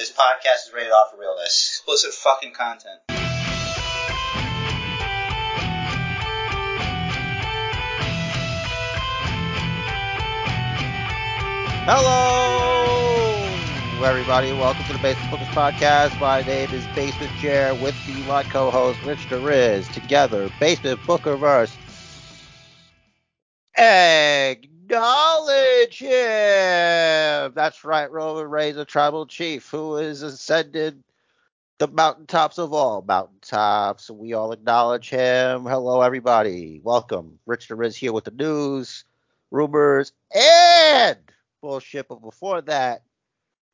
This podcast is rated off for realness. Explicit fucking content. Hello, everybody. Welcome to the Basement Bookers Podcast. My name is Basement Chair with the my co-host Rich The Riz. Together, Basement Bookerverse. Acknowledge him. That's right, Roman Reigns, a tribal chief who has ascended the mountaintops of all mountaintops. We all acknowledge him. Hello, everybody. Welcome. Rich The Riz here with the news, rumors, and bullshit. But before that,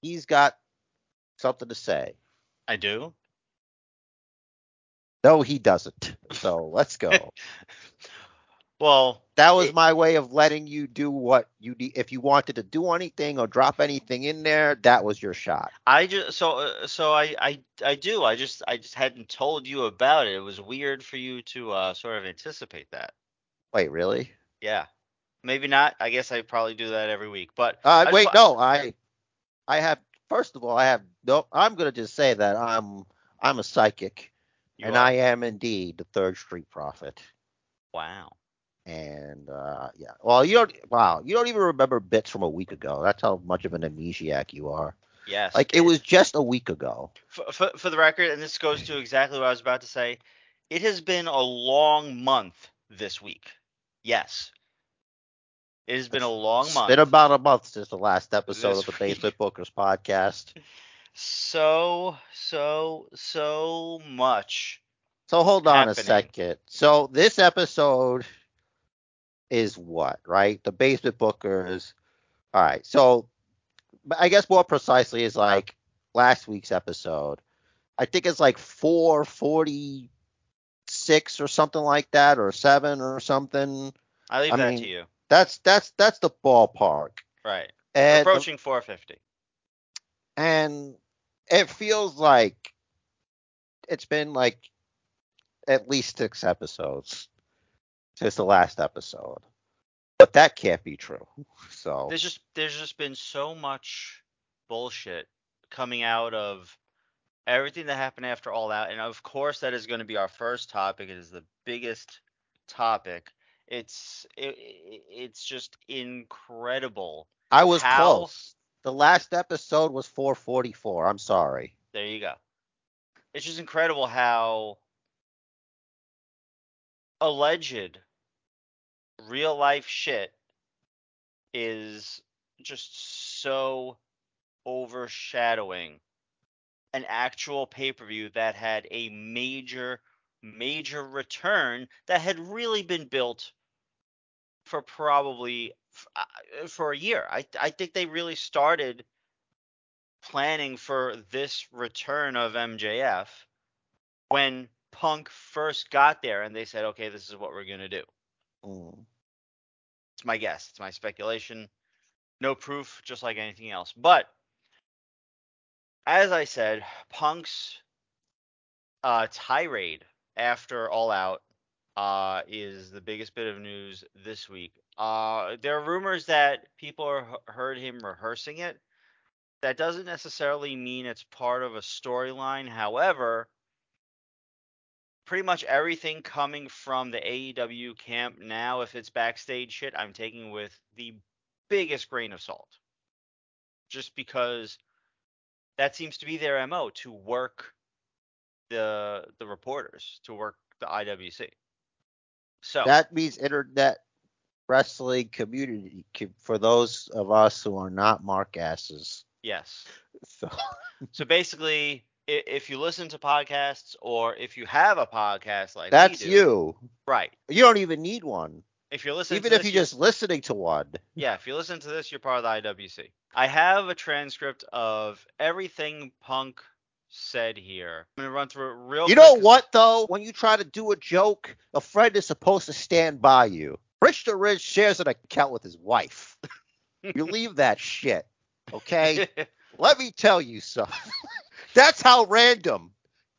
he's got something to say. I do. No, he doesn't. So let's go. Well, that was it- my way of letting you do what you need. If you wanted to do anything or drop anything in there, that was your shot. I just so uh, so I I I do. I just I just hadn't told you about it. It was weird for you to uh sort of anticipate that. Wait, really? Yeah. Maybe not. I guess I probably do that every week. But Uh, wait, just- no, I, I have. First of all, I have no. I'm gonna just say that I'm I'm a psychic, you and are- I am indeed the Third Street Prophet. wow. And uh, yeah, well, you don't. Wow, you don't even remember bits from a week ago. That's how much of an amnesiac you are. Yes. Like it was just a week ago. for, for, for the record, and this goes to exactly what I was about to say. It has been a long month this week. Yes. It has been a long It's month. been about a month since the last episode This of the week. Basement Bookers podcast. so so so much. So hold on a second. So this episode is what, right? The Basement Bookers. All right. So I guess more precisely is like last week's episode. I think it's like 446 or something like that or 7 or something. I leave I that mean, to you. That's that's that's the ballpark. Right. And Approaching 450. and it feels like it's been like at least six episodes since the last episode. But that can't be true. So There's just there's just been so much bullshit coming out of everything that happened after all that, and of course that is going to be our first topic. It is the biggest topic. It's it, it- it's just incredible. I was how- close. The last episode was 444. I'm sorry. There you go. It's just incredible how alleged real life shit is just so overshadowing an actual pay per view that had a major, major return that had really been built for probably uh, for a year. I I think they really started planning for this return of MJF when Punk first got there and they said, okay, this is what we're going to do. Mm. It's my guess. It's my speculation. No proof, just like anything else. But as I said, Punk's uh, tirade after All Out uh, is the biggest bit of news this week. Uh, there are rumors that people are, heard him rehearsing it. That doesn't necessarily mean it's part of a storyline. However, pretty much everything coming from the AEW camp now, if it's backstage shit, I'm taking with the biggest grain of salt. Just because that seems to be their MO to work the the reporters, to work the IWC. So That means internet wrestling community for those of us who are not mark asses. yes. So So basically, if you listen to podcasts or if you have a podcast like that's do- you. right? You don't even need one. If you're listening, Even if this, you're just listening to one. Yeah, if you listen to this, you're part of the IWC. I have a transcript of everything Punk said here. I'm gonna run through it real. You quick know what though? When you try to do a joke, a friend is supposed to stand by you. Rich the Rich shares an account with his wife. you leave that shit, okay? Let me tell you something. That's how random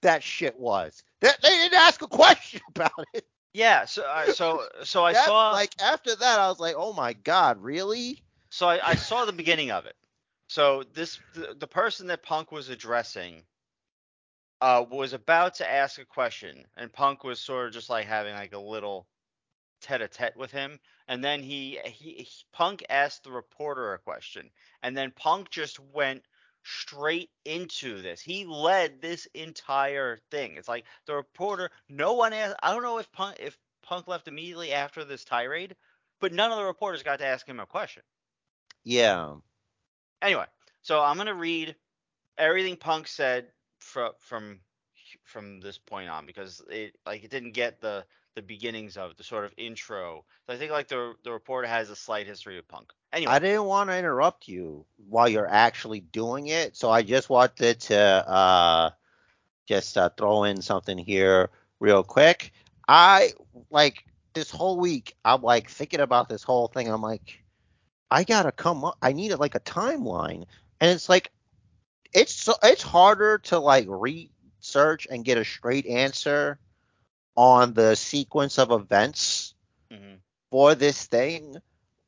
that shit was. That they didn't ask a question about it. yeah. So, uh, so, so I That- saw like after that, I was like, oh my god, really? So I, I saw the beginning of it. So this the, the person that Punk was addressing uh was about to ask a question and Punk was sort of just like having like a little tete-a-tete with him and then he, he he Punk asked the reporter a question and then Punk just went straight into this. He led this entire thing. It's like the reporter no one asked I don't know if Punk if Punk left immediately after this tirade, but none of the reporters got to ask him a question. Yeah. Anyway, so I'm gonna read everything Punk said from from from this point on because it like it didn't get the the beginnings of the sort of intro. So I think like the the reporter has a slight history of Punk. Anyway, I didn't want to interrupt you while you're actually doing it, so I just wanted to uh, just uh, throw in something here real quick. I like this whole week. I'm like thinking about this whole thing. I'm like, I gotta come up. I needed like a timeline, and it's like, it's so it's harder to like research and get a straight answer on the sequence of events mhm. for this thing.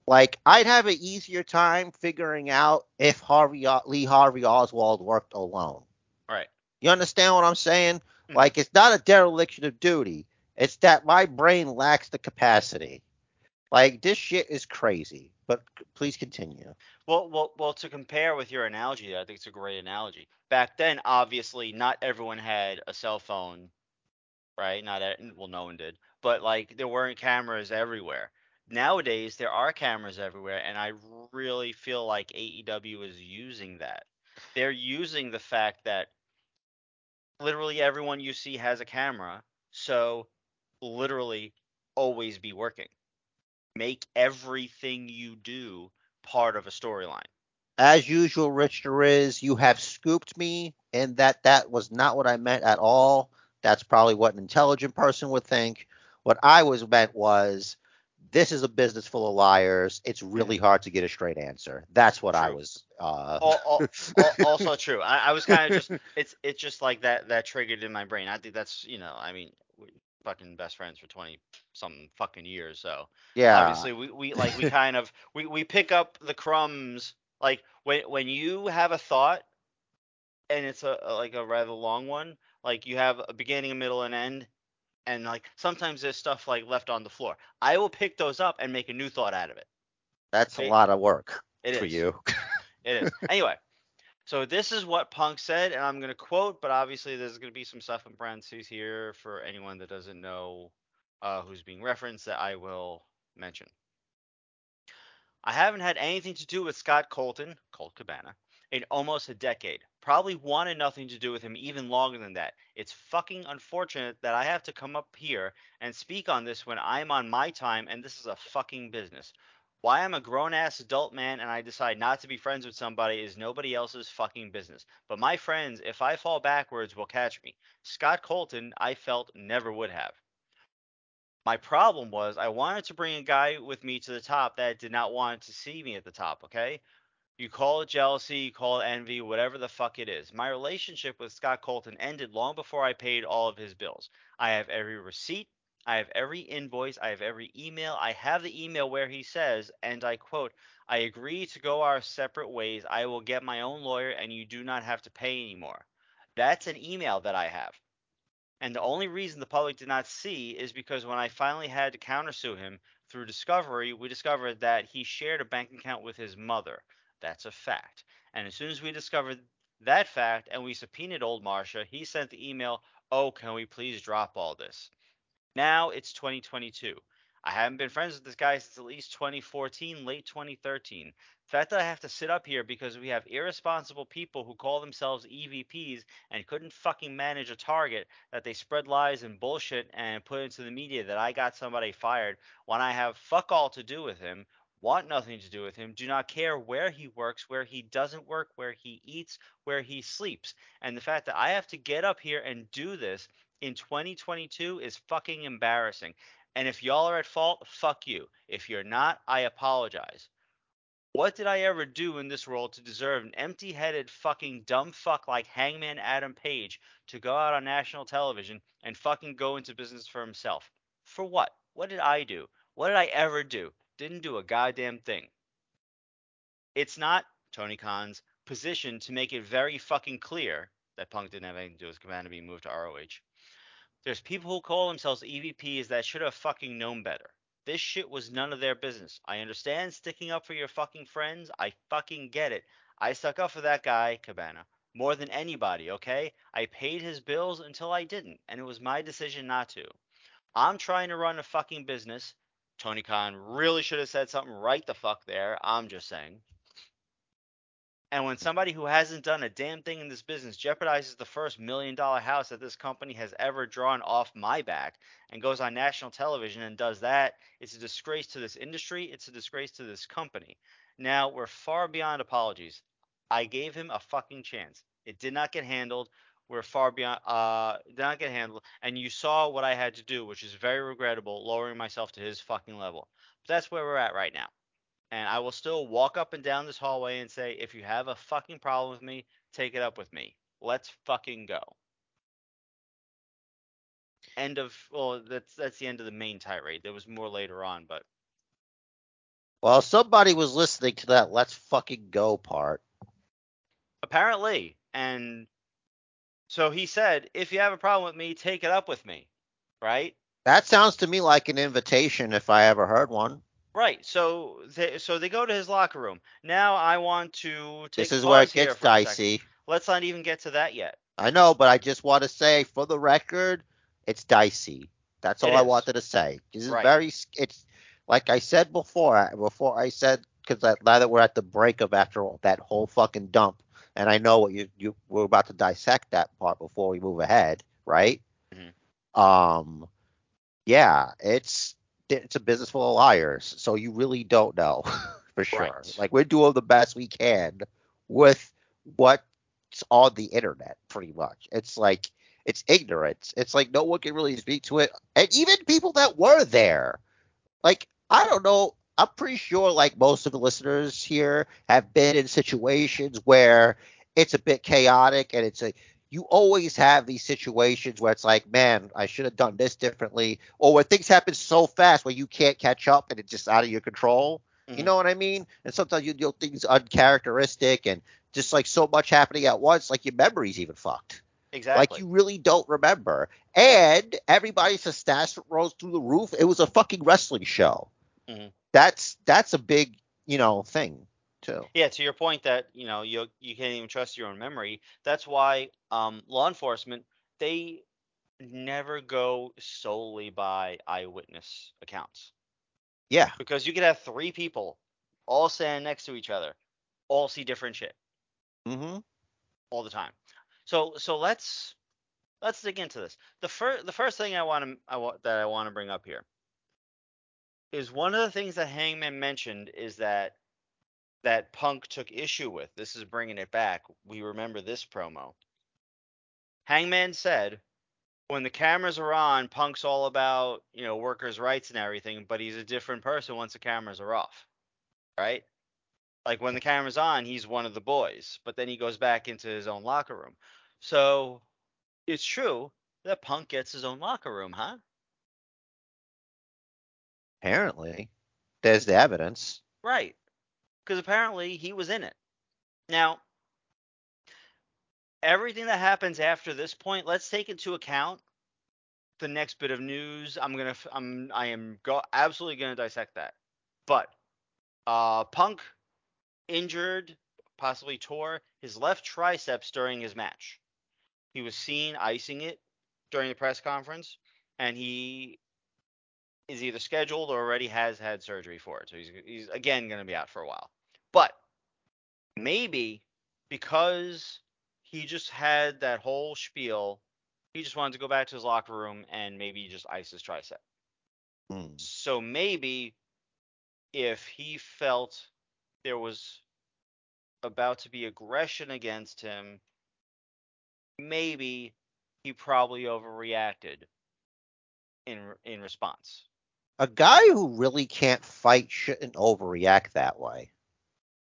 Like I'd have an easier time figuring out if Harvey Lee Harvey Oswald worked alone. right. You understand what I'm saying? Mhm. Like it's not a dereliction of duty. It's that my brain lacks the capacity. Like this shit is crazy. But please continue. Well, well, well. To compare with your analogy, I think it's a great analogy. Back then, obviously, not everyone had a cell phone, right? Not well, no one did. But like, there weren't cameras everywhere. Nowadays, there are cameras everywhere, and I really feel like AEW is using that. They're using the fact that literally everyone you see has a camera, so literally always be working. Make everything you do part of a storyline. As usual, Rich is you have scooped me and that that was not what I meant at all. That's probably what an intelligent person would think. What I was meant was this is a business full of liars. It's really hard to get a straight answer. That's what I was uh Al- al- al- also true. I, I was kind of just it's it's just like that that triggered in my brain. I think that's you know I mean fucking best friends for twenty something fucking years. So yeah. obviously we, we like we kind of we, we pick up the crumbs like when when you have a thought and it's a, a like a rather long one like you have a beginning a middle and end and like sometimes there's stuff like left on the floor. I will pick those up and make a new thought out of it. That's a lot of work it for is. you. it is. Anyway so this is what punk said and i'm going to quote but obviously there's going to be some stuff in parentheses here for anyone that doesn't know uh, who's being referenced that i will mention. I haven't had anything to do with Scott Colton, Colt Cabana, in almost a decade. Probably wanted nothing to do with him even longer than that. It's fucking unfortunate that I have to come up here and speak on this when I'm on my time and this is a fucking business. Why I'm a grown ass adult man and I decide not to be friends with somebody is nobody else's fucking business. But my friends, if I fall backwards, will catch me. Scott Colton, I felt, never would have. My problem was I wanted to bring a guy with me to the top that did not want to see me at the top, okay? You call it jealousy, you call it envy, whatever the fuck it is. My relationship with Scott Colton ended long before I paid all of his bills. I have every receipt, I have every invoice, I have every email. I have the email where he says, and I quote, I agree to go our separate ways. I will get my own lawyer and you do not have to pay anymore. That's an email that I have. And the only reason the public did not see is because when I finally had to countersue him through discovery, we discovered that he shared a bank account with his mother. That's a fact. And as soon as we discovered that fact and we subpoenaed old Marcia, he sent the email, Oh, can we please drop all this? Now it's 2022. I haven't been friends with this guy since at least 2014, late 2013. The fact that I have to sit up here because we have irresponsible people who call themselves EVPs and couldn't fucking manage a target that they spread lies and bullshit and put into the media that I got somebody fired when I have fuck all to do with him, want nothing to do with him, do not care where he works, where he doesn't work, where he eats, where he sleeps. And the fact that I have to get up here and do this in 2022 is fucking embarrassing. And if y'all are at fault, fuck you. If you're not, I apologize. What did I ever do in this world to deserve an empty headed fucking dumb fuck like Hangman Adam Page to go out on national television and fucking go into business for himself? For what? What did I do? What did I ever do? Didn't do a goddamn thing. It's not Tony Khan's position to make it very fucking clear that Punk didn't have anything to do with Cabana being moved to ROH. There's people who call themselves EVPs that should have fucking known better. This shit was none of their business. I understand sticking up for your fucking friends. I fucking get it. I stuck up for that guy, Cabana, more than anybody, okay? I paid his bills until I didn't, and it was my decision not to. I'm trying to run a fucking business. Tony Khan really should have said something right the fuck there. I'm just saying. And when somebody who hasn't done a damn thing in this business jeopardizes the first million dollar house that this company has ever drawn off my back and goes on national television and does that, it's a disgrace to this industry. It's a disgrace to this company. Now, we're far beyond apologies. I gave him a fucking chance. It did not get handled. We're far beyond, uh, did not get handled. And you saw what I had to do, which is very regrettable, lowering myself to his fucking level. But that's where we're at right now and I will still walk up and down this hallway and say, if you have a fucking problem with me, take it up with me. Let's fucking go. End of well, that's that's the end of the main tirade. There was more later on, but Well, somebody was listening to that "Let's fucking go" part. apparently, and so he said, if you have a problem with me, take it up with me, right? That sounds to me like an invitation if I ever heard one. Right. So they so they go to his locker room. Now I want to take This is a where it gets for a second. dicey. Let's not even get to that yet. I know, but I just want to say for the record, it's dicey. That's all It I is. wanted to say. This is Right. very. It's like I said before. Before I said because now that we're at the break of after all, that whole fucking dump, and I know what you you we're about to dissect that part before we move ahead, right? Mhm. Um, yeah, it's it's a business full of liars, so you really don't know for sure. Right. Like we're doing the best we can with what's on the internet, pretty much. It's like it's ignorance. It's like no one can really speak to it, and even people that were there, like I don't know. I'm pretty sure like most of the listeners here have been in situations where it's a bit chaotic and it's a you always have these situations where it's like, man, I should have done this differently, or where things happen so fast where you can't catch up and it's just out of your control. You Mhm. know what I mean? And sometimes you do things uncharacteristic and just like so much happening at once, like your memory's even fucked. Exactly. Like you really don't remember. And everybody's stats rose through the roof. It was a fucking wrestling show. Mhm. That's that's a big, you know, thing too. Yeah, to your point that you know you you can't even trust your own memory. That's why um, law enforcement they never go solely by eyewitness accounts Yeah. because you could have three people all standing next to each other, all see different shit Mm-hmm. all the time. So so let's let's dig into this. The first the first thing I want to I want that I want to bring up here is one of the things that Hangman mentioned is that that Punk took issue with. This is bringing it back. We remember this promo. Hangman said, when the cameras are on, Punk's all about, you know, workers' rights and everything, but he's a different person once the cameras are off. Right? Like when the camera's on, he's one of the boys, but then he goes back into his own locker room. So it's true that Punk gets his own locker room, huh? Apparently, there's the evidence. Right. Because apparently he was in it. Now, everything that happens after this point, let's take into account the next bit of news. I'm gonna, I'm, I am go absolutely gonna dissect that. But, uh, Punk injured, possibly tore his left triceps during his match. He was seen icing it during the press conference, and he is either scheduled or already has had surgery for it. So he's he's again going to be out for a while. But maybe because he just had that whole spiel, he just wanted to go back to his locker room and maybe just ice his tricep. Hmm. So maybe if he felt there was about to be aggression against him, maybe he probably overreacted in in response. A guy who really can't fight shouldn't overreact that way.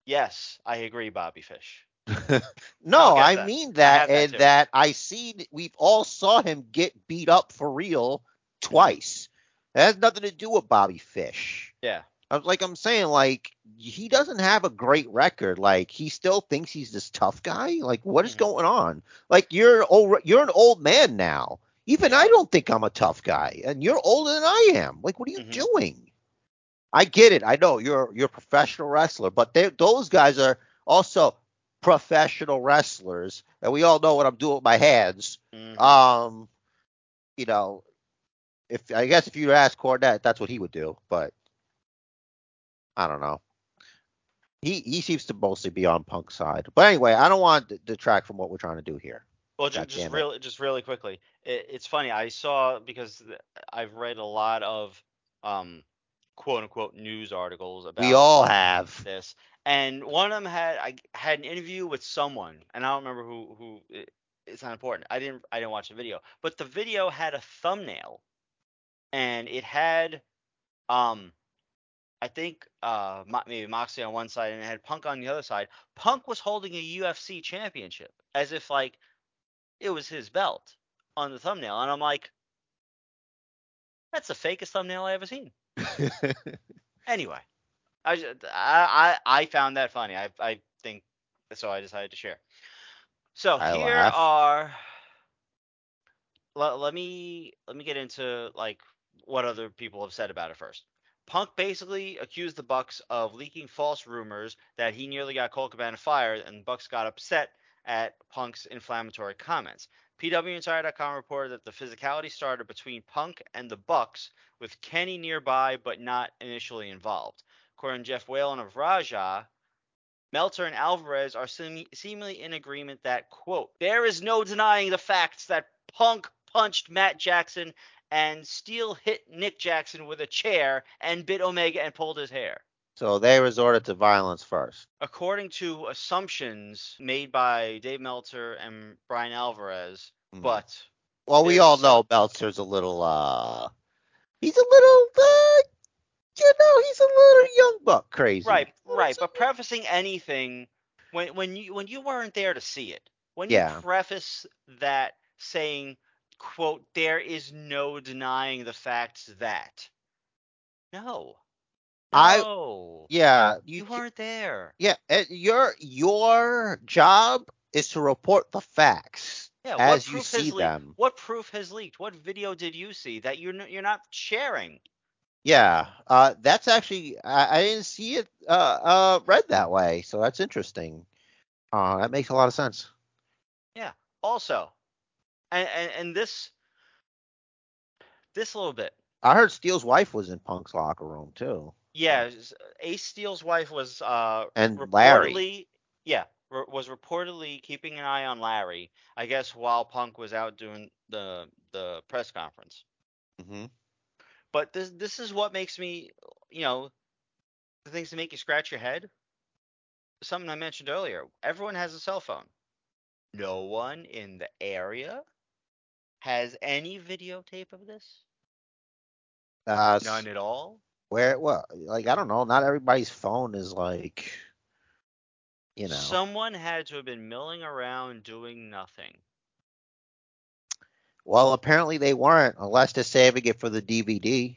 Yes, I agree, Bobby Fish. no, I that. mean that, that and too. that I seen we've all saw him get beat up for real twice. It has nothing to do with Bobby Fish. Yeah. I was like I'm saying, like he doesn't have a great record. Like he still thinks he's this tough guy. Like what is Mhm. going on? Like you're old, you're an old man now. Even I don't think I'm a tough guy, and you're older than I am. Like what are you Mhm. doing? I get it. I know you're you're a professional wrestler, but they, those guys are also professional wrestlers, and we all know what I'm doing with my hands. Mhm. Um, you know, if I guess if you ask Cornette, that's what he would do, but I don't know. He he seems to mostly be on Punk's side, but anyway, I don't want to detract from what we're trying to do here. Well, God just damn really, just really quickly, it, it's funny. I saw because I've read a lot of um, quote unquote news articles about We all have. this, and one of them had I had an interview with someone, and I don't remember who who. It, it's not important. I didn't I didn't watch the video, but the video had a thumbnail, and it had um. I think uh maybe Moxley on one side and it had Punk on the other side. Punk was holding a UFC championship as if like it was his belt on the thumbnail, and I'm like, that's the fakest thumbnail I ever seen. Anyway, I I I, found that funny. I I think so. I decided to share. So I here laugh. are. Let, let me let me get into like what other people have said about it first. Punk basically accused the Bucks of leaking false rumors that he nearly got Colt Cabana fired, and Bucks got upset at Punk's inflammatory comments. PWInsider.com reported that the physicality started between Punk and the Bucks, with Kenny nearby but not initially involved. According to Jeff Whalen of Rajah, Meltzer and Alvarez are seem- seemingly in agreement that, quote, there is no denying the facts that Punk punched Matt Jackson and Steel hit Nick Jackson with a chair and bit Omega and pulled his hair. So they resorted to violence first. According to assumptions made by Dave Meltzer and Bryan Alvarez, Hmm. but well, we all know Meltzer's a little uh he's a little uh you know, he's a little young buck crazy. right, right. But prefacing anything when when you when you weren't there to see it, when you preface that saying, "quote There is no denying the facts that," no, I- Yeah, you, you weren't there. Yeah, and your your job is to report the facts Yeah, as what you proof see has leaked? them. What proof has leaked? What video did you see that you're n- you're not sharing? Yeah, uh, that's actually I, I didn't see it uh, uh, read that way, so that's interesting. Uh, that makes a lot of sense. Yeah. Also, and and, and this this little bit. I heard Steel's wife was in Punk's locker room too, Yeah, Ace Steel's wife was uh and reportedly Larry. yeah re- was reportedly keeping an eye on Larry. I guess while Punk was out doing the the press conference. hmm But this this is what makes me you know the things that make you scratch your head. Something I mentioned earlier. Everyone has a cell phone. No one in the area has any videotape of this. Uh, None at all. Where well, like I don't know, not everybody's phone is like, you know. Someone had to have been milling around doing nothing. well, apparently they weren't, unless they're saving it for the DVD.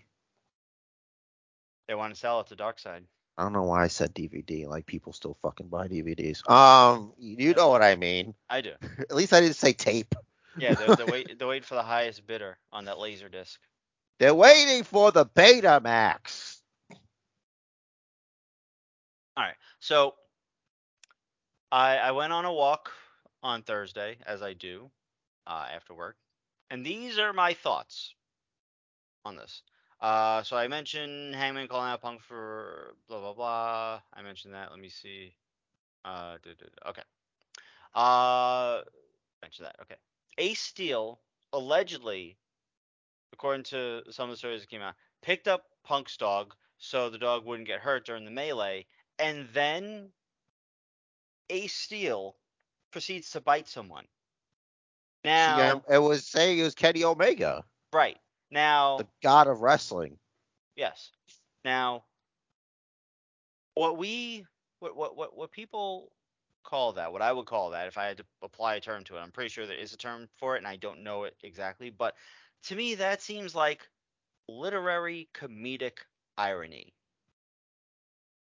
They want to sell it to Darkside. I don't know why I said DVD. Like people still fucking buy DVDs. Um, you know what I mean. I do. At least I didn't say tape. Yeah, they're, they're, wait, for the highest bidder on that laser disc. They're waiting for the Betamax. All right. So I I went on a walk on Thursday, as I do uh, after work, and these are my thoughts on this. Uh, so I mentioned Hangman calling out Punk for blah blah blah. I mentioned that. Let me see. Uh, okay. Uh, mention that. Okay. Ace Steel allegedly, according to some of the stories that came out, picked up Punk's dog so the dog wouldn't get hurt during the melee, and then Ace Steel proceeds to bite someone. Now, Yeah, it was saying it was Kenny Omega, right now, the god of wrestling. Yes. Now, what we what what what what people call that, what I would call that, if I had to apply a term to it, I'm pretty sure there is a term for it, and I don't know it exactly, but to me that seems like literary comedic irony.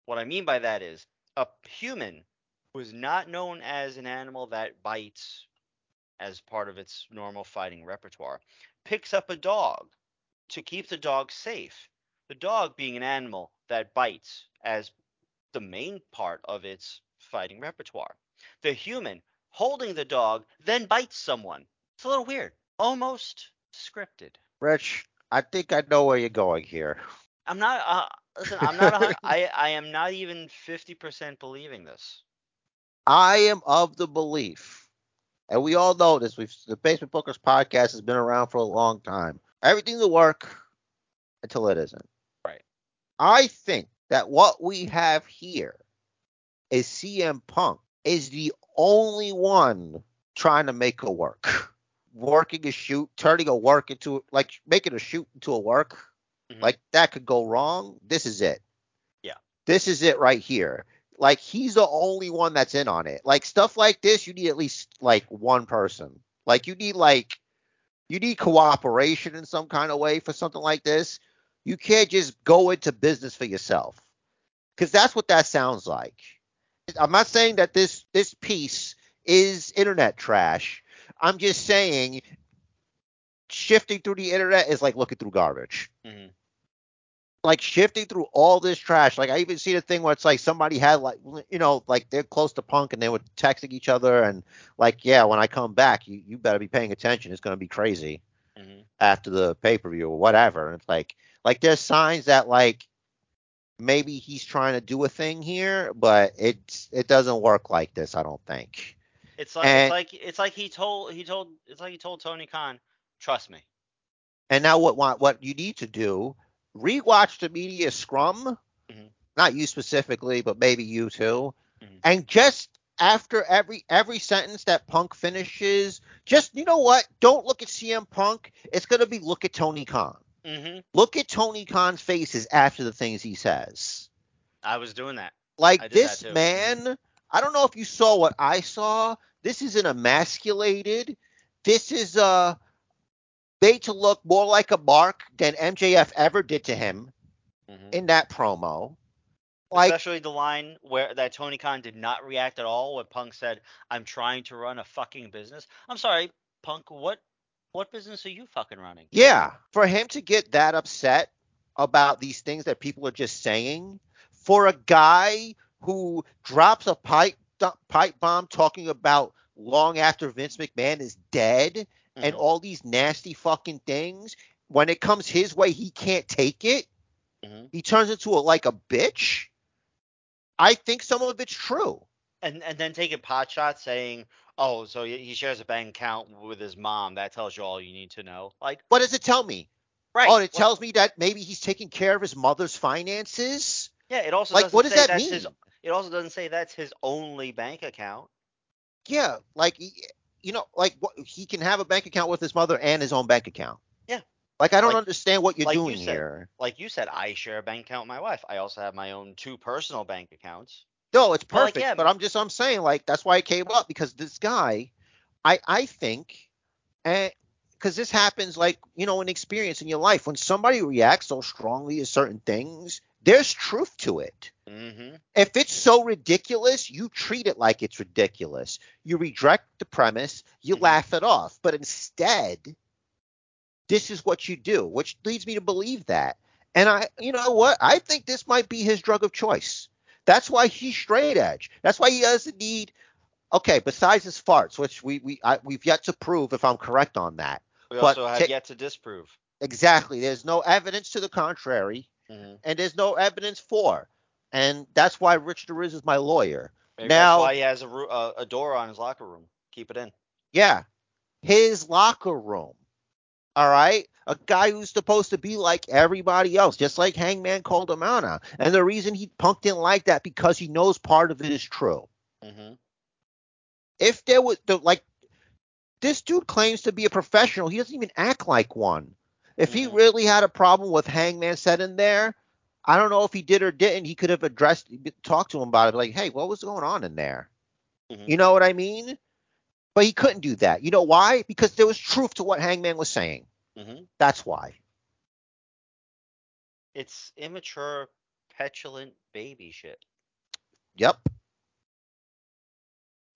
What I mean by that is a human who is not known as an animal that bites as part of its normal fighting repertoire picks up a dog to keep the dog safe. The dog being an animal that bites as the main part of its fighting repertoire. The human holding the dog then bites someone. It's a little weird, almost scripted. Rich, I think I know where you're going here. I'm not. Uh, listen, I'm not. a I I am not even fifty percent believing this. I am of the belief, and we all know this. We've the Basement Bookers podcast has been around for a long time. Everything will work until it isn't. Right. I think that what we have here is CM Punk is the only one trying to make a work, working a shoot, turning a work into like making a shoot into a work. Mhm. Like that could go wrong. This is it. Yeah. This is it right here. Like he's the only one that's in on it. Like stuff like this, you need at least like one person. Like you need like you need cooperation in some kind of way for something like this. You can't just go into business for yourself. Cuz that's what that sounds like. I'm not saying that this this piece is internet trash. I'm just saying shifting through the internet is like looking through garbage Mhm. like shifting through all this trash. Like I even see the thing where it's like somebody had like you know like they're close to punk and they were texting each other and like yeah when I come back you you better be paying attention. It's gonna be crazy Mhm. after the pay per view or whatever. And it's like like there's signs that like maybe he's trying to do a thing here, but it's it doesn't work like this. I don't think. It's like And- it's like it's like he told he told it's like he told Tony Khan, trust me. And now what what what you need to do, rewatch the media scrum, Mhm. not you specifically, but maybe you too, Mhm. and just after every every sentence that Punk finishes, just you know what? Don't look at CM Punk. It's gonna be look at Tony Khan. hmm Look at Tony Khan's faces after the things he says. I was doing that. Like this that man, I don't know if you saw what I saw. This is an emasculated. This is uh made to look more like a mark than MJF ever did to him Mhm. in that promo. Like Especially the line where that Tony Khan did not react at all when Punk said, "I'm trying to run a fucking business." I'm sorry, Punk. What what business are you fucking running? yeah, for him to get that upset about these things that people are just saying, for a guy who drops a pipe pipe bomb talking about long after Vince McMahon is dead and Mhm. all these nasty fucking things. When it comes his way, he can't take it. Mhm. He turns into a like a bitch. I think some of it's true. and and then taking pot shots saying, "Oh, so he he shares a bank account with his mom. That tells you all you need to know." Like, What does it tell me? right? Oh, it well, tells me that maybe he's taking care of his mother's finances. Yeah, it also Like, doesn't what does say that mean? his. It also doesn't say that's his only bank account. Yeah, like you know, like what, he can have a bank account with his mother and his own bank account. Yeah. Like I don't Like- understand what you're like you doing said. here. Like you said, I share a bank account with my wife. I also have my own two personal bank accounts. No, it's Well, like, perfect. yeah, but I'm just I'm saying like that's why it came up because this guy, I I think, and because this happens like you know an experience in your life when somebody reacts so strongly to certain things, there's truth to it. Mm-hmm. If it's so ridiculous, you treat it like it's ridiculous. You reject the premise, you Mhm. laugh it off. But instead, this is what you do, which leads me to believe that. And I, you know what? I think this might be his drug of choice. That's why he's straight edge. That's why he doesn't need. Okay, besides his farts, which we we I, we've yet to prove if I'm correct on that. We But also have ta- yet to disprove. Exactly. There's no evidence to the contrary, Mm-hmm. and there's no evidence for. And that's why Rich The Riz is my lawyer. Maybe Now- that's why he has a, uh, a door on his locker room. Keep it in. Yeah. His locker room. All right. A guy who's supposed to be like everybody else, just like Hangman called him out on. And the reason he punked didn't like that because he knows part of it is true. Mm-hmm. If there was the like this dude claims to be a professional, he doesn't even act like one. If he Mhm. really had a problem with Hangman said in there, I don't know if he did or didn't. He could have addressed, talked to him about it, like, hey, what was going on in there? Mhm. You know what I mean? But he couldn't do that. You know why? Because there was truth to what Hangman was saying. Mm-hmm. That's why. It's immature petulant baby shit. Yep.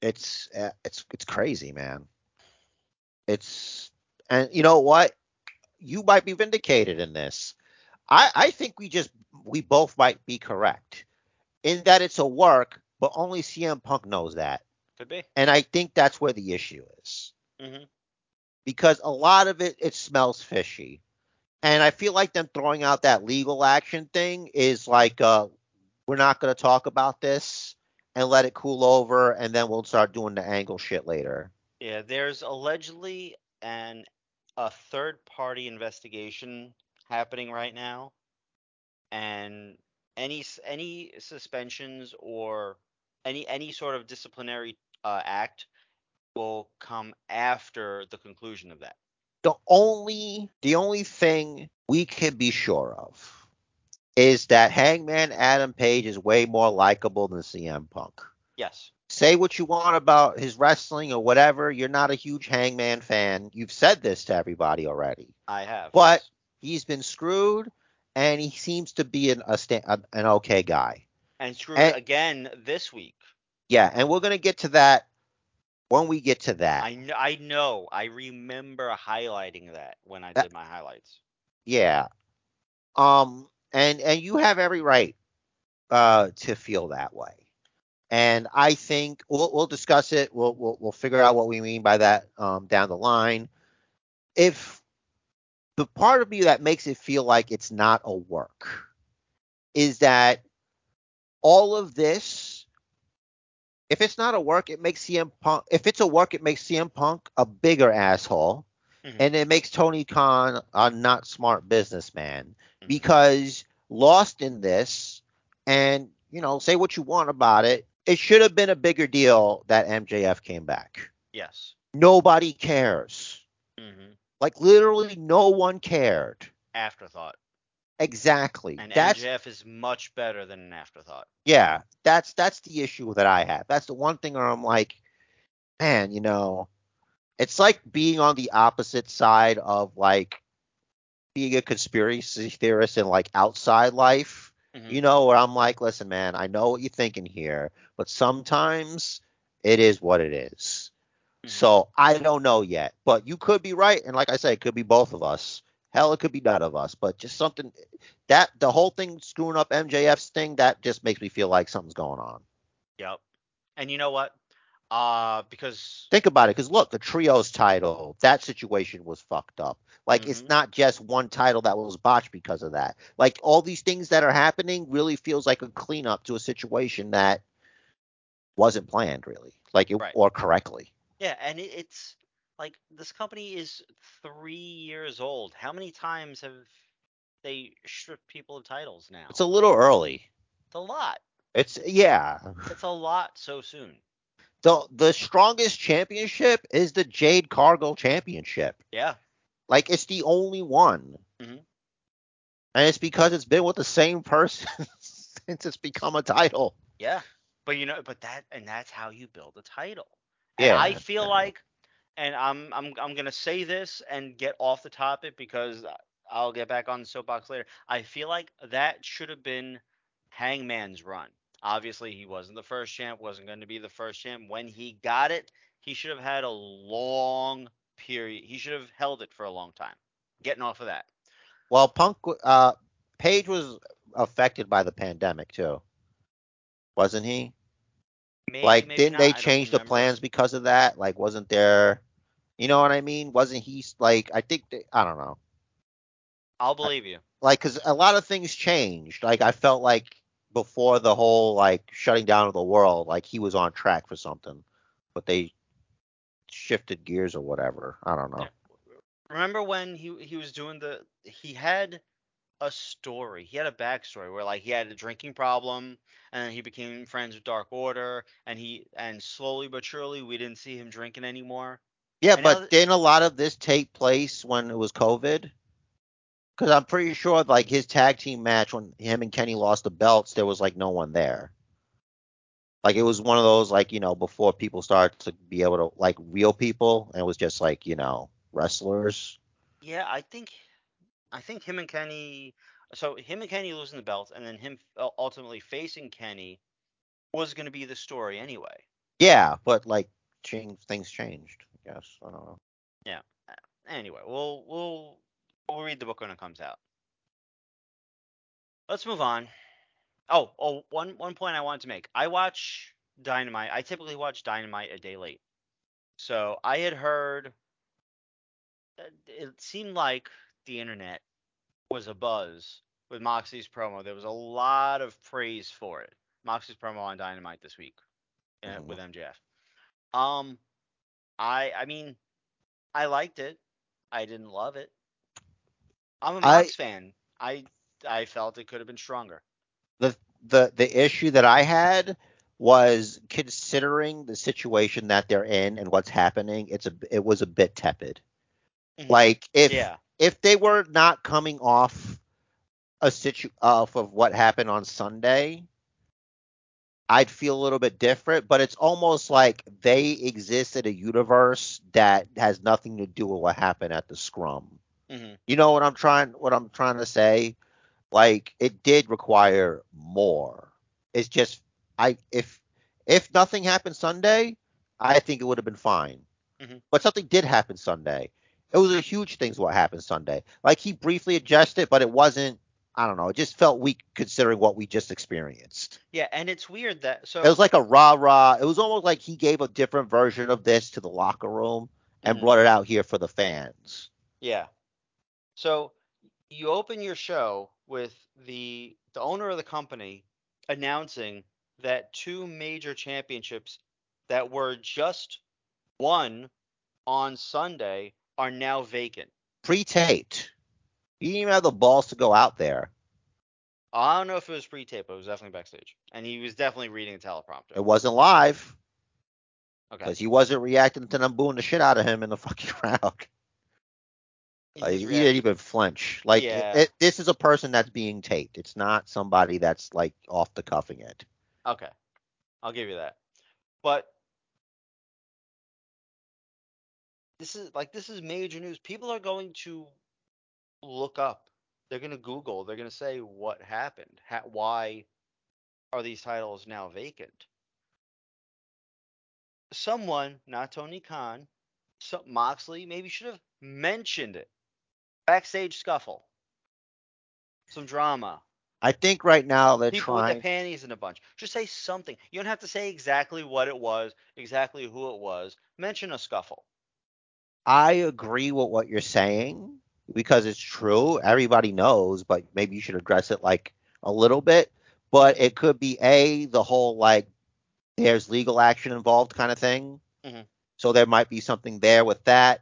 It's uh, it's it's crazy, man. It's and you know what? You might be vindicated in this. I I think we just we both might be correct in that it's a work, but only CM Punk knows that. Could be. And I think that's where the issue is. hmm Because a lot of it it smells fishy. And I feel like them throwing out that legal action thing is like uh we're not going to talk about this and let it cool over and then we'll start doing the angle shit later. Yeah, there's allegedly an a third party investigation happening right now, and any any suspensions or any any sort of disciplinary uh, act will come after the conclusion of that. The only the only thing we can be sure of is that Hangman Adam Page is way more likable than CM Punk. Yes. Say what you want about his wrestling or whatever, you're not a huge Hangman fan. You've said this to everybody already. I have. But. He's been screwed and he seems to be an a sta- an okay guy. and screwed and- again this week. Yeah, and we're going to get to that when we get to that. I know. I know. I remember highlighting that when I That- did my highlights. Yeah. Um and and you have every right uh to feel that way. And I think we'll we'll discuss it. We'll we'll we'll figure out what we mean by that um down the line. If the part of me that makes it feel like it's not a work is that all of this if it's not a work, it makes CM Punk if it's a work, it makes CM Punk a bigger asshole Mhm. and it makes Tony Khan a not smart businessman Mhm. because lost in this, and you know, say what you want about it, it should have been a bigger deal that MJF came back. Yes. Nobody cares. hmm Like literally, no one cared. Afterthought. Exactly. And that's MJF is much better than an afterthought. yeah. That's that's the issue that I have. That's the one thing where I'm like, man, you know, it's like being on the opposite side of like being a conspiracy theorist in like outside life. Mhm. You know, where I'm like, listen, man, I know what you're thinking here, but sometimes it is what it is. Mhm. So I don't know yet, but you could be right, and like I said, it could be both of us. Hell, it could be none of us, but just something that the whole thing screwing up MJF's thing that just makes me feel like something's going on. Yep. And you know what? Uh, because Think about it, because look, the trios title, that situation was fucked up. Like it's Mhm. not just one title that was botched because of that. Like all these things that are happening really feels like a cleanup to a situation that wasn't planned really, like it, Right. or correctly. yeah, and it, it's like this company is three years old. How many times have they stripped people of titles now? It's a little early. It's a lot. It's yeah. It's a lot so soon. The the strongest championship is the Jade Cargill Championship. Yeah. Like it's the only one. Mhm. And it's because it's been with the same person since it's become a title. Yeah. But you know, but that and that's how you build a title. Yeah, I feel yeah. like and I'm I'm I'm going to say this and get off the topic because I'll get back on the soapbox later. I feel like that should have been Hangman's run. Obviously, he wasn't the first champ, wasn't going to be the first champ. When he got it, he should have had a long period. He should have held it for a long time. Getting off of that. Well, Punk uh Page was affected by the pandemic too. Wasn't he? Maybe, like maybe didn't not, they change the plans because of that? Like wasn't there you know what I mean? Wasn't he like I think they, I don't know. I'll believe you. like because a lot of things changed. Like I felt like before the whole like shutting down of the world, like he was on track for something, but they shifted gears or whatever. I don't know. Remember when he he was doing the he had a story. He had a backstory where like he had a drinking problem and he became friends with Dark Order and he and slowly but surely we didn't see him drinking anymore. Yeah, And but didn't a lot of this take place when it was COVID? Because I'm pretty sure like his tag team match when him and Kenny lost the belts, there was like no one there. Like it was one of those like you know before people started to be able to like real people, and it was just like you know wrestlers. Yeah, I think I think him and Kenny So him and Kenny losing the belt, and then him ultimately facing Kenny was going to be the story anyway. Yeah, but like change things changed. I guess I don't know. Yeah. Anyway, we'll we'll we'll read the book when it comes out. Let's move on. Oh, oh, one one point I wanted to make. I watch Dynamite. I typically watch Dynamite a day late. So I had heard it seemed like the internet was a buzz with Moxie's promo. There was a lot of praise for it. Moxie's promo on Dynamite this week uh, Mhm. with MJF. Um, I I mean, I liked it. I didn't love it. I'm a Mox fan. I I felt it could have been stronger. the the the issue that I had was considering the situation that they're in and what's happening. It's a it was a bit tepid. Mhm. Like if yeah. if they were not coming off a situ off of what happened on Sunday, I'd feel a little bit different. But it's almost like they exist in a universe that has nothing to do with what happened at the scrum. Hmm You know what I'm trying what I'm trying to say? Like it did require more. It's just I if if nothing happened Sunday, I think it would have been fine. Mhm. But something did happen Sunday. It was a huge thing what happened Sunday. Like he briefly adjusted, but it wasn't I don't know, it just felt weak considering what we just experienced. Yeah, and it's weird that so It was like a rah rah. It was almost like he gave a different version of this to the locker room and Mhm. brought it out here for the fans. Yeah. So you open your show with the the owner of the company announcing that two major championships that were just won on Sunday are now vacant. Pre-taped. He didn't even have the balls to go out there. I don't know if it was pre-tape, but it was definitely backstage, and he was definitely reading a teleprompter. It wasn't live Okay. because he wasn't reacting to them booing the shit out of him in the fucking crowd. Like, he didn't even flinch. Like Yeah. it- this is a person that's being taped. It's not somebody that's like off the cuffing it. Okay. I'll give you that. But this is like this is major news. People are going to look up. They're going to Google. They're going to say what happened. Ha- why are these titles now vacant? Someone, not Tony Khan, so Moxley maybe should have mentioned it. Backstage scuffle. Some drama. I think right now they're People with trying. their panties in a bunch. Just say something. You don't have to say exactly what it was, exactly who it was. Mention a scuffle. I agree with what you're saying because it's true. Everybody knows, but maybe you should address it like a little bit. But it could be a the whole like there's legal action involved kind of thing. Mhm. So there might be something there with that,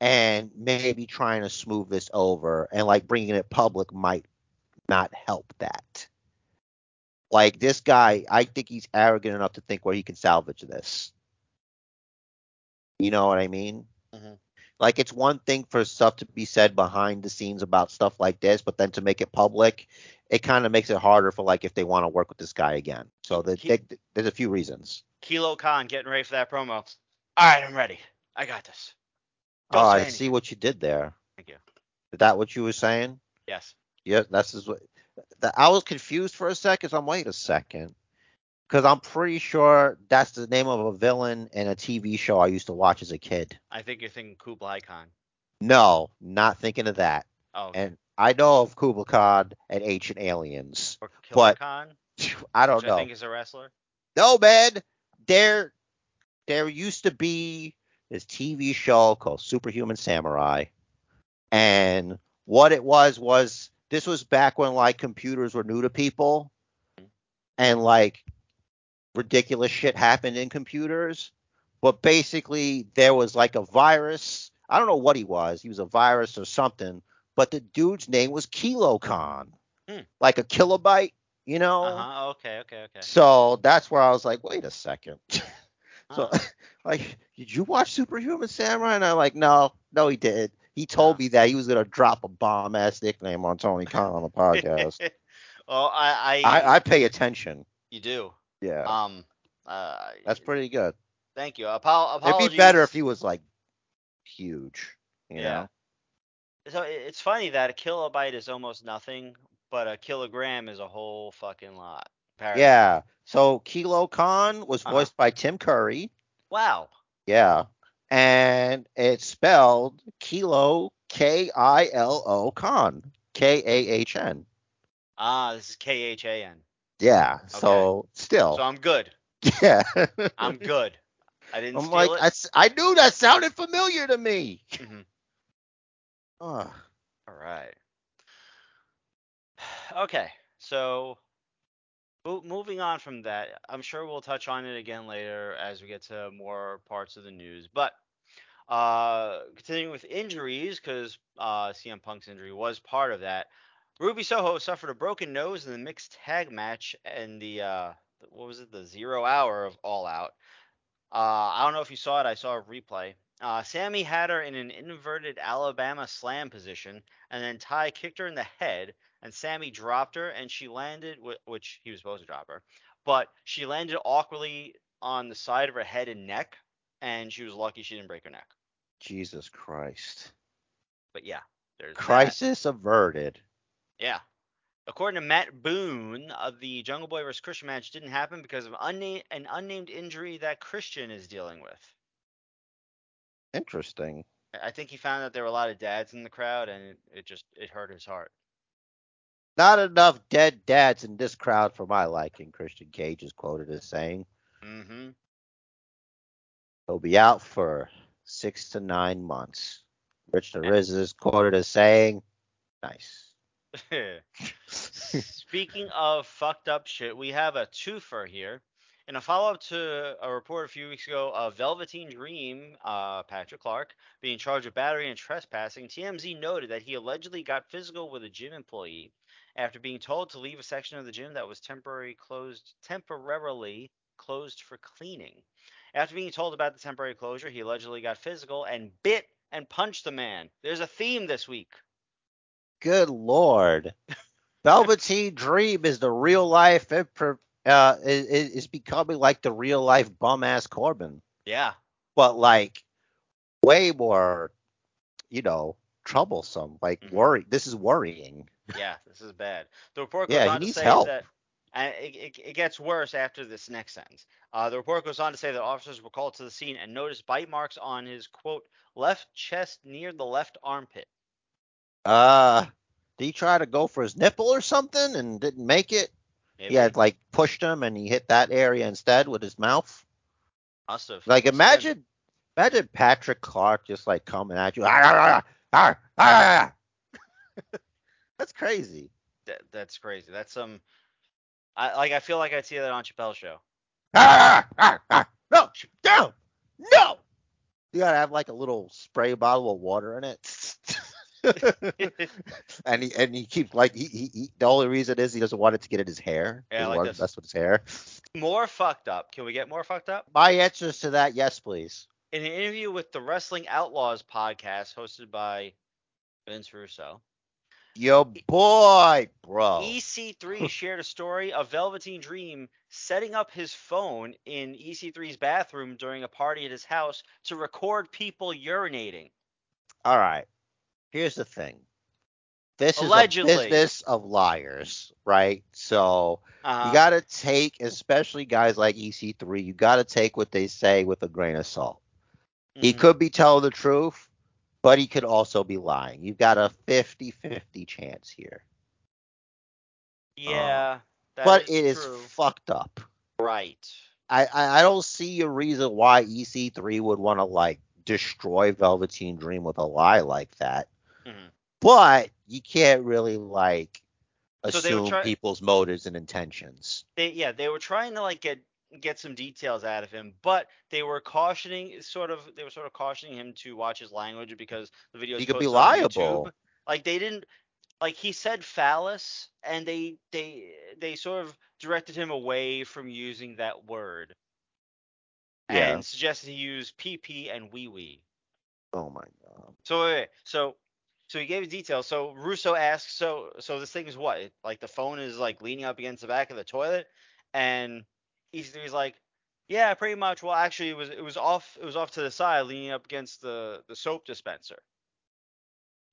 and maybe trying to smooth this over and like bringing it public might not help that. Like this guy, I think he's arrogant enough to think where he can salvage this. You know what I mean? Mhm. Like it's one thing for stuff to be said behind the scenes about stuff like this, but then to make it public, it kind of makes it harder for like if they want to work with this guy again. So the, Keep- they, there's a few reasons. Kilo Khan getting ready for that promo. All right, I'm ready. I got this. Don't oh, I anything. see what you did there. Thank you. Is that what you were saying? Yes. Yeah, that's is what. That, I was confused for a second. So I'm wait a second, because I'm pretty sure that's the name of a villain in a TV show I used to watch as a kid. I think you're thinking Kublai Khan. No, not thinking of that. Oh, okay. And I know of Kublai Khan and Ancient Aliens. or Killer but- Khan, I don't know. I think is a wrestler. No, man. There, there used to be this TV show called Superhuman Samurai, and what it was was this was back when like computers were new to people, and like ridiculous shit happened in computers. But basically, there was like a virus. I don't know what he was. He was a virus or something. But the dude's name was Kilokahn, Hmm. like a kilobyte, you know. Uh huh. Okay. Okay. Okay. So that's where I was like, wait a second. so, like, did you watch Superhuman Samurai? And I'm like, no, no, he did. He told me that he was gonna drop a bomb ass nickname on Tony Khan on the podcast. well, I, I, I, I pay attention. you do. Yeah, Um. Uh. that's pretty good. Thank you. Apo- apologies. It'd be better if he was like huge. You Yeah. know? So it's funny that a kilobyte is almost nothing, but a kilogram is a whole fucking lot. Apparently. Yeah. So Kilo Khan was Uh-huh. voiced by Tim Curry. Wow. Yeah. And it's spelled Kilo K I L O Khan. K A H N. Ah, this is K H A N. Yeah. So still. So I'm good. yeah. I'm good. I didn't I'm steal like. I, I knew that sounded familiar to me. Mhm. Ugh. All right. Okay, so moving on from that, I'm sure we'll touch on it again later as we get to more parts of the news. But uh, continuing with injuries, because uh, CM Punk's injury was part of that. Ruby Soho suffered a broken nose in the mixed tag match in the uh, what was it, the zero hour of All Out. Uh, I don't know if you saw it. I saw a replay. Uh, Sammy had her in an inverted Alabama slam position, and then Tay kicked her in the head, and Sammy dropped her, and she landed, which he was supposed to drop her, but she landed awkwardly on the side of her head and neck, and she was lucky she didn't break her neck. Jesus Christ. But yeah, there's that. Crisis averted. Yeah. According to Matt Boone, of the Jungle Boy vs. Christian match didn't happen because of an unnamed injury that Christian is dealing with. Interesting. I- I think he found that there were a lot of dads in the crowd, and it, it just it hurt his heart. Not enough dead dads in this crowd for my liking, Christian Cage is quoted as saying. Mm-hmm. He'll be out for six to nine months. Rich the Riz is quoted as saying, nice. Speaking of fucked up shit, we have a twofer here. In a follow up to a report a few weeks ago of Velveteen Dream, uh, Patrick Clark, being charged with battery and trespassing, TMZ noted that he allegedly got physical with a gym employee after being told to leave a section of the gym that was temporarily closed temporarily closed for cleaning. After being told about the temporary closure, he allegedly got physical and bit and punched the man. There's a theme this week. Good lord. Velveteen Dream is the real life uh is is becoming like the real life bum ass Corbin. Yeah. But like way more, you know, troublesome. Like Mhm. worry this is worrying. Yeah, this is bad. The report goes Yeah, on to say help. that and it, it, it gets worse after this next sentence. Uh, the report goes on to say that officers were called to the scene and noticed bite marks on his quote left chest near the left armpit. Uh did he try to go for his nipple or something and didn't make it? Maybe. He had like pushed him and he hit that area instead with his mouth. must have. Like must have been. imagine imagine Patrick Clark just like coming at you. "Ah, ah, ah, ah, ah." That's crazy. That, that's crazy. That's some. I like. I feel like I'd see that on Chappelle's show. Ah, ah, ah. No, no, no. You gotta have like a little spray bottle of water in it. and he and he keeps like he, he, he the only reason is he doesn't want it to get in his hair. Yeah, He like this. to mess with his hair. more fucked up. Can we get more fucked up? My answers to that, yes, please. In an interview with the Wrestling Outlaws podcast hosted by Vince Russo, Yo boy, bro. EC3 shared a story of Velveteen Dream setting up his phone in EC3's bathroom during a party at his house to record people urinating. All right. Here's the thing. This Allegedly. is a business of liars, right? So Uh, you got to take, especially guys like EC3, you got to take what they say with a grain of salt. He mhm. could be telling the truth, but he could also be lying. You've got a 50 50 chance here. Yeah, that but it is true. fucked up. right. I, I, I don't see a reason why EC3 would want to like destroy Velveteen Dream with a lie like that. Mhm. But you can't really like So assume try- people's motives and intentions. They yeah they were trying to like get get some details out of him, but they were cautioning sort of they were sort of cautioning him to watch his language because the video He could be liable. Like they didn't like he said phallus and they they they sort of directed him away from using that word Yeah. and suggested he use pp and wee wee. Oh my god. So wait, so so he gave his details. So Russo asks, so so this thing is what? Like the phone is like leaning up against the back of the toilet, and he's he's like, yeah, pretty much. Well, actually, it was it was off it was off to the side, leaning up against the the soap dispenser.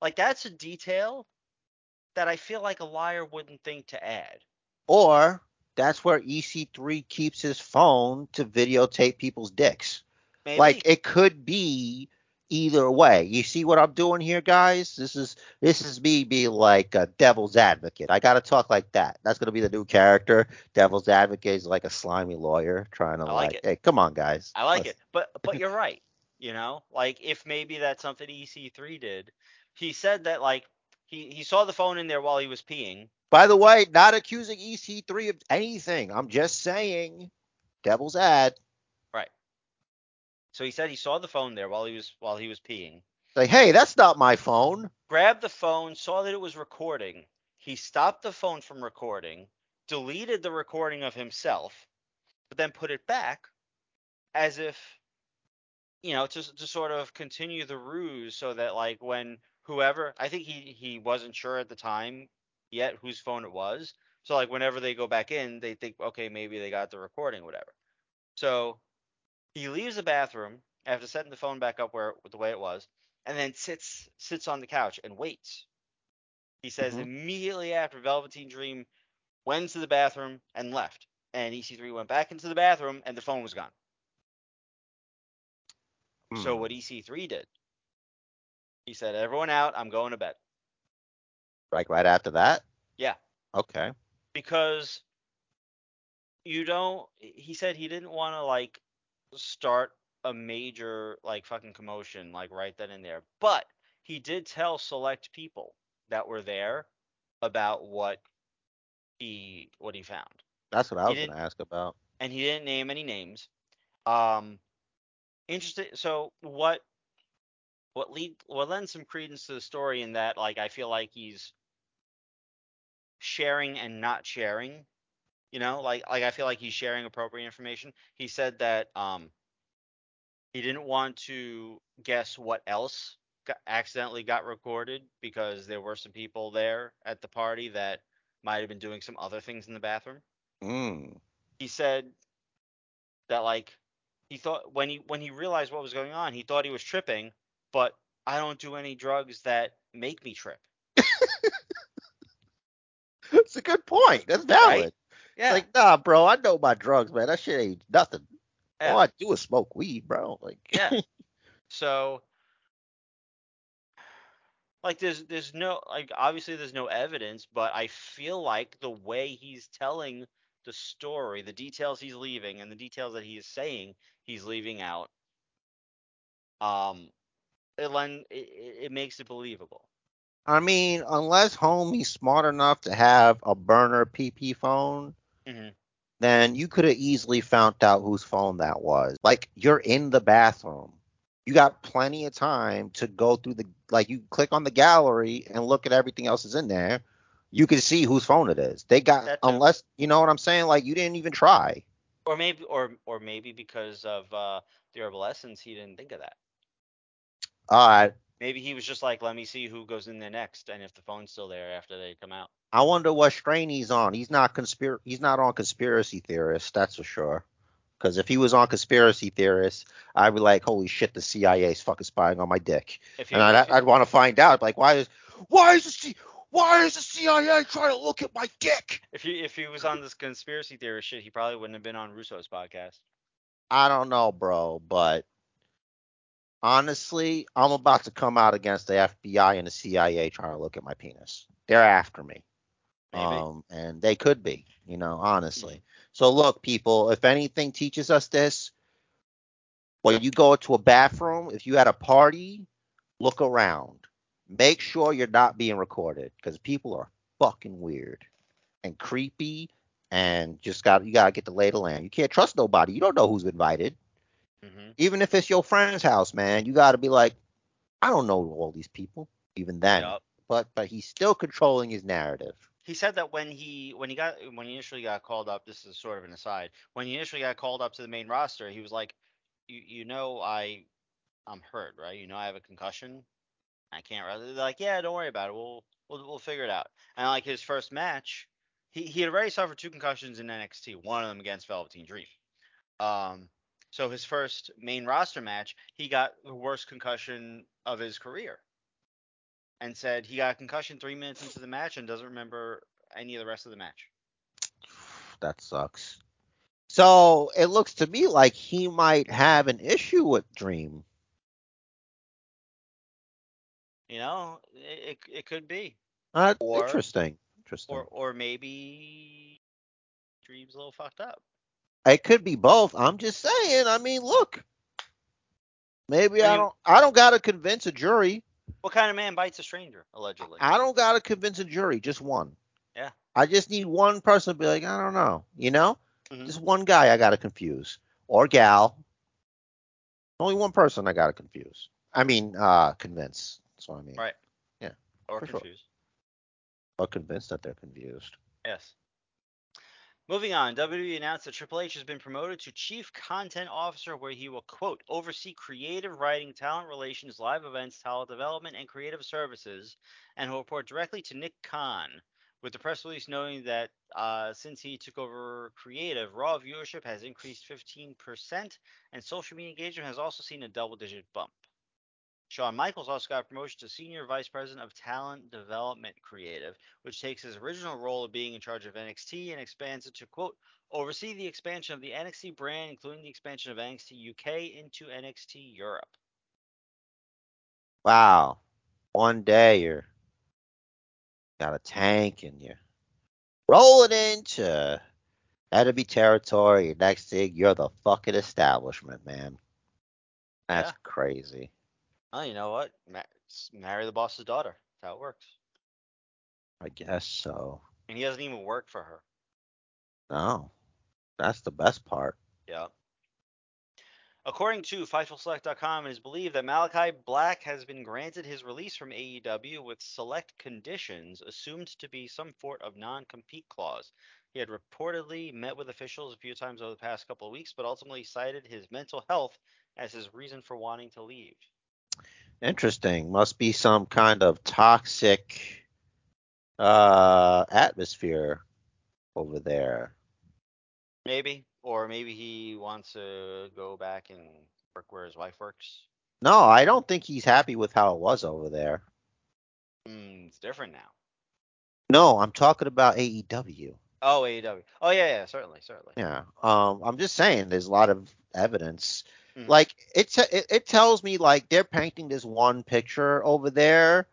Like that's a detail that I feel like a liar wouldn't think to add. Or that's where EC3 keeps his phone to videotape people's dicks. Maybe. Like it could be either way. You see what I'm doing here, guys? This is this is me being like a devil's advocate. I gotta talk like that. That's gonna be the new character. Devil's advocate is like a slimy lawyer trying to I like like, hey, come on, guys. I like Let's- it. But but you're right. You know, like if maybe that's something EC3 did. He said that like he he saw the phone in there while he was peeing. By the way, not accusing EC3 of anything. I'm just saying, devil's ad. So he said he saw the phone there while he was while he was peeing. Say, hey, that's not my phone. Grabbed the phone, saw that it was recording. He stopped the phone from recording, deleted the recording of himself, but then put it back as if you know, to to sort of continue the ruse so that like when whoever I think he he wasn't sure at the time yet whose phone it was. So like whenever they go back in, they think okay, maybe they got the recording whatever. So he leaves the bathroom after setting the phone back up where the way it was and then sits sits on the couch and waits. He says Mhm. immediately after Velveteen Dream went to the bathroom and left. And EC3 went back into the bathroom and the phone was gone. So Hmm. what EC3 did, he said, "Everyone out. I'm going to bed." Like right after that? Yeah. Okay. Because you don't. He said he didn't want to like start a major like fucking commotion like right then and there. But he did tell select people that were there about what he what he found. That's what I was gonna ask about. and he didn't name any names. Um, interesting. So what? What lead? What lends some credence to the story in that, like, I feel like he's sharing and not sharing. You know, like, like I feel like he's sharing appropriate information. He said that um, he didn't want to guess what else got, accidentally got recorded because there were some people there at the party that might have been doing some other things in the bathroom Mm. he said that like he thought when he when he realized what was going on, he thought he was tripping, but I don't do any drugs that make me trip. That's a good point. That's valid. Yeah. Like, nah, bro, I know my drugs, man. That shit ain't nothing. yeah. All I do is smoke weed, bro. Like, yeah. So like there's there's no like obviously there's no evidence, but I feel like the way he's telling the story, the details he's leaving and the details that he is saying he's leaving out um it lend it, it it makes it believable. I mean, unless homie's smart enough to have a burner PP phone, Mhm. then you could have easily found out whose phone that was. Like, you're in the bathroom. You got plenty of time to go through the like you click on the gallery and look at everything else is in there. You can see whose phone it is. They got That unless you know what I'm saying, like you didn't even try. Or maybe, or or maybe because of uh, the herbal essence, he didn't think of that. All right. Maybe he was just like, let me see who goes in there next, and if the phone's still there after they come out. I wonder what strain he's on. He's not conspir he's not on conspiracy theorists, that's for sure. Because if he was on conspiracy theorists, I'd be like, holy shit, the CIA's fucking spying on my dick, If he, and I'd, I'd want to find out, like, why is why is the C, why is the CIA trying to look at my dick? if he if he was on this conspiracy theory shit, he probably wouldn't have been on Russo's podcast. I don't know, bro, but honestly, I'm about to come out against the FBI and the CIA trying to look at my penis. They're after me. Um, and they could be, you know, honestly. So look, people, if anything teaches us this, when you go to a bathroom, if you had a party, look around. Make sure you're not being recorded because people are fucking weird and creepy and just got you gotta get the lay of the land. You can't trust nobody. You don't know who's invited. Hmm Even if it's your friend's house, man, you gotta be like, I don't know all these people. Even then. Yup. But but he's still controlling his narrative. He said that when he when he got when he initially got called up, this is sort of an aside. When he initially got called up to the main roster, he was like, "You you know I I'm hurt, right? You know I have a concussion. I can't." They're like, "Yeah, don't worry about it. We'll we'll we'll figure it out." And like his first match, he he had already suffered two concussions in NXT, one of them against Velveteen Dream. Um, so his first main roster match, he got the worst concussion of his career. and said he got a concussion three minutes into the match and doesn't remember any of the rest of the match. That sucks. So it looks to me like he might have an issue with Dream. You know, it it, it could be, Uh, Or- interesting. Interesting. or or maybe Dream's a little fucked up. It could be both. I'm just saying. I mean, look. Maybe I I, don't. I don't gotta convince a jury. What kind of man bites a stranger? Allegedly. I don't gotta convince a jury. Just one. Yeah. I just need one person to be like, I don't know. You know, Mhm. just one guy I gotta confuse or gal. Only one person I gotta confuse. I mean, uh, convince. That's what I mean. Right. Yeah, Or for sure. Or convince that they're confused. Yes. Moving on, WWE announced that Triple H has been promoted to Chief Content Officer, where he will, quote, oversee creative writing, talent relations, live events, talent development, and creative services, and will report directly to Nick Khan. With the press release noting that uh, since he took over creative, Raw viewership has increased 15%, and social media engagement has also seen a double digit bump. Shawn Michaels also got a promotion to Senior Vice President of Talent Development Creative, which takes his original role of being in charge of NXT and expands it to, quote, oversee the expansion of the NXT brand, including the expansion of NXT UK into NXT Europe. Wow. One day you're got a tank and you're rolling into enemy territory. Next thing you're the fucking establishment, man. That's Yeah. crazy. Oh, you know what? Marry the boss's daughter. That's how it works. I guess so. And he doesn't even work for her. No. That's the best part. Yeah. According to FightfulSelect.com, it is believed that Malachi Black has been granted his release from AEW with select conditions, assumed to be some sort of non-compete clause. He had reportedly met with officials a few times over the past couple of weeks, but ultimately cited his mental health as his reason for wanting to leave. Interesting. Must be some kind of toxic uh atmosphere over there. Maybe, or maybe he wants to go back and work where his wife works. No, I don't think he's happy with how it was over there. Hmm, it's different now. No, I'm talking about AEW. Oh, AEW. Oh yeah, yeah, certainly, certainly. Yeah. Um, I'm just saying there's a lot of evidence. Mhm. Like it, te- it it tells me like they're painting this one picture over there,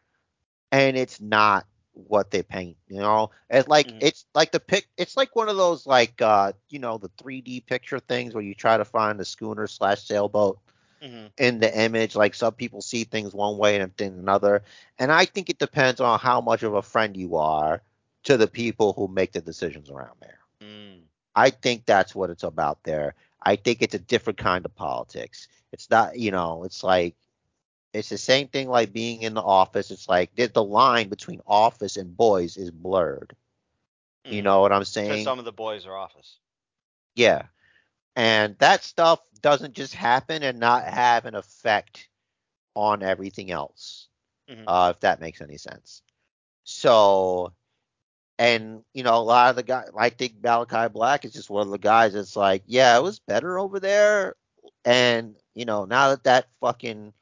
and it's not what they paint. You know, it's like Mhm. it's like the pic. It's like one of those like uh you know the 3D picture things where you try to find the schooner slash sailboat hmm in the image. Like some people see things one way and then another, and I think it depends on how much of a friend you are to the people who make the decisions around there. Mm. I think that's what it's about there. I think it's a different kind of politics. It's not, you know, it's like it's the same thing like being in the office. It's like the, line between office and boys is blurred. You Mhm. know what I'm saying? some of the boys are office. Yeah. And that stuff doesn't just happen and not have an effect on everything else. Mhm. Uh, if that makes any sense. So, and you know, a lot of the guys, I think Malachi Black is just one of the guys that's like, yeah, it was better over there. And you know, now that that fucking,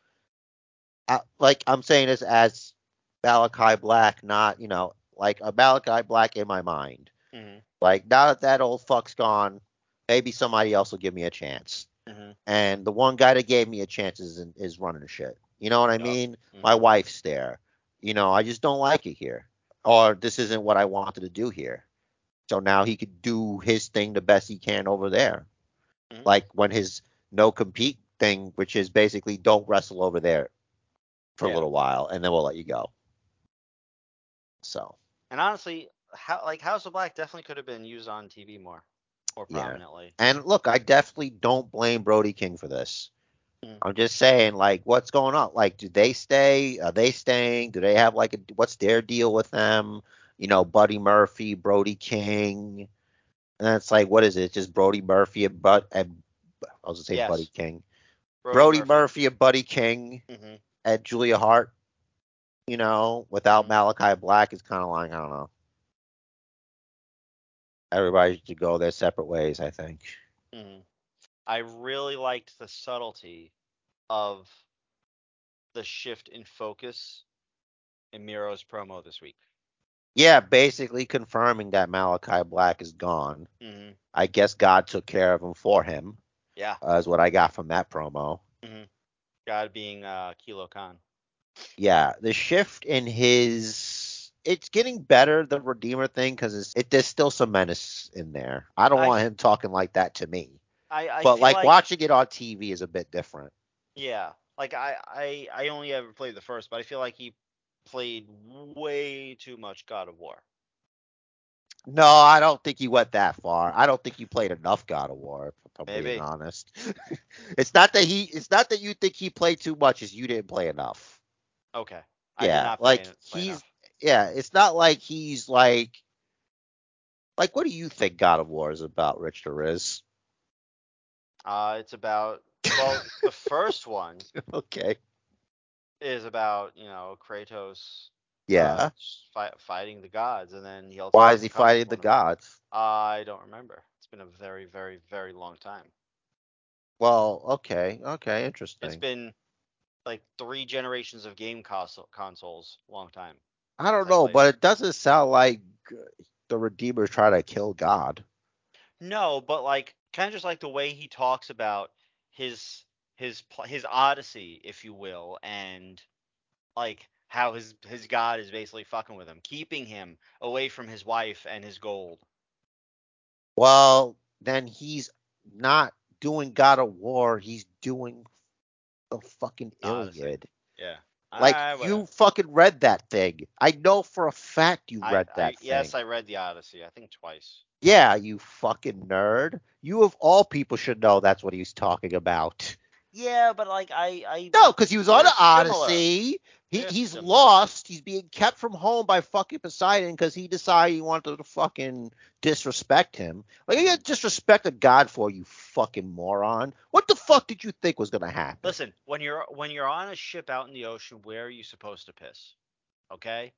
uh, like I'm saying this as Malachi Black, not you know, like a Malachi Black in my mind. Mhm. Like now that that old fuck's gone, maybe somebody else will give me a chance. Mhm. And the one guy that gave me a chance is is running shit. You know what I mean? My Mhm. wife's there. You know, I just don't like it here. Or this isn't what I wanted to do here. So now he could do his thing the best he can over there. Mhm. Like when his no compete thing, which is basically don't wrestle over there for Yeah. a little while and then we'll let you go. So And honestly, how like House of Black definitely could have been used on TV more, more Yeah. prominently. and look, I definitely don't blame Brody King for this. Mhm. I'm just saying, like, what's going on? Like, do they stay? Are they staying? Do they have like a what's their deal with them? You know, Buddy Murphy, Brody King, and it's like, what is it? It's just Brody Murphy and Bud and I was gonna say Yes. Buddy King, Brody, Murphy. and Buddy King hmm and Julia Hart. You know, without Mhm. Malachi Black, it's kind of like I don't know. Everybody should go their separate ways. I think. hmm I really liked the subtlety of the shift in focus in Miro's promo this week. Yeah, basically confirming that Malachi Black is gone. hmm I guess God took care of him for him. Yeah. Uh, is what I got from that promo. God being uh, Kilo Khan. Yeah, the shift in his it's getting better the Redeemer thing because it there's still some menace in there. I don't I- want him talking like that to me. I, I but feel like, watching it on TV is a bit different. Yeah, like I, I I only ever played the first, but I feel like he played way too much God of War. No, I don't think he went that far. I don't think he played enough God of War. If I'm Maybe. being honest, it's not that he. It's not that you think he played too much. It's you didn't play enough. Okay. Yeah, play like play he's enough. yeah. It's not like he's like like what do you think God of War is about, Rich Riz? Uh, it's about well, the first one okay. is about you know Kratos. Yeah. Uh, fi- fighting the gods, and then he also. Why is he fighting the gods? I don't remember. It's been a very, very, very long time. Well, okay, okay, interesting. It's been like three generations of game console- consoles. Long time. I don't know, but it. it doesn't sound like the Redeemer try to kill God. No, but like kind of just like the way he talks about his his his odyssey, if you will, and like how his his god is basically fucking with him, keeping him away from his wife and his gold. Well, then he's not doing God of War. He's doing the fucking Odyssey. Iliad. Yeah. Like Ah, you fucking read that thing. I know for a fact you read I- that Yes. I read the Odyssey. I think twice. Yeah, you fucking nerd. You of all people should know that's what he's talking about. Yeah, but like I I No, because he was on. Odyssey. He, he's similar. lost. He's being kept from home by fucking Poseidon because he decided he wanted to fucking disrespect him. Like, you disrespect a god for you fucking moron. What the fuck did you think was gonna happen? listen when you're when you're on a ship out in the ocean. Where are you supposed to piss? Okay.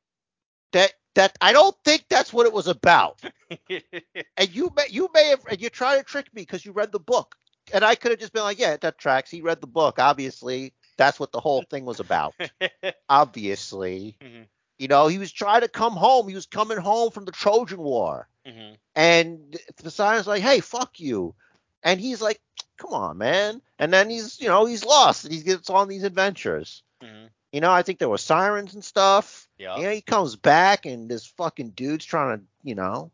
That that I don't think that's what it was about. And you may you may have and you're trying to trick me because you read the book. And I could have just been like, yeah, that tracks. He read the book. Obviously, that's what the whole thing was about. Obviously. Mhm. You know, he was trying to come home. He was coming home from the Trojan War. Mhm. And Poseidon's like, hey, fuck you. And he's like, come on, man. And then he's, you know, he's lost and he gets on these adventures. Mhm. You know, I think there were sirens and stuff. Yeah. You know, he comes back and this fucking dude's trying to, you know.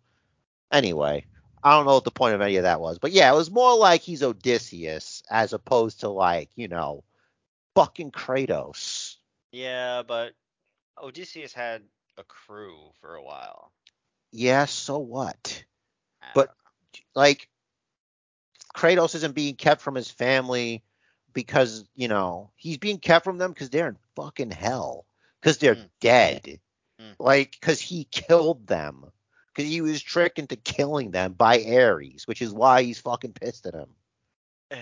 Anyway, I don't know what the point of any of that was. But yeah, it was more like he's Odysseus as opposed to like, you know, fucking Kratos. Yeah, but Odysseus had a crew for a while. Yeah, so what? Ah. But- don't like Kratos isn't being kept from his family because you know he's being kept from them because they're in fucking hell because they're Mm. dead Mm. like because he killed them because he was tricked into killing them by Ares which is why he's fucking pissed at him. Oh.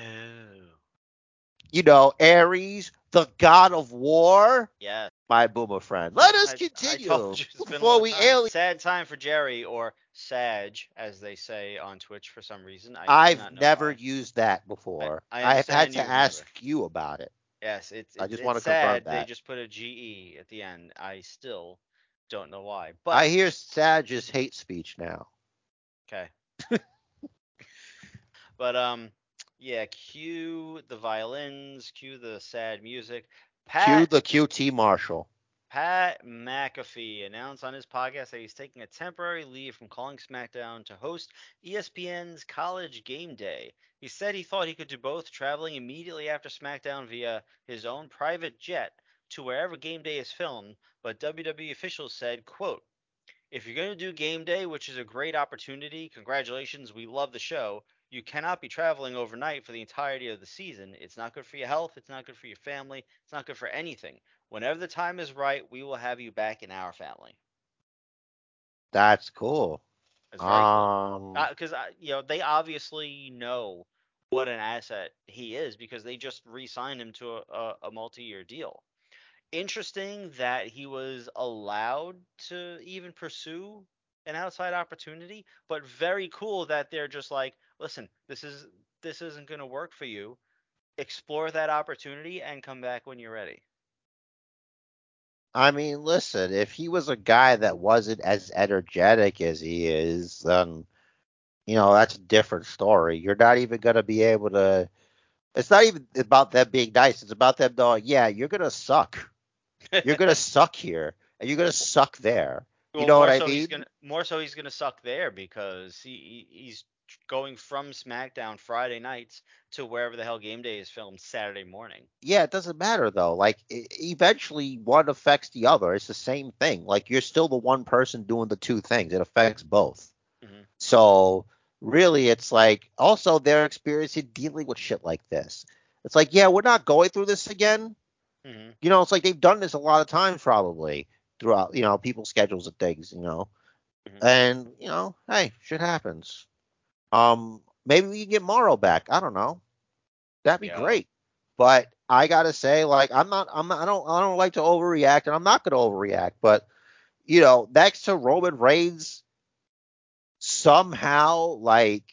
you know Ares the god of war Yeah. my boomer friend let us I- I continue told you, it's been a before we alien Sad time for Jerry, or Sag, as they say on Twitch for some reason. I I've never why. used that before I I've had to ask never. you about it Yes, it's. I just it's wanna confirm sad They just put a GE at the end. I still don't know why. But I hear Sag is hate speech now Okay. but um, yeah. Cue the violins. Cue the sad music. Pat Cue the QT Marshall. Pat McAfee announced on his podcast that he's taking a temporary leave from calling SmackDown to host ESPN's College Game Day. He said he thought he could do both, traveling immediately after SmackDown via his own private jet to wherever Game Day is filmed, but WWE officials said, quote, if you're going to do Game Day, which is a great opportunity, congratulations, we love the show. You cannot be traveling overnight for the entirety of the season. It's not good for your health. It's not good for your family. It's not good for anything. Whenever the time is right, we will have you back in our family. That's cool. It's very Um, cool. Because you know they obviously know what an asset he is because they just re-signed him to a, a, a multi-year deal. Interesting that he was allowed to even pursue an outside opportunity, but very cool that they're just like, listen, this is this isn't going to work for you. Explore that opportunity and come back when you're ready. I mean, listen, if he was a guy that wasn't as energetic as he is, then you know that's a different story. You're not even gonna be able to. It's not even about them being nice. It's about them knowing, yeah, you're gonna suck. You're gonna suck here, and you're gonna suck there. You Well, know what I so He's mean? gonna, more so he's gonna suck there because he he- he's going from SmackDown Friday nights to wherever the hell Game Day is filmed Saturday morning. Yeah, it doesn't matter though. Like e- eventually, one affects the other. It's the same thing. Like you're still the one person doing the two things. It affects both. Mhm. So really, it's like also they're experiencing dealing with shit like this. It's like, yeah, we're not going through this again. hmm You know, it's like they've done this a lot of times probably throughout, you know, people's schedules and things, you know. Mhm. And, you know, hey, shit happens. Um, maybe we can get Mauro back. I don't know. That'd be Yeah. great. But I gotta say, like, I'm not, I'm not, I don't, I don't like to overreact, and I'm not gonna overreact. But you know, next to Roman Reigns, somehow, like,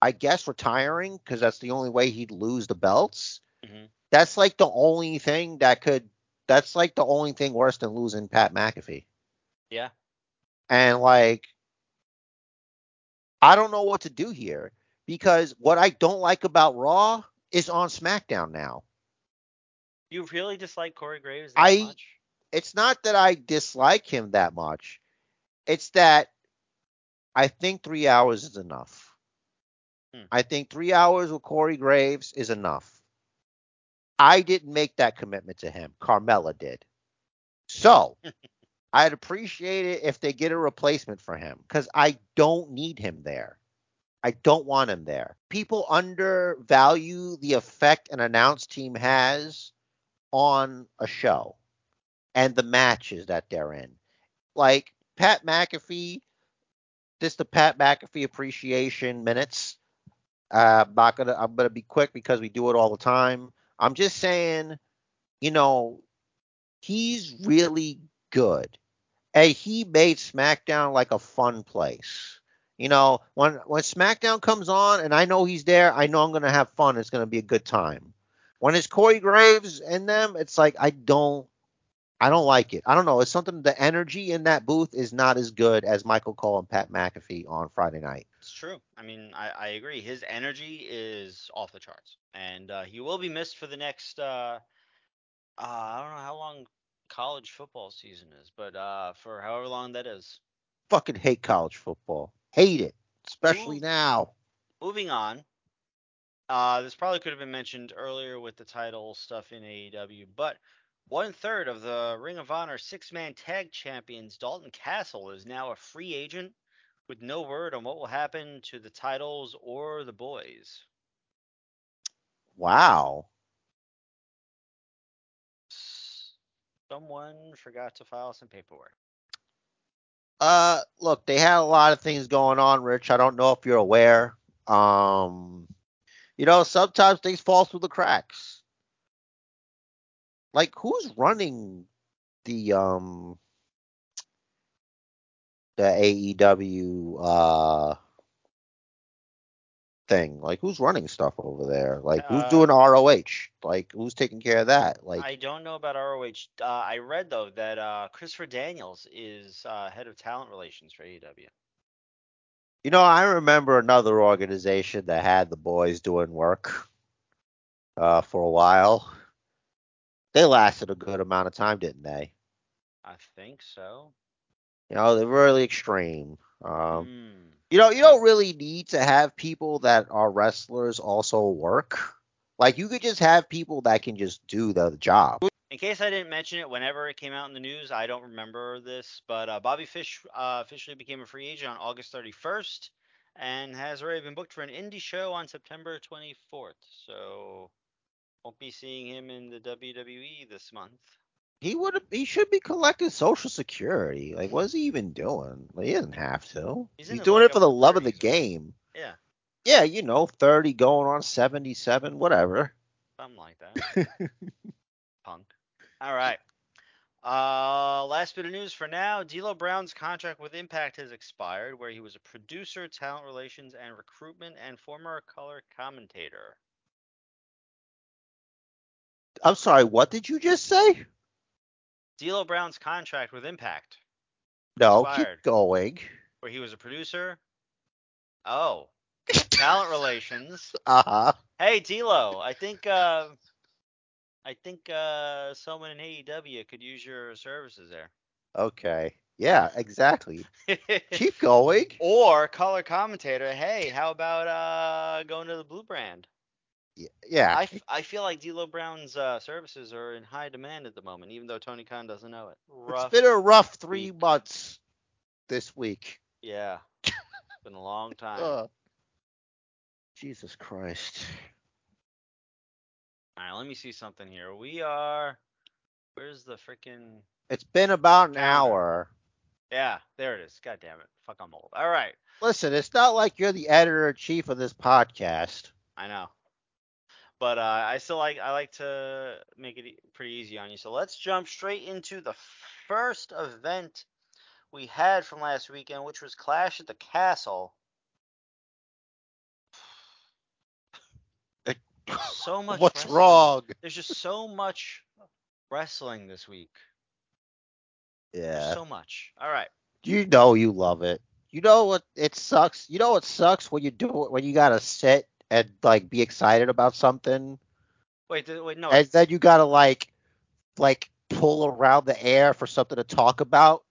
I guess retiring because that's the only way he'd lose the belts. Mhm. That's like the only thing that could. That's like the only thing worse than losing Pat McAfee. Yeah. And like, I don't know what to do here because what I don't like about Raw is on SmackDown now. You really dislike Corey Graves that I- much? It's not that I dislike him that much. It's that I think three hours is enough. Hmm. I think three hours with Corey Graves is enough. I didn't make that commitment to him. Carmella did. So I'd appreciate it if they get a replacement for him because I don't need him there. I don't want him there. People undervalue the effect an announce team has on a show and the matches that they're in. Like Pat McAfee, just the Pat McAfee appreciation minutes. Uh, I'm not gonna. I'm gonna be quick because we do it all the time. I'm just saying, you know, he's really good, and he made SmackDown like a fun place. You know, when when SmackDown comes on and I know he's there, I know I'm gonna have fun. It's gonna be a good time. When it's Corey Graves in them, it's like I don't I don't like it. I don't know. It's something the energy in that booth is not as good as Michael Cole and Pat McAfee on Friday night. It's true. I mean, I, I agree. His energy is off the charts, and uh, he will be missed for the next. Uh, uh, I don't know how long college football season is, but uh, for however long that is. Fucking hate college football. Hate it. Especially Ooh. now. Moving on. Uh, this probably could have been mentioned earlier with the title stuff in AEW, but one third of the Ring of Honor six man tag champions, Dalton Castle, is now a free agent with no word on what will happen to the titles or the boys. Wow. Someone forgot to file some paperwork. Uh look, they had a lot of things going on, Rich. I don't know if you're aware. Um you know, sometimes things fall through the cracks. Like who's running the um the AEW uh thing? Like who's running stuff over there? Like who's Uh, doing ROH? Like who's taking care of that? Like I don't know about ROH. Uh, I read though that uh, Christopher Daniels is uh, head of talent relations for AEW. You know, I remember another organization that had the boys doing work uh, for a while. They lasted a good amount of time, didn't they? I think so. You know, they're really extreme. Um, Hmm. You know, you don't really need to have people that are wrestlers also work. Like you could just have people that can just do the job. In case I didn't mention it whenever it came out in the news, I don't remember this, but uh, Bobby Fish uh, officially became a free agent on August 31st and has already been booked for an indie show on September 24th. So won't be seeing him in the WWE this month. He would have he should be collecting social security. Like what is he even doing? Like, he doesn't have to. He's He's, doing it for the love of the game. Yeah, Yeah, you know, 30 going on 77, whatever. something like that. Punk. All right. Uh, last bit of news for now. D'Lo Brown's contract with Impact has expired, where he was a producer, talent relations, and recruitment, and former color commentator. I'm sorry, what did you just say? D'Lo Brown's contract with Impact, No, Expired. keep going. where he was a producer. Oh, talent relations. Uh huh. Hey, D'Lo, I think uh, I think uh, someone in AEW could use your services there. Okay. Yeah, exactly. Keep going. or color commentator. Hey, how about uh, going to the Blue Brand? Yeah. I, f- I feel like D'Lo Brown's uh, services are in high demand at the moment, even though Tony Khan doesn't know it. Rough. It's been a rough three week. months this week. Yeah, it's been a long time. Ugh. Jesus Christ. All right, let me see something here. We are. Where's the freaking? It's been about an hour. Yeah, there it is. God damn it. Fuck, I'm old. All right, Listen, it's not like you're the editor in chief of this podcast. I know. But uh, I still like I like to make it e- pretty easy on you. So let's jump straight into the first event we had from last weekend, which was Clash at the Castle. So much. What's wrestling. wrong? There's just so much wrestling this week. There's Yeah. so much. All right. You know you love it. You know what it sucks. You know what sucks when you do it when you gotta sit and like be excited about something, Wait, wait, no. and then you gotta like like pull around the air for something to talk about.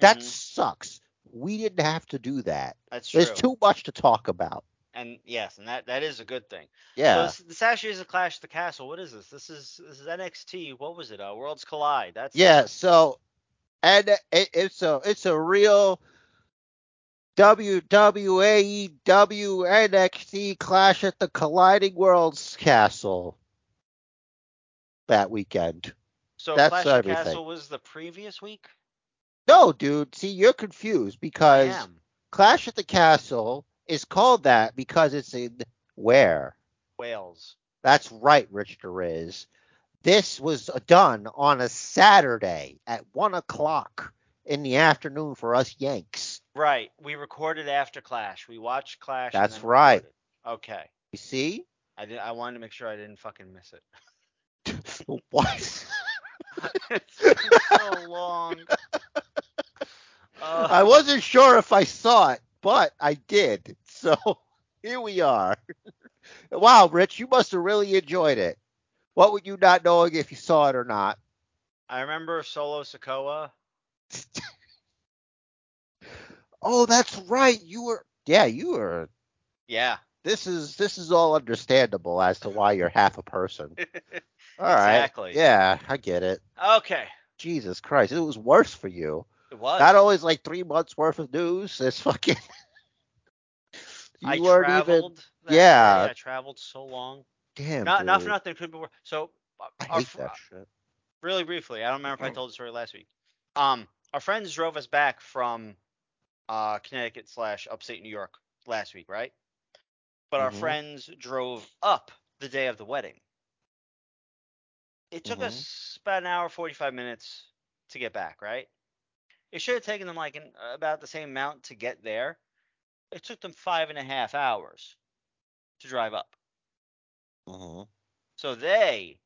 That Mhm. sucks. We didn't have to do that. That's true. There's too much to talk about. and yes, and that that is a good thing. Yeah. So this, this actually is a Clash at the Castle. What is this? This is this is NXT. What was it? Uh, Worlds Collide. That's Yeah, so and it, it's a it's a real WWE NXT Clash at the Colliding Worlds Castle that weekend. So that's Clash at the everything. Castle was the previous week. No, dude, see you're confused because. Clash at the Castle is called that because it's in where? Wales. That's right, Rich The Riz. This was done on a Saturday at one o'clock in the afternoon for us Yanks. Right. We recorded after Clash. We watched Clash. That's right. recorded. Okay. You see? I did. I wanted to make sure I didn't fucking miss it. What? it's been so long. Uh, I wasn't sure if I saw it, but I did. So here we are. wow, Rich, you must have really enjoyed it. What would you not knowing if you saw it or not? I remember Solo Sikoa. Oh, that's right. You were yeah, you were Yeah. this is this is all understandable as to why you're half a person. All right. Exactly. Yeah, I get it. okay. Jesus Christ, it was worse for you. It was. Not always like three months worth of news. It's fucking. you I weren't even. traveled. that yeah. day. I traveled so long. Damn. Not not for dude. nothing. Could be worse. So I our hate fr- that shit. really briefly, I don't remember if I told the story last week. Um, our friends drove us back from uh Connecticut slash upstate New York last week, right? But our Mhm. friends drove up the day of the wedding. It took Mhm. us about an hour forty five minutes to get back, right? It should have taken them like an, about the same amount to get there. It took them five and a half hours to drive up. Mhm. So they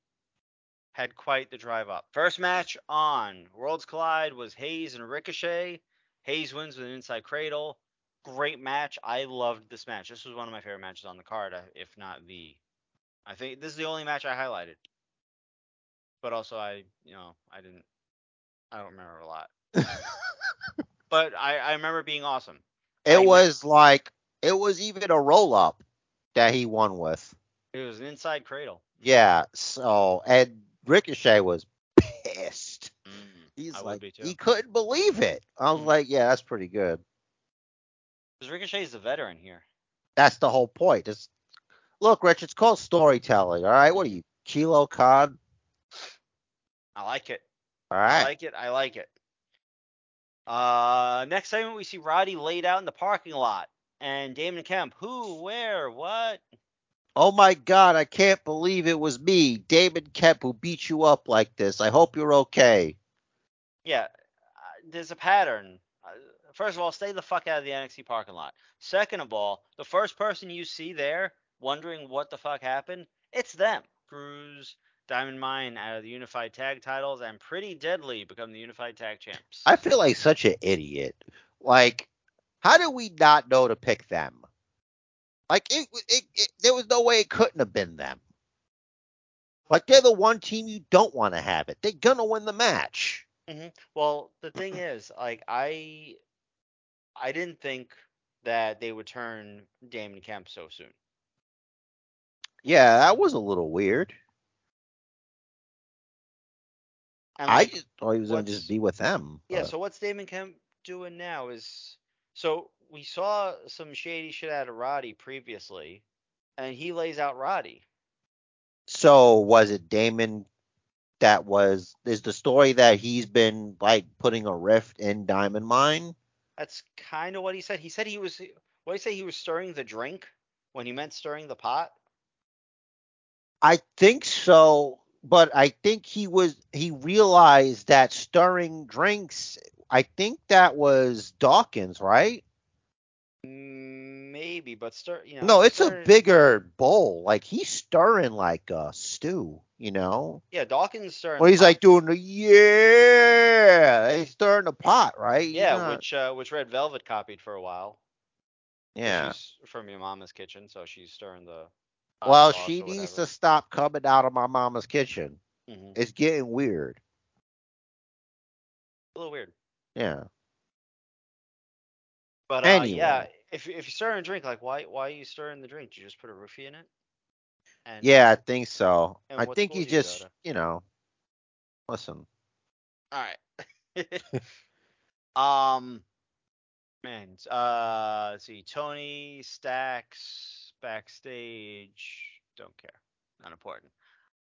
had quite the drive up. First match on Worlds Collide was Hayes and Ricochet. Hayes wins with an inside cradle. Great match. I loved this match. This was one of my favorite matches on the card, uh, if not the. I think this is the only match I highlighted. But also, I, you know, I didn't. I don't remember a lot. But I, I remember being awesome. It kn- was like it was even a roll up that he won with. It was an inside cradle. Yeah. So and Ricochet was pissed. Mm, He's I would like be too. he couldn't believe it. I was Mm. like, yeah, that's pretty good. Because Ricochet's the veteran here. That's the whole point. It's, look, Rich, it's called storytelling. All right. What are you, Kilokahn? I like it. All I like it. I like it. Uh, next segment we see Roddy laid out in the parking lot, and Damon Kemp. Who? Where? What? Oh my God, I can't believe it was me, Damon Kemp, who beat you up like this. I hope you're okay. Yeah, uh, there's a pattern. Uh, first of all, stay the fuck out of the NXT parking lot. Second of all, the first person you see there wondering what the fuck happened, it's them. Cruz, Diamond Mine out of the Unified Tag titles and Pretty Deadly become the Unified Tag Champs. I feel like such an idiot. Like, how do we not know to pick them? Like, it, it, it there was no way it couldn't have been them. Like, they're the one team you don't want to have it. They're gonna win the match. hmm Well, the thing is, like I, I didn't think that they would turn Damon Kemp so soon. Yeah, that was a little weird. I just thought he was gonna just be with them. yeah. but- So what's Damon Kemp doing now? Is so we saw some shady shit out of Roddy previously, and he lays out Roddy. So was it Damon that was is the story that he's been like putting a rift in Diamond Mine? That's kind of what he said. He said he was. What did he say? He was stirring the drink when he meant stirring the pot. I think so, but I think he was he realized that stirring drinks. I think that was Dawkins, right? Maybe, but stir. You know. No, it's a bigger bowl. Like he's stirring like a stew, you know. Yeah, Dawkins stirring. Well, he's pot. like doing the yeah, he's stirring the pot, right? Yeah, not- which uh, which Red Velvet copied for a while. yeah. She's from your mama's kitchen, so she's stirring the. Well, she needs to stop coming out of my mama's kitchen. Mhm. It's getting weird. A little weird, Yeah. but uh, Anyway. yeah, if you- if you're stirring a drink, like why why are you stirring the drink? Did you just put a roofie in it? And, Yeah, I think so. I think you just, to? you know, listen. All right. um, man. Uh, let's see. Tony Stacks backstage. Don't care. Not important.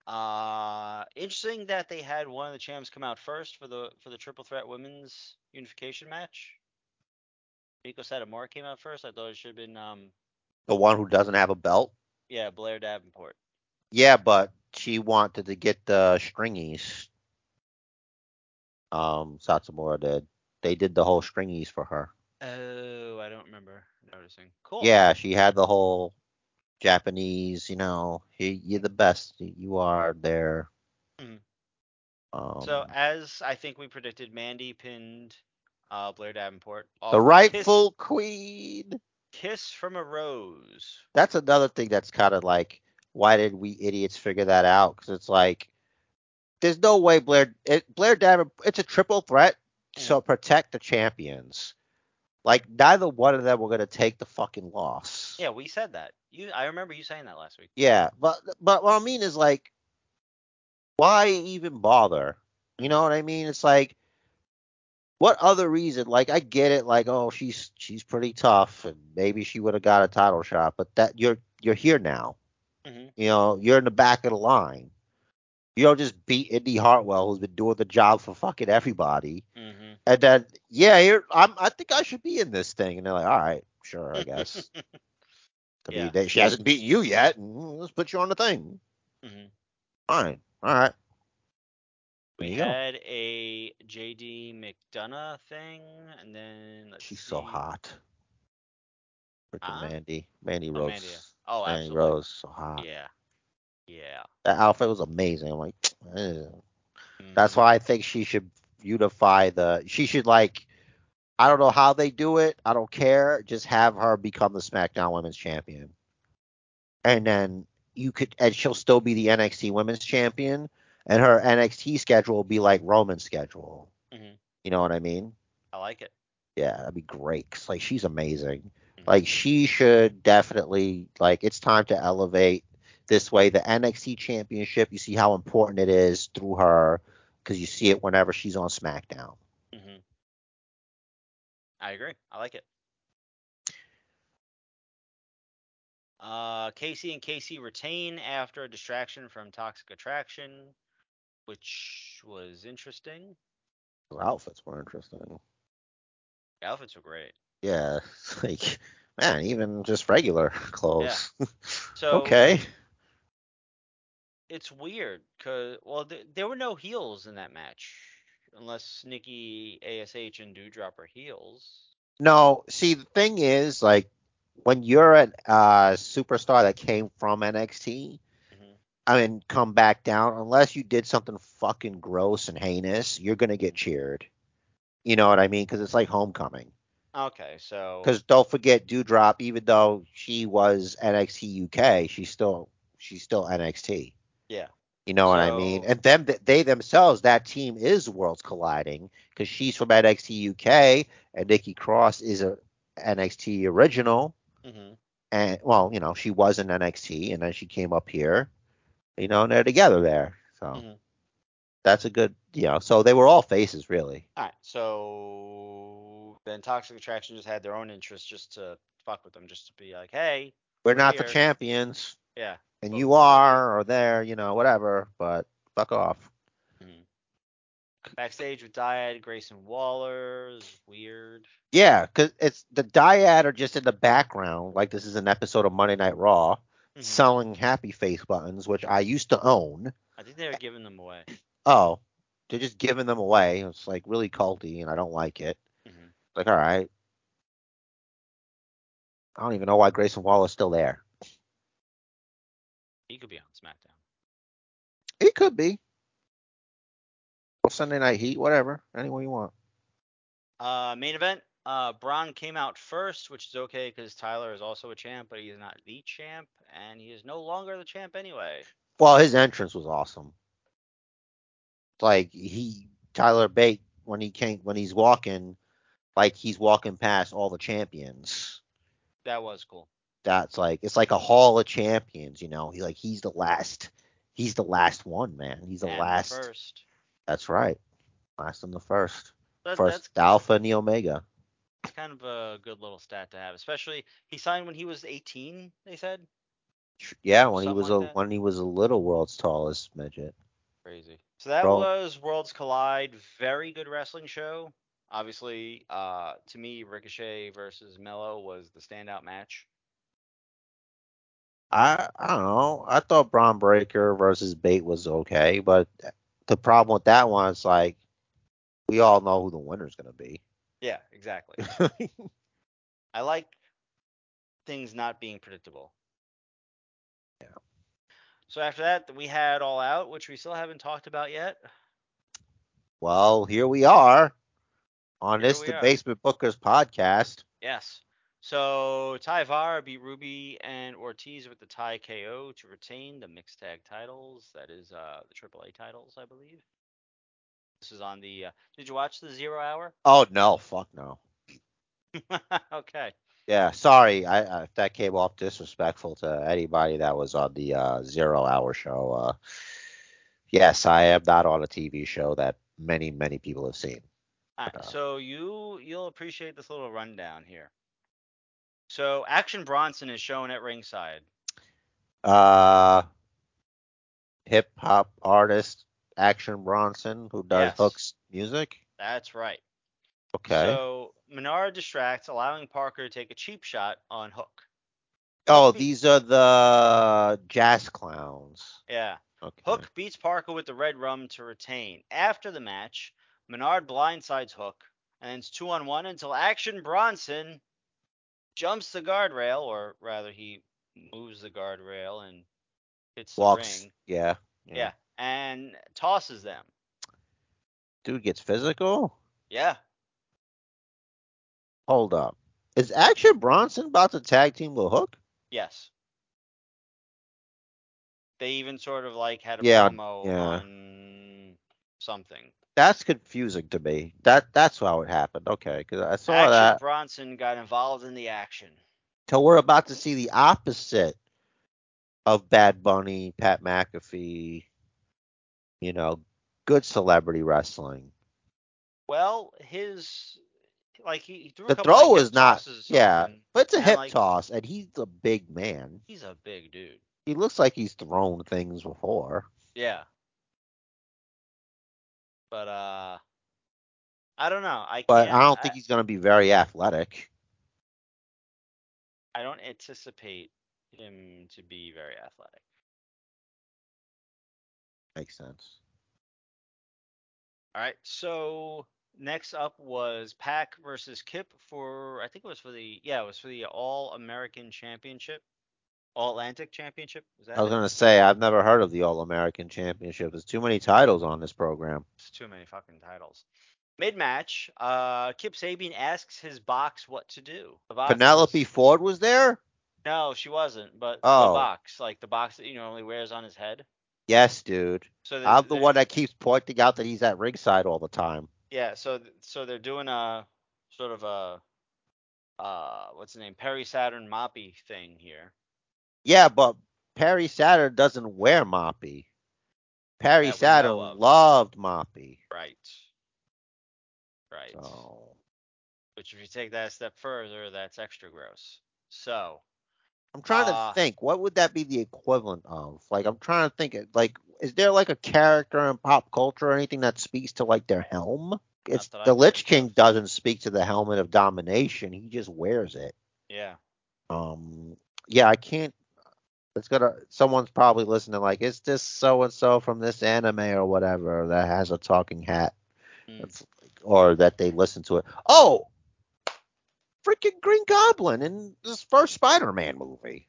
Uh, interesting that they had one of the champs come out first for the for the triple threat women's unification match. Meiko Satomura came out first. I thought it should have been um The one who doesn't have a belt. yeah Blair Davenport. Yeah, but she wanted to get the stringies. Um, Satomura did. They did the whole stringies for her. Oh, I don't remember noticing. Cool. Yeah, she had the whole Japanese, you know, you, you're the best. You are there. Mm-hmm. Um, So as I think we predicted, Mandy pinned uh, Blair Davenport. the of rightful queen. kiss, kiss from a rose. That's another thing that's kind of like, why did we idiots figure that out? Because it's like, there's no way Blair it, Blair Davenport. It's a triple threat, so protect the champions. Like neither one of them were gonna take the fucking loss. Yeah, we said that. You, I remember you saying that last week. Yeah, but but what I mean is like, why even bother? You know what I mean? It's like, what other reason? Like, I get it. Like, oh, she's she's pretty tough, and maybe she would have got a title shot. But that you're you're here now. hmm You know, you're in the back of the line. You don't just beat Indy Hartwell, who's been doing the job for fucking everybody, hmm and then yeah, here I'm. I think I should be in this thing, and they're like, all right, sure, I guess. I Yeah. mean, they, she hasn't beaten you yet, and let's put you on the thing. hmm Fine. All right. We go. had a JD McDonagh thing, and then let's She's so hot. Freaking Huh? Mandy. Mandy Oh, Rose. Mandy. Oh, Mandy absolutely. Rose, so hot. Yeah. Yeah. That outfit was amazing. I'm like, eh. that's Mhm. why I think she should unify the. She should like. I don't know how they do it. I don't care. Just have her become the SmackDown Women's Champion, and then you could, and she'll still be the NXT Women's Champion, and her NXT schedule will be like Roman's schedule. Mhm. You know what I mean? I like it. Yeah, that'd be great. 'cause, like she's amazing. Mhm. Like she should definitely like it's time to elevate this way the NXT championship. You see how important it is through her because you see it whenever she's on SmackDown. hmm I agree. I like it. Uh, Casey and Casey retain after a distraction from Toxic Attraction, which was interesting. Outfits were interesting. The outfits were great. Yeah, like man, even just regular clothes. Yeah. So okay. it's weird because well, th- there were no heels in that match, unless Nikki Ash and Doudrop are heels. No, see the thing is like when you're a uh, superstar that came from NXT, I mean, come back down unless you did something fucking gross and heinous. You're gonna get cheered. You know what I mean? Because it's like homecoming. Okay, so Because don't forget, Doudrop, even though she was NXT UK, she's still she's still NXT. yeah, You know what I mean? And them, they themselves, that team is worlds colliding because she's from NXT UK and Nikki Cross is a NXT original. hmm And well, you know, she was in NXT and then she came up here. You know, and they're together there. So Mhm. that's a good, you know. So they were all faces, really. all right. So then Toxic Attraction just had their own interests just to fuck with them, just to be like, hey, We're We're not the champions, yeah. and Well, you are, or there, you know, whatever. But fuck off. Backstage with Dyad, Grayson Waller is weird. Yeah, because it's the dyad are just in the background, like this is an episode of Monday Night Raw, Mhm. selling happy face buttons, which I used to own. I think they were giving them away. Oh, they're just giving them away. It's like really culty, and I don't like it. hmm Like, all right. I don't even know why Grayson Waller's still there. He could be on SmackDown. He could be. Sunday Night Heat, whatever. Any way you want. Uh, main event. Uh, Bron came out first, which is okay because Tyler is also a champ, but he's not the champ, and he is no longer the champ anyway. Well, his entrance was awesome. Like he Tyler Bate when he came when he's walking, like he's walking past all the champions. That was cool. That's like it's like a hall of champions, you know. He like he's the last he's the last one, man. He's the And last. first. That's right. Last and the first. That, first the Alpha and the Omega. It's kind of a good little stat to have, especially he signed when he was 18. They said Yeah, when he was like a that. when he was a little world's tallest midget. crazy. So that Bro. was Worlds Collide. Very good wrestling show. Obviously, uh, to me, Ricochet versus Melo was the standout match. I I don't know. I thought Bron Breakker versus Bate was okay, but the problem with that one is like we all know who the winner's gonna be. Yeah, exactly. I like things not being predictable. So after that, we had All Out, which we still haven't talked about yet. well, here we are on Here this the are. Basement Bookers podcast. Yes. So TayVara beat Ruby and Ortiz with the Ty KO to retain the mixed tag titles. That is uh, the AAA titles, I believe. This is on the. Uh, did you watch the Zero Hour? Oh no, fuck no. okay. Yeah, sorry, I, I if that came off disrespectful to anybody that was on the uh, Zero Hour show. Uh, yes, I am not on a TV show that many many people have seen. All right, Uh, so you you'll appreciate this little rundown here. So Action Bronson is shown at ringside. uh hip hop artist Action Bronson who does Yes. Hook's music. That's right. Okay. So Menard distracts, allowing Parker to take a cheap shot on Hook. oh, be- these are the jazz clowns. Yeah. Okay. Hook beats Parker with the red rum to retain. After the match, Menard blindsides Hook, and it's two on one until Action Bronson jumps the guardrail, or rather, he moves the guardrail and hits the walks. ring. Yeah, Yeah. and tosses them. Dude gets physical. Yeah. Hold up. Is Action Bronson about to tag team with Hook? Yes. They even sort of like had a Yeah, promo yeah. on something. That's confusing to me. That that's how it happened. Okay, because I saw Action that. Bronson got involved in the action. So we're about to see the opposite of Bad Bunny, Pat McAfee. You know, good celebrity wrestling. Well, his like he, he threw The throw is not- Yeah, but it's a hip like- toss, and he's a big man. He's a big dude. He looks like he's thrown things before. Yeah. But uh I don't know. I But I don't think he's going to be very athletic. I don't anticipate him to be very athletic. Makes sense. All right. So next up was PAC versus Kip for I think it was for the yeah, it was for the All American Championship. All Atlantic Championship. Is that I was it? gonna say I've never heard of the All American Championship. There's too many titles on this program. It's too many fucking titles. Mid match, uh, Kip Sabian asks his box what to do. Penelope Ford was there. No, she wasn't. But Oh. the box, like the box that he normally wears on his head. Yes, dude. So I'm the one that keeps pointing out that he's at ringside all the time. Yeah, so so they're doing a sort of a uh what's the name Perry Saturn Moppy thing here. Yeah, but Perry Saturn doesn't wear Moppy. Perry That Saturn loved Moppy. Right. Right. So Which if you take that a step further, that's extra gross. So I'm trying Uh, to think. What would that be the equivalent of? Like, I'm trying to think. it Like, is there like a character in pop culture or anything that speaks to like their helm? It's that I the Lich King of. doesn't speak to the helmet of domination. He just wears it. yeah. Um, yeah, I can't. It's gonna. Someone's probably listening. Like, is this so and so from this anime or whatever that has a talking hat? Mm. Or that they listen to it. Oh, freaking Green Goblin in this first Spider-Man movie.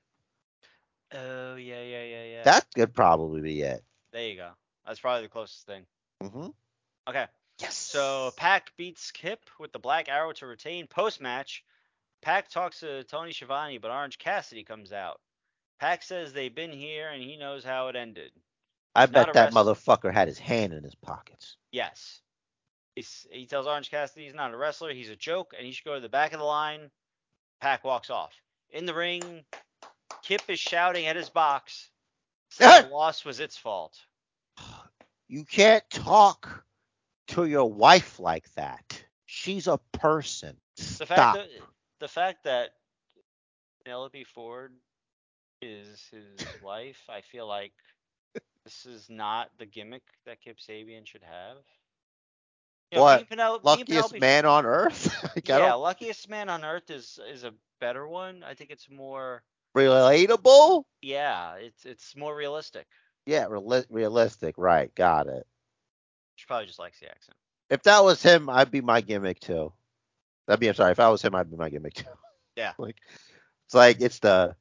Oh yeah, yeah, yeah, yeah. That could probably be it. There you go. That's probably the closest thing. Mm-hmm. Okay. Yes. So PAC beats Kip with the Black Arrow to retain. Post match, PAC talks to Tony Schiavone, but Orange Cassidy comes out. PAC says they've been here and he knows how it ended. I bet that motherfucker had his hand in his pockets. Yes. He's, he tells Orange Cassidy he's not a wrestler, he's a joke, and he should go to the back of the line. PAC walks off. In the ring, Kip is shouting at his box. The loss was its fault. You can't talk to your wife like that. She's a person. The Stop. fact that the fact that Penelope Ford is his wife, I feel like this is not the gimmick that Kip Sabian should have. You know, What? Penel- Luckiest man on earth. Like, Yeah, luckiest man on earth is is a better one. I think it's more. Relatable. Yeah, it's it's more realistic. Yeah, reali- realistic. Right. Got it. She probably just likes the accent. If that was him, I'd be my gimmick too. That'd be. I'm sorry. If I was him, I'd be my gimmick too. Yeah. like, it's like it's the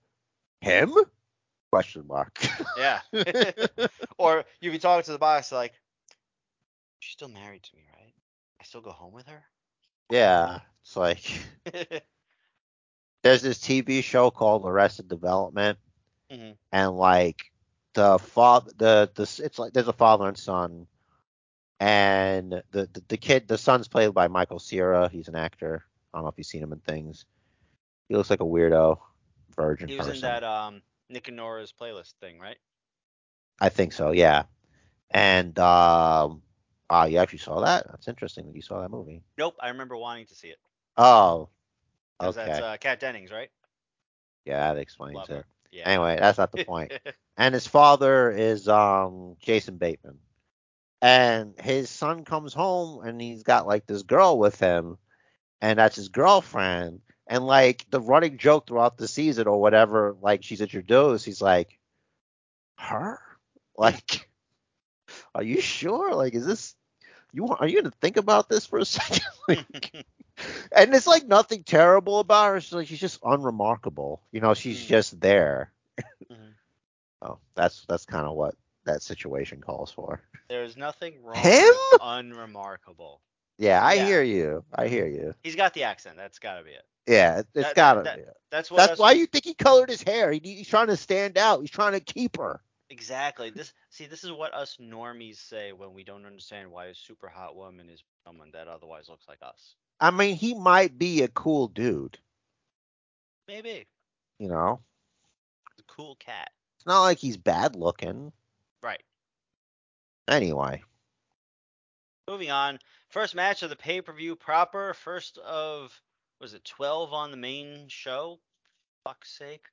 him question mark. Yeah. or you'd be talking to the boss like, she's still married to me, right? I still go home with her. yeah. It's like there's this TV show called Arrested Development, Mhm. and like the father, the the it's like there's a father and son, and the, the the kid, the son's played by Michael Cera. He's an actor. I don't know if you've seen him in things. He looks like a weirdo virgin He was person. in that um Nick and Nora's playlist thing, right? I think so, yeah. And um, wow, you actually saw that? That's interesting that you saw that movie. Nope, I remember wanting to see it. Oh, okay. That's uh, Kat Dennings, right? yeah, that explains Love it. her. Yeah. Anyway, that's not the point. and his father is um Jason Bateman. And his son comes home and he's got like this girl with him, and that's his girlfriend. And like the running joke throughout the season or whatever, like she's introduced, he's like, her? Like, are you sure? Like, is this you? Are you gonna think about this for a second? like, and it's like nothing terrible about her. She's like she's just unremarkable. You know, she's Mm. just there. Mhm. Oh, that's that's kind of what that situation calls for. There's nothing wrong. Him? Unremarkable. Yeah, I Yeah. hear you. I hear you. He's got the accent. That's got to be it. Yeah, it, it's That- gotta that- be. That's what. That's us- why you think he colored his hair. He, he's trying to stand out. He's trying to keep her. Exactly. This see, this is what us normies say when we don't understand why a super hot woman is someone that otherwise looks like us. I mean, he might be a cool dude. Maybe. You know, a cool cat. it's not like he's bad looking. Right. Anyway, Moving on. First match of the pay per view proper. First of was it twelve on the main show? Fuck's sake.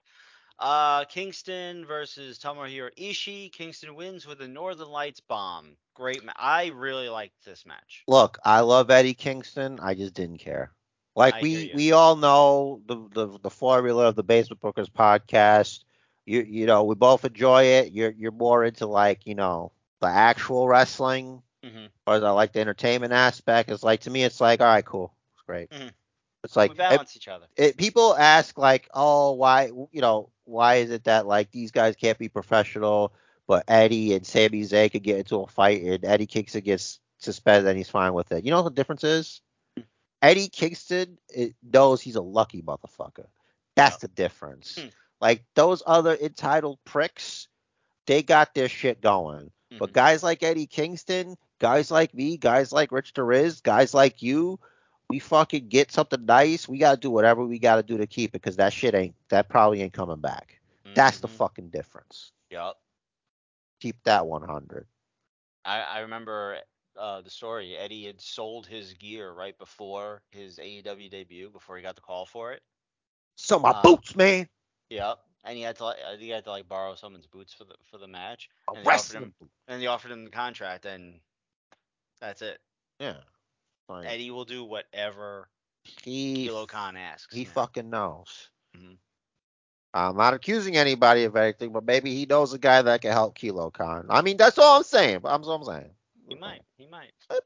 Uh, Kingston versus Tomohiro Ishii. Kingston wins with a Northern Lights bomb. Great. Ma- I really liked this match. look, I love Eddie Kingston. I just didn't care. Like I we we all know the, the the formula of the Basement Bookers podcast. You you know we both enjoy it. You're you're more into like you know the actual wrestling, hmm or I like the entertainment aspect. It's like to me, it's like all right, cool, it's great. Mhm. It's like we it- balance each other. it, people ask like, oh, why, you know, why is it that like these guys can't be professional, but Eddie and Sami Zayn could get into a fight and Eddie Kingston gets suspended and he's fine with it. You know what the difference is? Eddie Kingston it knows he's a lucky motherfucker. That's the difference. Hmm. Like those other entitled pricks, they got their shit going. But Mhm. guys like Eddie Kingston, guys like me, guys like Rich The Riz, guys like you, we fucking get something nice. We gotta do whatever we gotta do to keep it because that shit ain't that probably ain't coming back. That's the Mhm. fucking difference. Yep. Keep that 100. I, I remember uh, the story. Eddie had sold his gear right before his AEW debut, before he got the call for it. So my Uh, boots, man. Yep. And he had to like, he had to like borrow someone's boots for the for the match. And they offered him- And they offered him the contract, and that's it. Yeah. Like, Eddie will do whatever he Kilokahn asks. he man. fucking knows. Mhm. I'm not accusing anybody of anything, but maybe he knows a guy that can help Kilokahn. I mean, that's all I'm saying. That's all I'm saying. He might. He might. Maybe-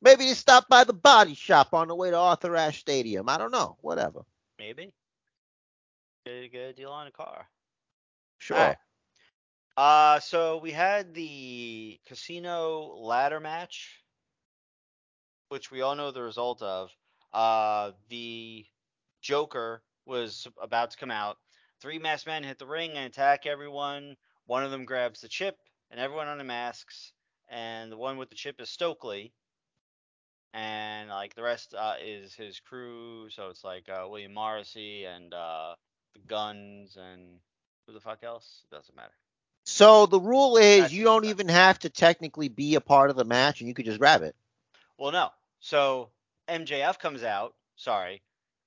Maybe he stopped by the body shop on the way to Arthur Ashe Stadium. I don't know. Whatever. Maybe. Get, a- deal on a car. Sure. Uh, so we had the casino ladder match, which we all know the result of. Uh, the Joker was about to come out. Three masked men hit the ring and attack everyone. One of them grabs the chip, and everyone unmasks. And the one with the chip is Stokely. And like the rest uh, is his crew. So it's like uh, William Morrissey and uh, the Guns and who the fuck else? It doesn't matter. So the rule is That's you don't even have to technically be a part of the match, and you could just grab it. Well, no. So MJF comes out. Sorry.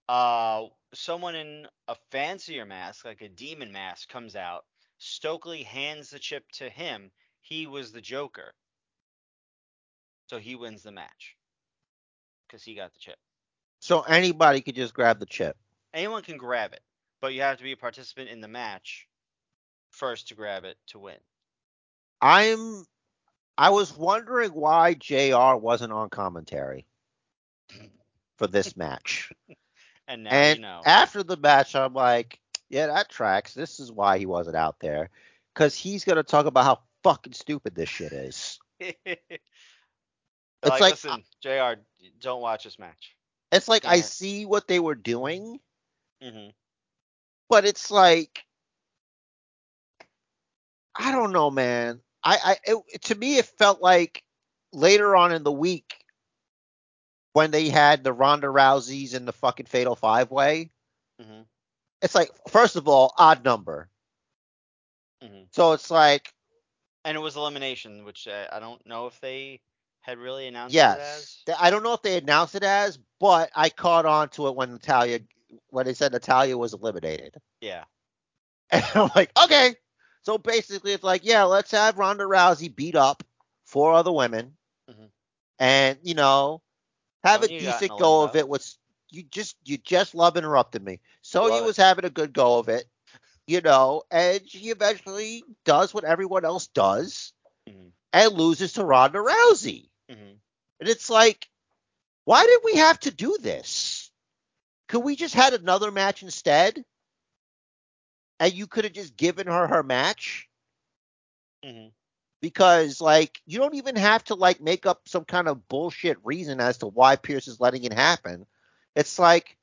Uh, someone in a fancier mask, like a demon mask, comes out. Stokely hands the chip to him. He was the Joker. So he wins the match because he got the chip. So anybody could just grab the chip. Anyone can grab it, but you have to be a participant in the match first to grab it to win. I'm. I was wondering why Jr. wasn't on commentary for this match. And now and you know. after the match, I'm like, yeah, that tracks. This is why he wasn't out there, because he's gonna talk about how fucking stupid this shit is. it's like- like, listen, Jr. Don't watch this match. It's like I see what they were doing, hmm but it's like I don't know, man. I, I it, to me it felt like later on in the week when they had the Ronda Rouseys and the fucking Fatal Five Way. hmm It's like first of all odd number, hmm so it's like And it was elimination, which uh, I don't know if they had really announced it yes. as. I don't know if they announced it as, but I caught on to it when Natalya when they said Natalya was eliminated. Yeah. And I'm like, okay. So basically, it's like, yeah, let's have Ronda Rousey beat up four other women, Mhm. and you know, have Don't a decent go of it. With you just you just love interrupted me. So he was having a good go of it, you know, and she eventually does what everyone else does hmm and loses to Ronda Rousey. hmm And it's like, why did we have to do this? Could we just had another match instead? And you could have just given her her match hmm because like you don't even have to like make up some kind of bullshit reason as to why Pierce is letting it happen. It's like,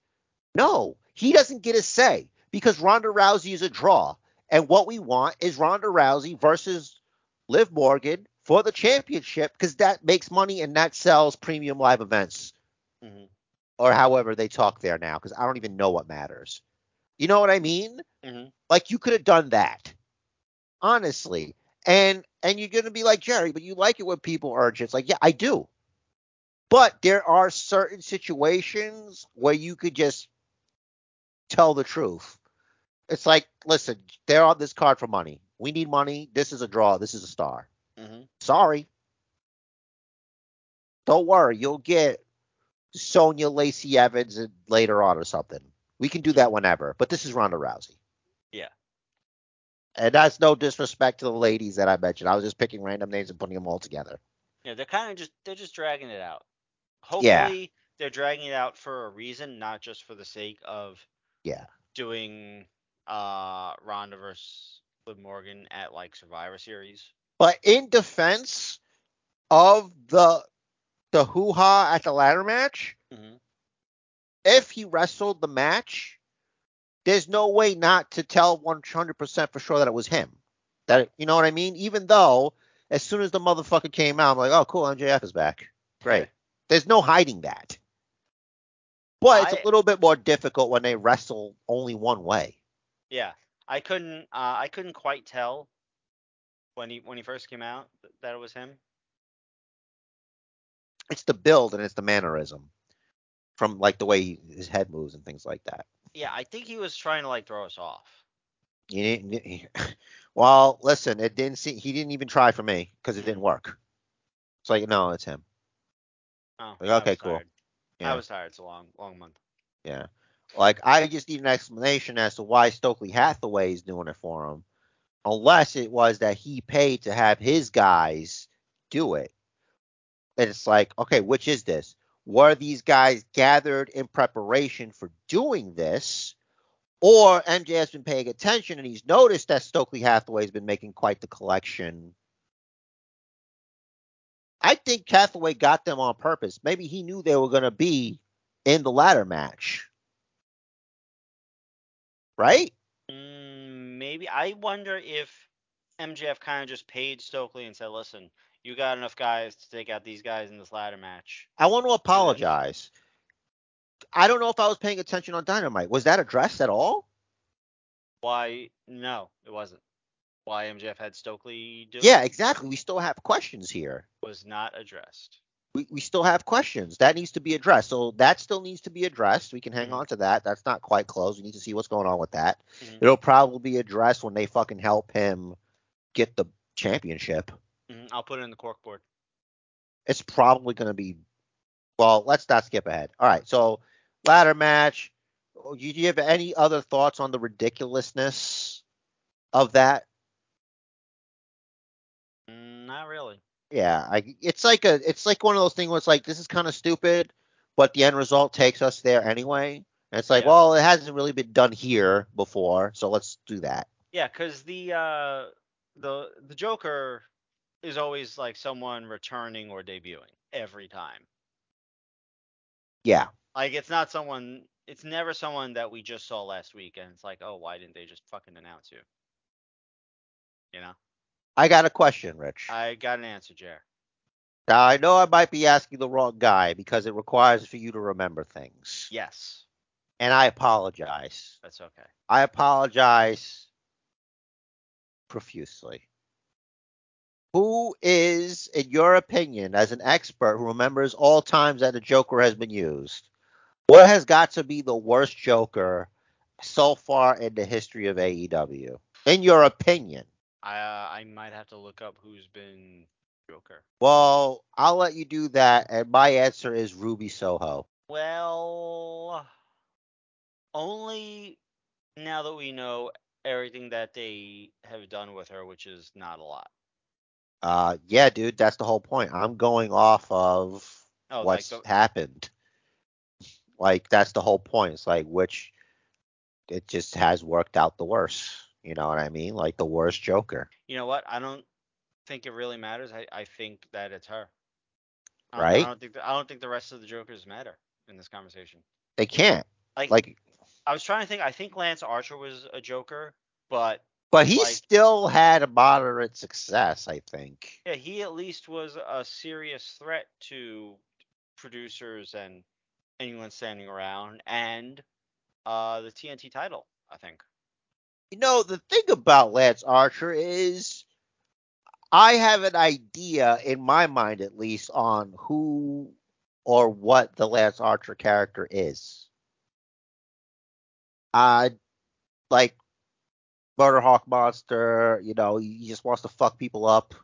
no, he doesn't get a say because Ronda Rousey is a draw. And what we want is Ronda Rousey versus Liv Morgan for the championship because that makes money and that sells premium live events hmm or however they talk there now because I don't even know what matters. You know what I mean? Hmm Like you could have done that. Honestly. And and you're gonna be like, Jerry, but you like it when people urge it. It's like, yeah, I do. But there are certain situations where you could just tell the truth. It's like, listen, they're on this card for money. We need money. This is a draw. This is a star. hmm Sorry. Don't worry, you'll get Sonia Lacey Evans and- later on or something. We can do that whenever, but this is Ronda Rousey. Yeah. And that's no disrespect to the ladies that I mentioned. I was just picking random names and putting them all together. Yeah, they're kind of just they're just dragging it out. Yeah. Hopefully, they're dragging it out for a reason, not just for the sake of Yeah. doing uh Ronda versus Liv Morgan at like Survivor Series. But in defense of the the hoo ha at the ladder match, Mhm. if he wrestled the match, there's no way not to tell 100% for sure that it was him. That you know what I mean? Even though as soon as the motherfucker came out, I'm like, oh cool, MJF is back. Great. There's no hiding that. But it's I- a little bit more difficult when they wrestle only one way. Yeah, I couldn't uh, I couldn't quite tell when he when he first came out that it was him. It's the build and it's the mannerism from like the way he, his head moves and things like that. Yeah, I think he was trying to like throw us off. You didn't, well, listen, it didn't see. He didn't even try for me because it didn't work. It's like no, it's him. Oh, Like, okay, cool. tired. Yeah. I was tired. It's a long long month. Yeah. Like I just need an explanation as to why Stokely Hathaway is doing it for him, unless it was that he paid to have his guys do it. And it's like, okay, which is this? Were these guys gathered in preparation for doing this? Or MJ has been paying attention and he's noticed that Stokely Hathaway's been making quite the collection. I think Hathaway got them on purpose. Maybe he knew they were going to be in the ladder match. Right? Mm, maybe I wonder if MJF kind of just paid Stokely and said, "Listen, you got enough guys to take out these guys in this ladder match." I want to apologize. I don't know if I was paying attention on Dynamite. Was that addressed at all? Why? No, it wasn't. Why MJF had Stokely do Yeah, exactly. We still have questions here. was not addressed. We, we still have questions. That needs to be addressed. So that still needs to be addressed. We can hang Mhm. on to that. That's not quite closed. We need to see what's going on with that. Mhm. It'll probably be addressed when they fucking help him get the championship. Mhm, I'll put it in the corkboard. It's probably going to be. Well, let's not skip ahead. All right. So ladder match. Do you have any other thoughts on the ridiculousness of that? Mm, not really. Yeah, I, it's like a it's like one of those things where it's like this is kind of stupid, but the end result takes us there anyway. And it's like, Yeah. well, it hasn't really been done here before, so let's do that. Yeah, because the uh, the the Joker is always like someone returning or debuting every time. Yeah, Like it's not someone. It's never someone that we just saw last week, and it's like, oh, why didn't they just fucking announce you? You know, I got a question, Rich. I got an answer, Jer. now I know I might be asking the wrong guy because it requires for you to remember things, Yes, and I apologize. that's okay. I apologize profusely. Who is, in your opinion, as an expert who remembers all times that a Joker has been used, what has got to be the worst Joker so far in the history of AEW? In your opinion? I uh, I might have to look up who's been Joker. Well, I'll let you do that, and my answer is Ruby Soho. Well, only now that we know everything that they have done with her, which is not a lot. Uh, yeah, dude, that's the whole point. I'm going off of Oh, what's like the, happened. Like that's the whole point. It's like which it just has worked out the worst. You know what I mean? Like the worst Joker. you know what? I don't think it really matters. I, I think that it's her. I Right? I don't think the, I don't think the rest of the Jokers matter in this conversation. They can't. Like, Like I was trying to think. I think Lance Archer was a Joker, but but he Like- still had a moderate success, I think. yeah, he at least was a serious threat to producers and anyone standing around, and uh, the TNT title. I think. You know, the thing about Lance Archer is I have an idea in my mind at least on who or what the Lance Archer character is. Uh like Murder Hawk Monster, you know, he just wants to fuck people up.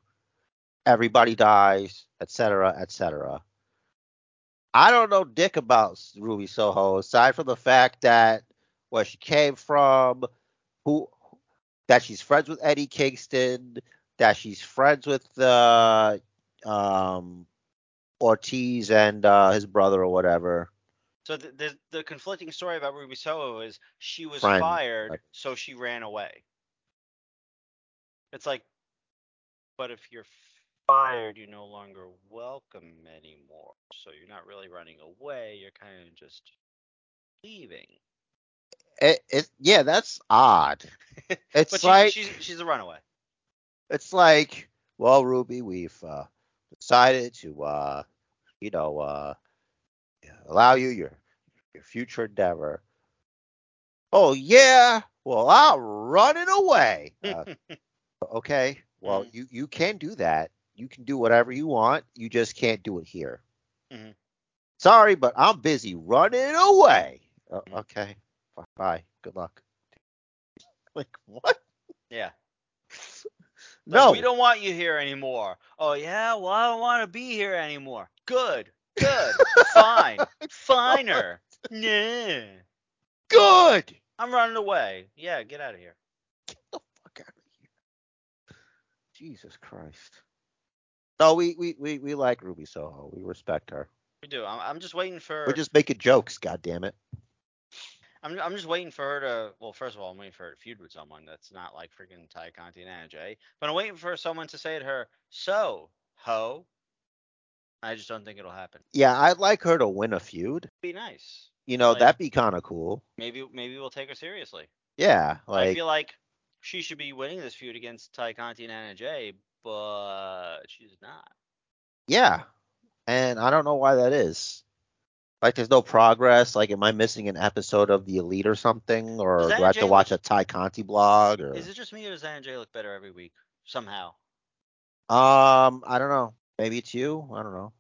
Everybody dies, etc., etc. I don't know dick about Ruby Soho aside from the fact that where she came from, who that she's friends with Eddie Kingston, that she's friends with uh, um, Ortiz and uh, his brother or whatever. So the, the the conflicting story about Ruby Soho is she was Friend, fired, so she ran away. It's like, but if you're fired, you're no longer welcome anymore. So you're not really running away. You're kind of just leaving. It, it yeah, that's odd. It's But she, like she's she's a runaway. it's like, well, Ruby, we've uh, decided to uh, you know, uh, allow you your your future endeavor. Oh yeah, well, I'm running away. Uh, okay, well, Mhm. you you can do that. You can do whatever you want. You just can't do it here. Mhm. Sorry, but I'm busy running away. Uh, okay, bye. Good luck. Like what? Yeah. No. We don't want you here anymore. Oh yeah, well I don't want to be here anymore. Good. Good. Fine. Finer. Nah. Good. I'm running away. Yeah, get out of here. the fuck out of here. Jesus Christ. No, we, we, we, we like Ruby Soho. We respect her. We do. I'm, I'm just waiting for. We're just making jokes, God damn it. I'm, I'm just waiting for her to. Well, first of all, I'm waiting for her to feud with someone that's not like freaking Tay Conti and Anna Jay. But I'm waiting for someone to say to her, "So, ho." I just don't think it'll happen. Yeah, I'd like her to win a feud. Be nice. You know, Like- that'd be kind of cool. Maybe maybe we'll take her seriously. Yeah, like I feel like she should be winning this feud against Tay Conti and Anna Jay, but she's not. yeah. And I don't know why that is. Like, there's no progress. Like, am I missing an episode of The Elite or something? Or do I have Jay to watch look- a Tay Conti blog? Or Is it just me or does Anna Jay look better every week somehow? um, I don't know. Maybe it's you. I don't know.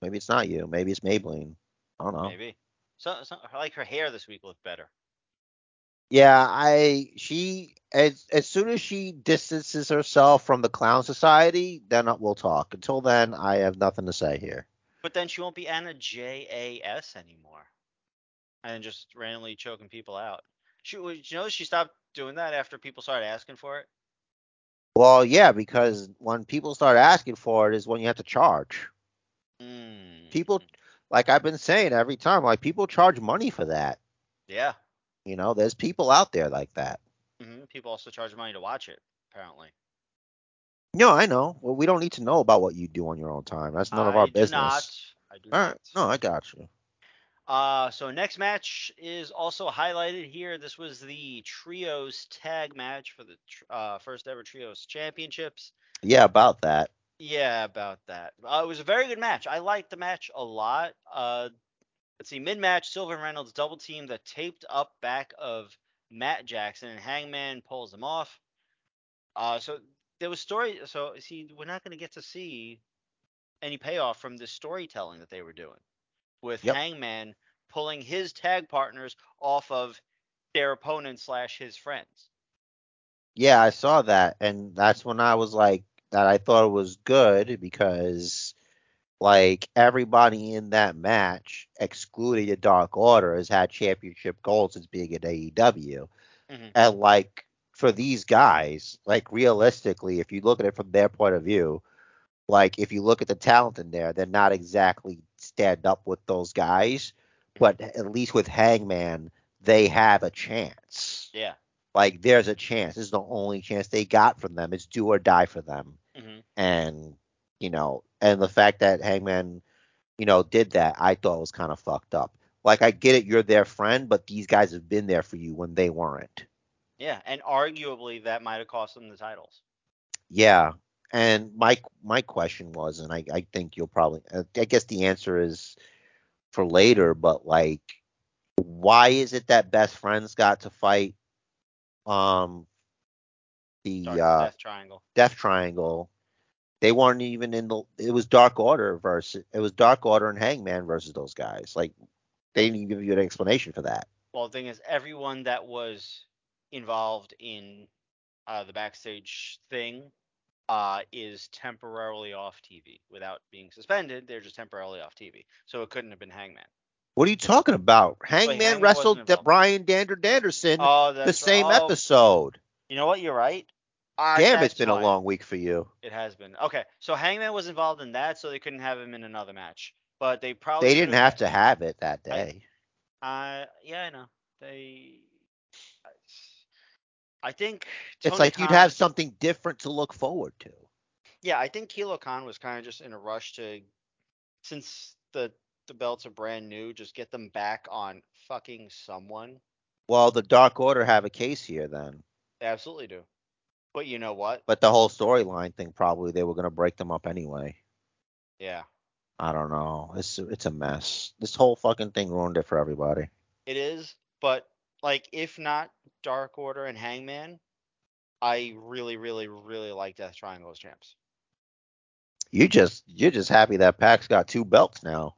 Maybe it's not you. Maybe it's Maybelline. I don't know. Maybe. So, so like her hair this week looked better. Yeah, I she as as soon as she distances herself from the clown society, then we'll talk. Until then, I have nothing to say here. But then she won't be Anna J A S anymore, and just randomly choking people out. She, you know, she stopped doing that after people started asking for it. Well, yeah, because when people start asking for it is when you have to charge. Mm. People like I've been saying every time, like people charge money for that. Yeah. You know, there's people out there like that. hmm People also charge money to watch it. Apparently. No, I know. Well, we don't need to know about what you do on your own time. That's none of our I do business. Not. I do All right. not. No, I got you. Uh, so next match is also highlighted here. This was the trios tag match for the tr- uh, first ever trios championships. Yeah, about that. Yeah, about that. Uh, it was a very good match. I liked the match a lot. Uh, let's see, mid match, Silver Reynolds double team the taped up back of Matt Jackson, and Hangman pulls them off. Uh, so there was story. So see, we're not going to get to see any payoff from the storytelling that they were doing with Yep. Hangman pulling his tag partners off of their opponents slash his friends. Yeah, I saw that, and that's when I was like, that I thought it was good because, like, everybody in that match, excluding the Dark Order, has had championship goals since being in AEW. Mhm. And, like, for these guys, like, realistically, if you look at it from their point of view, like, if you look at the talent in there, they're not exactly stand up with those guys, but at least with Hangman, they have a chance Yeah. like there's a chance. This is the only chance they got from them. It's do or die for them. hmm And you know, and the fact that Hangman, you know, did that, I thought was kind of fucked up. Like I get it, you're their friend, but these guys have been there for you when they weren't. Yeah, and arguably that might have cost them the titles. Yeah. And my my question was, and I I think you'll probably, I guess the answer is for later, but like, why is it that best friends got to fight? Um. The uh, Death Triangle. Death Triangle. They weren't even in the. It was Dark Order versus. It was Dark Order and Hangman versus those guys. Like they didn't even give you an explanation for that. Well, the thing is, everyone that was involved in uh, the backstage thing uh, is temporarily off TV without being suspended. They're just temporarily off TV, so it couldn't have been Hangman. What are you talking about? Hangman, Hangman wrestled wasn't the involved. Brian Dander Danderson Oh, the same right. Oh, episode. You know what? You're right. Damn, it's been a long week for you. It has been. Okay, so Hangman was involved in that, so they couldn't have him in another match. But they probably They didn't have to have it that I- day. Uh, yeah, I know. They. I think It's Tony like you'd have something different to look forward to. Yeah, I think Kilokahn was kind of just in a rush to, since the the belts are brand new, just get them back on fucking someone. Well, the Dark Order have a case here then. They absolutely do. But you know what? But the whole storyline thing, probably they were gonna break them up anyway. Yeah, I don't know. It's it's a mess. This whole fucking thing ruined it for everybody. it is. But like, if not Dark Order and Hangman, I really, really, really like Death Triangle as champs. You just you're just happy that PAC's got two belts now.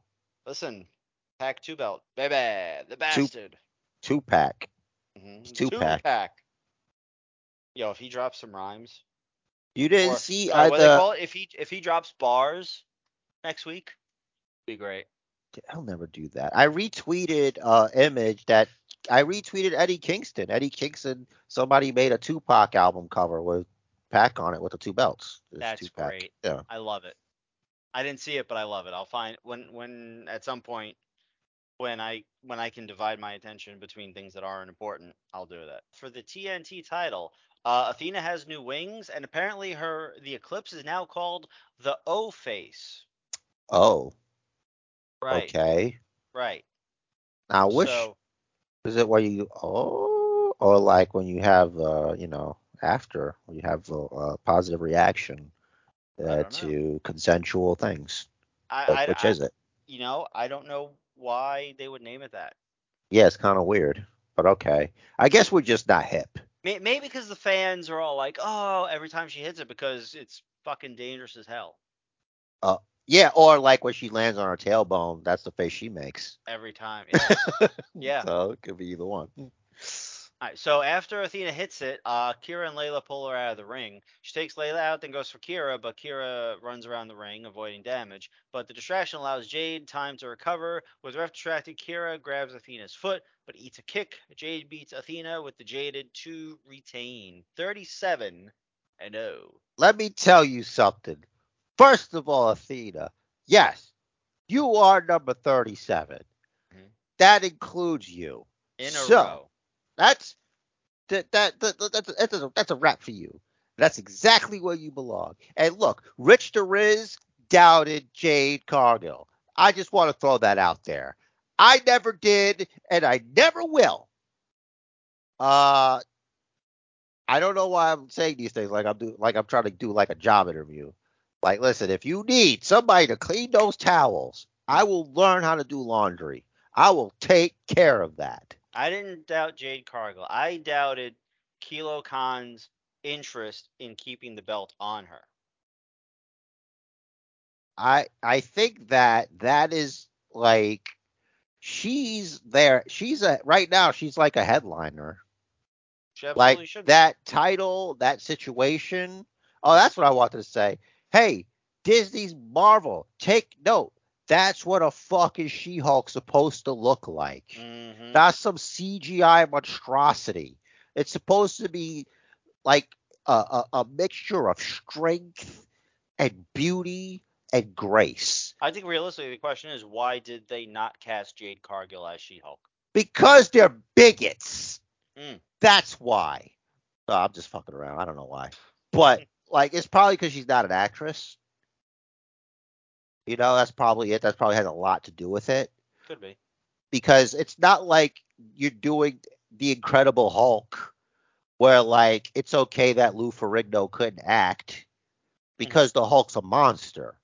Listen, pack two belt, baby, the bastard. Two pack. Mhm. It's two-pack. pack. Yo, if he drops some rhymes, You didn't or, see uh, what they either. call it? If he if he drops bars next week, be great. I'll never do that. I retweeted uh image that I retweeted Eddie Kingston. Eddie Kingston, somebody made a Tupac album cover with PAC on it with the two belts. It's That's Tupac. great. Yeah. I love it. I didn't see it, but I love it. I'll find when when at some point when I when I can divide my attention between things that aren't important, I'll do that. For the TNT title, uh, Athena has new wings, and apparently her the eclipse is now called the O face. Oh, Right. okay. Right. Now which So is it where you oh or like when you have uh you know after you have a, a positive reaction uh, to consensual things. I, Like, I, which I- is it? you know I don't know why they would name it that. Yeah, it's kind of weird, but okay. I guess we're just not hip. May- Maybe because the fans are all like, "Oh, every time she hits it because it's fucking dangerous as hell." Uh, Yeah, or like when she lands on her tailbone, that's the face she makes. Every time. Yeah. Yeah. So it could be either one. All right, so after Athena hits it, uh, Kira and Layla pull her out of the ring. She takes Layla out, then goes for Kira, but Kira runs around the ring, avoiding damage. But the distraction allows Jade time to recover. With ref distracted, Kira grabs Athena's foot, but eats a kick. Jade beats Athena with the Jaded to retain 37 and oh. 0. Let me tell you something. First of all, Athena, yes, you are number 37. Mhm. That includes you. In a So, row. That's that, that, that, that's, that's, a, that's a wrap for you. That's exactly where you belong. And look, Rich the Riz doubted Jade Cargill. I just want to throw that out there. I never did, and I never will. Uh, I don't know why I'm saying these things like I'm do like I'm trying to do like a job interview. Like, listen, if you need somebody to clean those towels, I will learn how to do laundry. I will take care of that. I didn't doubt Jade Cargill. I doubted Kilokahn's interest in keeping the belt on her. I I think that that is like she's there. She's a right now. She's like a headliner. Like that title, that situation. Oh, that's what I wanted to say. Hey, Disney's Marvel, take note. That's what a fucking She-Hulk supposed to look like. Mhm. Not some CGI monstrosity. It's supposed to be like a, a, a mixture of strength and beauty and grace. I think realistically, the question is why did they not cast Jade Cargill as She-Hulk? Because they're bigots. Mm. That's why. No, I'm just fucking around. I don't know why. But like it's probably because she's not an actress. You know, that's probably it. That probably has a lot to do with it. Could be. Because it's not like you're doing the Incredible Hulk, where like it's okay that Lou Ferrigno couldn't act because the Hulk's a monster.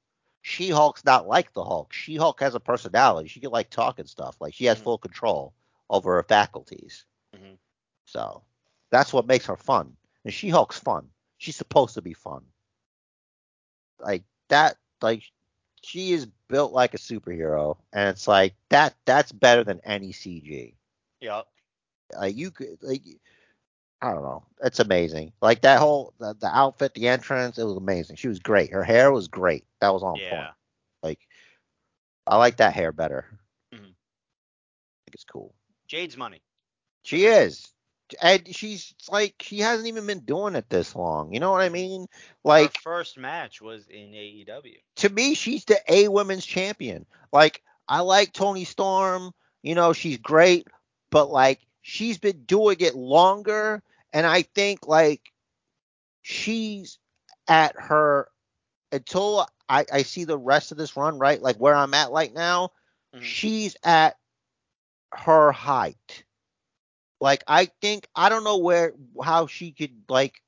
She Hulk's not like the Hulk. She Hulk has a personality. She can like talk and stuff. Like she has Mhm. full control over her faculties. Mhm. So that's what makes her fun. And She Hulk's fun. She's supposed to be fun. Like that. Like she is built like a superhero, and it's like that. That's better than any CG. Yeah. Like you could like. I don't know. It's amazing. Like that whole the, the outfit, the entrance, it was amazing. She was great. Her hair was great. That was on point. Like I like that hair better. Mhm. I think it's cool. Jade's money. She is. And she's like she hasn't even been doing it this long. You know what I mean? Like Her first match was in AEW. to me, she's the A women's champion. Like I like Toni Storm You know, she's great, but like she's been doing it longer, and I think like she's at her until I, I see the rest of this run, right? Like where I'm at right now, Mhm. she's at her height. Like I think I don't know where how she could like,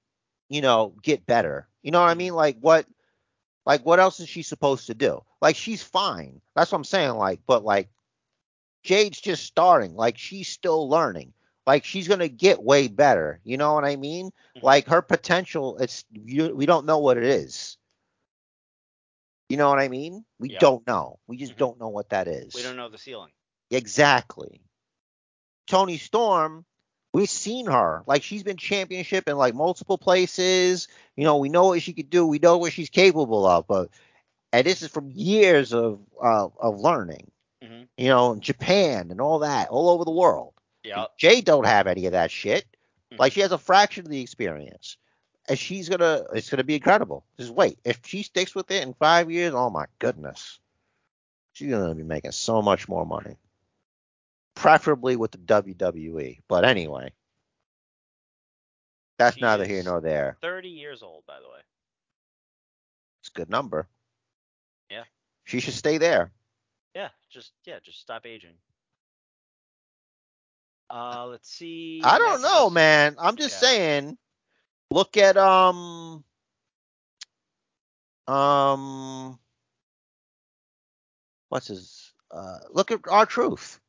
you know, get better. You know what I Mhm. mean? Like what like what else is she supposed to do? Like she's fine. That's what I'm saying. Like, but like Jade's just starting. Like she's still learning. Like she's gonna get way better. You know what I mean? Mhm. Like her potential, it's you, we don't know what it is. You know what I mean? We Yep. don't know. We just Mhm. don't know what that is. We don't know the ceiling. Exactly. Toni Storm, we've seen her. Like she's been championship in like multiple places. You know, we know what she could do. We know what she's capable of. But and this is from years of uh, of learning. Mhm. You know, in Japan and all that, all over the world. Yeah. Jay don't have any of that shit. Mhm. Like she has a fraction of the experience. And she's gonna it's gonna be incredible. Just wait. If she sticks with it in five years, oh my goodness. She's gonna be making so much more money. Preferably with the WWE. But anyway. That's She neither here nor there. 30 years old, by the way. It's a good number. Yeah. She should stay there. Yeah, just yeah, just stop aging. Uh, let's see. I don't know, man. I'm just Yeah. saying. Look at um um what's his uh look at R-Truth.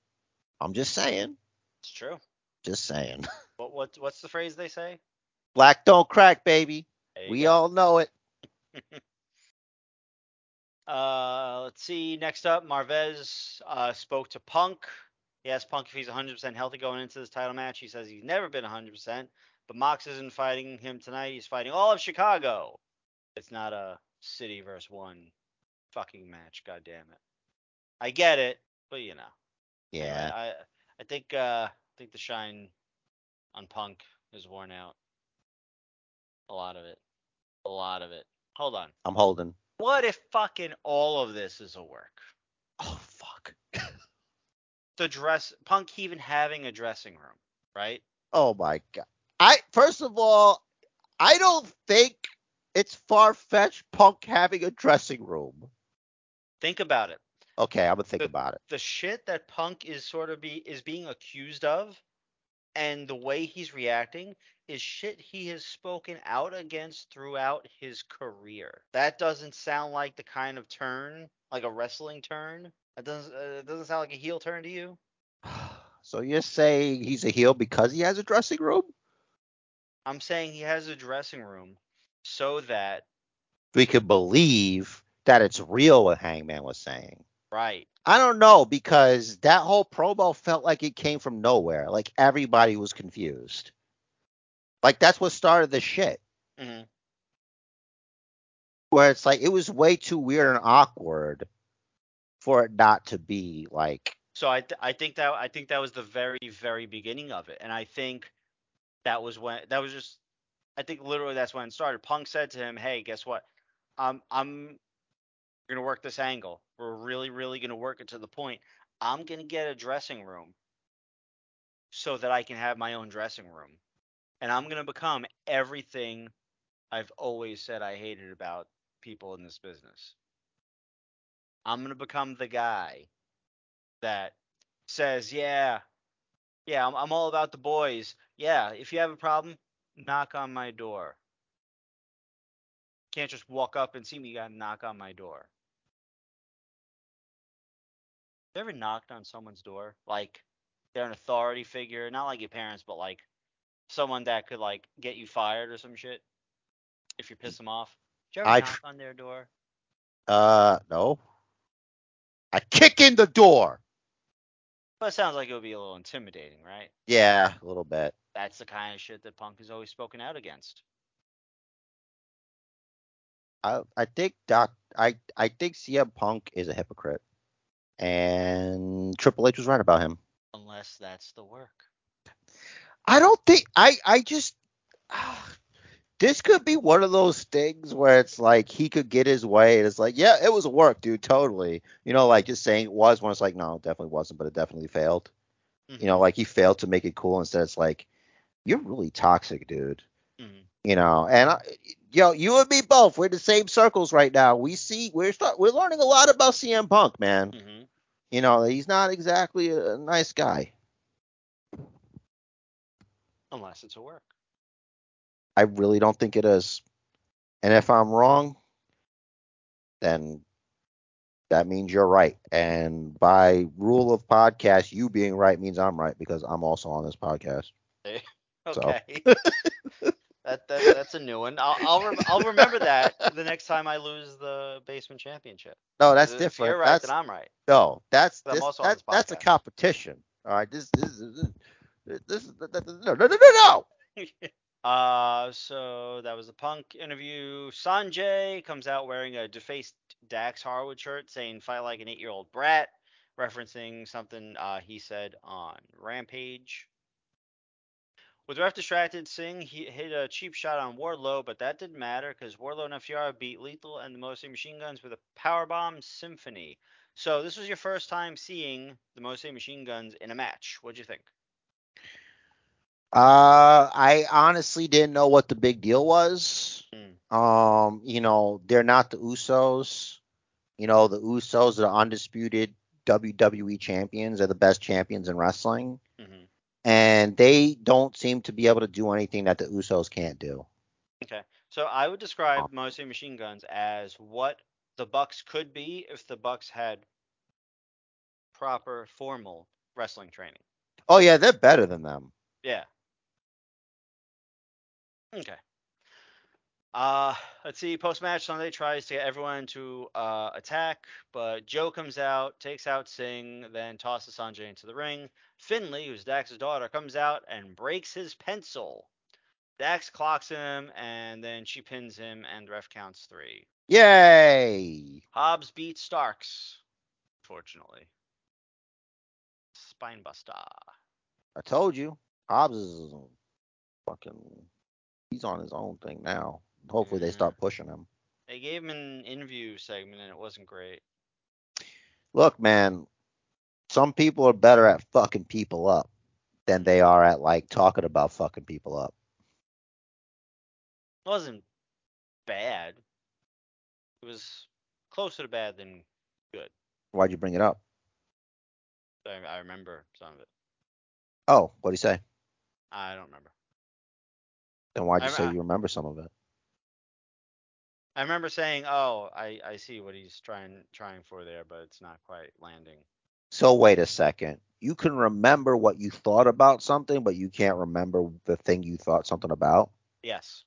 I'm just saying. It's true. Just saying. What what what's the phrase they say? Black don't crack, baby. We go. all know it. Uh, let's see. Next up, Marvez uh, spoke to Punk. He asked Punk if he's 100% healthy going into this title match. He says he's never been 100%, but Mox isn't fighting him tonight. He's fighting all of Chicago. It's not a city versus one fucking match. God damn it. I get it, but you know. Yeah. I I think uh I think the shine on Punk is worn out. A lot of it. A lot of it. Hold on. I'm holding. What if fucking all of this is a work? Oh fuck. The dress Punk even having a dressing room, right? Oh my god. I first of all, I don't think it's far fetched punk having a dressing room. Think about it. Okay, I'm gonna think The- about it. The shit that Punk is sort of be is being accused of and the way he's reacting is shit he has spoken out against throughout his career. That doesn't sound like the kind of turn, like a wrestling turn. That doesn't uh, it doesn't sound like a heel turn to you. So you're saying he's a heel because he has a dressing room? I'm saying he has a dressing room so that We could believe that it's real what Hangman was saying. right. I don't know because that whole promo felt like it came from nowhere. Like everybody was confused. Like that's what started the shit. hmm Where it's like it was way too weird and awkward for it not to be like So I th- I think that I think that was the very very beginning of it, and I think that was when that was just I think literally that's when it started. Punk said to him, "Hey, guess what? I'm I'm gonna work this angle. We're really really gonna work it to the point. I'm gonna get a dressing room so that I can have my own dressing room, and I'm gonna become everything I've always said I hated about people in this business. I'm gonna become the guy." that says, "Yeah, yeah, I'm, I'm all about the boys. Yeah, if you have a problem, knock on my door. Can't just walk up and see me. You gotta knock on my door." You ever knocked on someone's door? Like they're an authority figure, not like your parents, but like someone that could like get you fired or some shit if you piss them off. Did you ever I knock tr- on their door? uh no. I kick in the door. But it sounds like it would be a little intimidating, right? Yeah, a little bit. That's the kind of shit that Punk has always spoken out against. I I think Doc I I think CM Punk is a hypocrite. And Triple H was right about him. Unless that's the work. I don't think I I just this could be one of those things where it's like he could get his way and it's like, yeah, it was a work, dude, totally. You know, like just saying it was when it's like, no, it definitely wasn't, but it definitely failed. You know, like he failed to make it cool. Instead, it's like, you're really toxic, dude. Mhm. You know, and I, yo, you and me both. We're in the same circles right now. We see, we're start, we're learning a lot about CM Punk, man. Mhm. You know, he's not exactly a, a nice guy. Unless it's a work. I really don't think it is. And if I'm wrong, then that means you're right. And by rule of podcast, you being right means I'm right because I'm also on this podcast. Eh, so. Okay. that, that that's a new one. I'll I'll, rem- I'll remember that the next time I lose the basement championship. No, that's different. You're right. that's Then I'm right. no, that's this, also on that, this that's a competition. All right, this this is this, this is no no no no no. Uh, so that was the Punk interview. Sonjay comes out wearing a defaced Dax Harwood shirt, saying "fight like an eight-year-old brat," referencing something uh, he said on Rampage. With ref distracted, Singh he hit a cheap shot on Wardlow, but that didn't matter because Wardlow and FTR beat Lethal and the Motor City Machine Guns with a powerbomb symphony. So this was your first time seeing the Motor City Machine Guns in a match. What'd you think? Uh, I honestly didn't know what the big deal was. Mm. Um, you know, they're not the Usos. You know, the Usos are the undisputed WWE champions. They're the best champions in wrestling. hmm And they don't seem to be able to do anything that the Usos can't do. Okay. So I would describe Motor City Machine Guns as what the Bucks could be if the Bucks had proper formal wrestling training. Oh yeah, they're better than them. Yeah. Okay. Uh, let's see. Post match Sunday tries to get everyone to uh, attack, but Joe comes out, takes out Singh, then tosses Sonjay into the ring. Finley, who's Dax's daughter, comes out and breaks his pencil. Dax clocks him, and then she pins him, and the ref counts three. Yay! Hobbs beats Starks, fortunately. Spinebuster. I told you, Hobbs is fucking. He's on his own thing now. Hopefully they Yeah. start pushing him. They gave him an interview segment, and it wasn't great. Look, man, some people are better at fucking people up than they are at like talking about fucking people up. It wasn't bad. It was closer to bad than good. Why'd you bring it up? I, I remember some of it. Oh, what'd he say? I don't remember. Then why'd you I- say you remember some of it? I remember saying, "Oh, I, I see what he's trying trying for there, but it's not quite landing." So wait a second. You can remember what you thought about something, but you can't remember the thing you thought something about. Yes.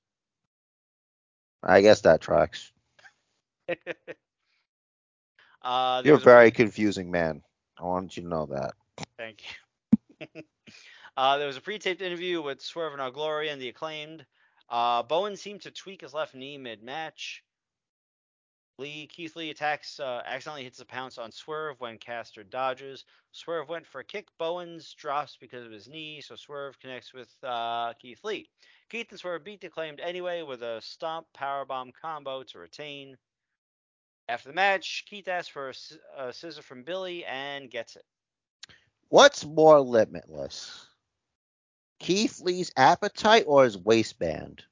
I guess that tracks. uh, You're a very confusing man. I want you to know that. Thank you. uh, there was a pre-taped interview with Swerve and Glory and the acclaimed. Uh, Bowen seemed to tweak his left knee mid-match. Lee Keith Lee attacks, uh, accidentally hits a pounce on Swerve when Caster dodges. Swerve went for a kick. Bowens drops because of his knee, so Swerve connects with uh, Keith Lee. Keith and Swerve beat the acclaimed anyway with a stomp powerbomb combo to retain. After the match, Keith asks for a, a scissor from Billy and gets it. What's more limitless? Keith Lee's appetite or his waistband?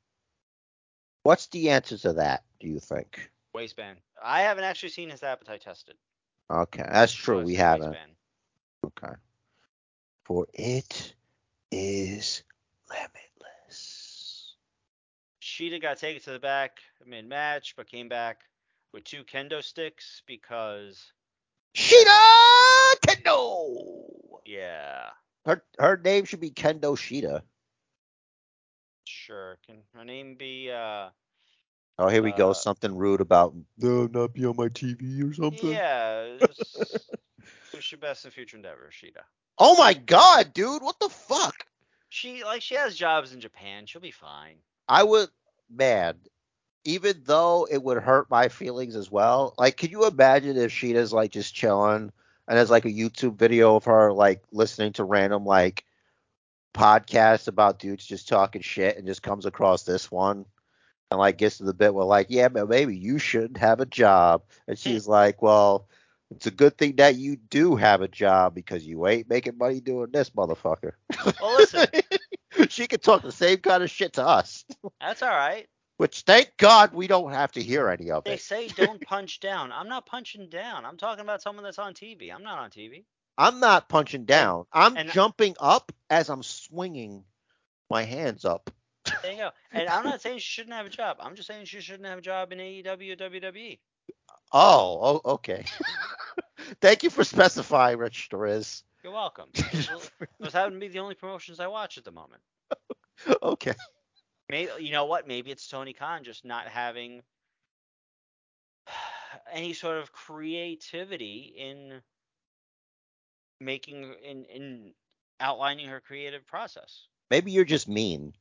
What's the answer to that, do you think? Waistband. I haven't actually seen his appetite tested. Okay, that's true. so We haven't. waistband. Okay. For it is limitless. Shida got taken to the back mid match, but came back with two kendo sticks because, Shida Kendo. yeah, Her her name should be Kendo Shida. sure. Can her name be, uh, Oh, here we go. Uh, Something rude about no not be on my TV or something. yeah, wish you best in future endeavors, Shida. Oh my god, dude, what the fuck? She, like, she has jobs in Japan. She'll be fine. I would, man. Even though it would hurt my feelings as well. Like, could you imagine if Shida's like just chilling and there's like a YouTube video of her like listening to random like podcasts about dudes just talking shit and just comes across this one and like gets to the bit where like, yeah, but maybe you shouldn't have a job, and hmm. she's like, well, it's a good thing that you do have a job because you ain't making money doing this, motherfucker. Well, listen, she could talk the same kind of shit to us, that's all right. Which thank God we don't have to hear any of They it. They say don't punch down. I'm not punching down. I'm talking about someone that's on TV. I'm not on TV. I'm not punching down. I'm and- jumping up as I'm swinging my hands up. There you go. And I'm not saying she shouldn't have a job. I'm just saying she shouldn't have a job in AEW or WWE. Oh, oh okay. Thank you for specifying, Rich Torres. You're welcome. Those those happen to be the only promotions I watch at the moment. okay. Maybe you know what? Maybe it's Tony Khan just not having any sort of creativity in making in in outlining her creative process. Maybe you're just mean.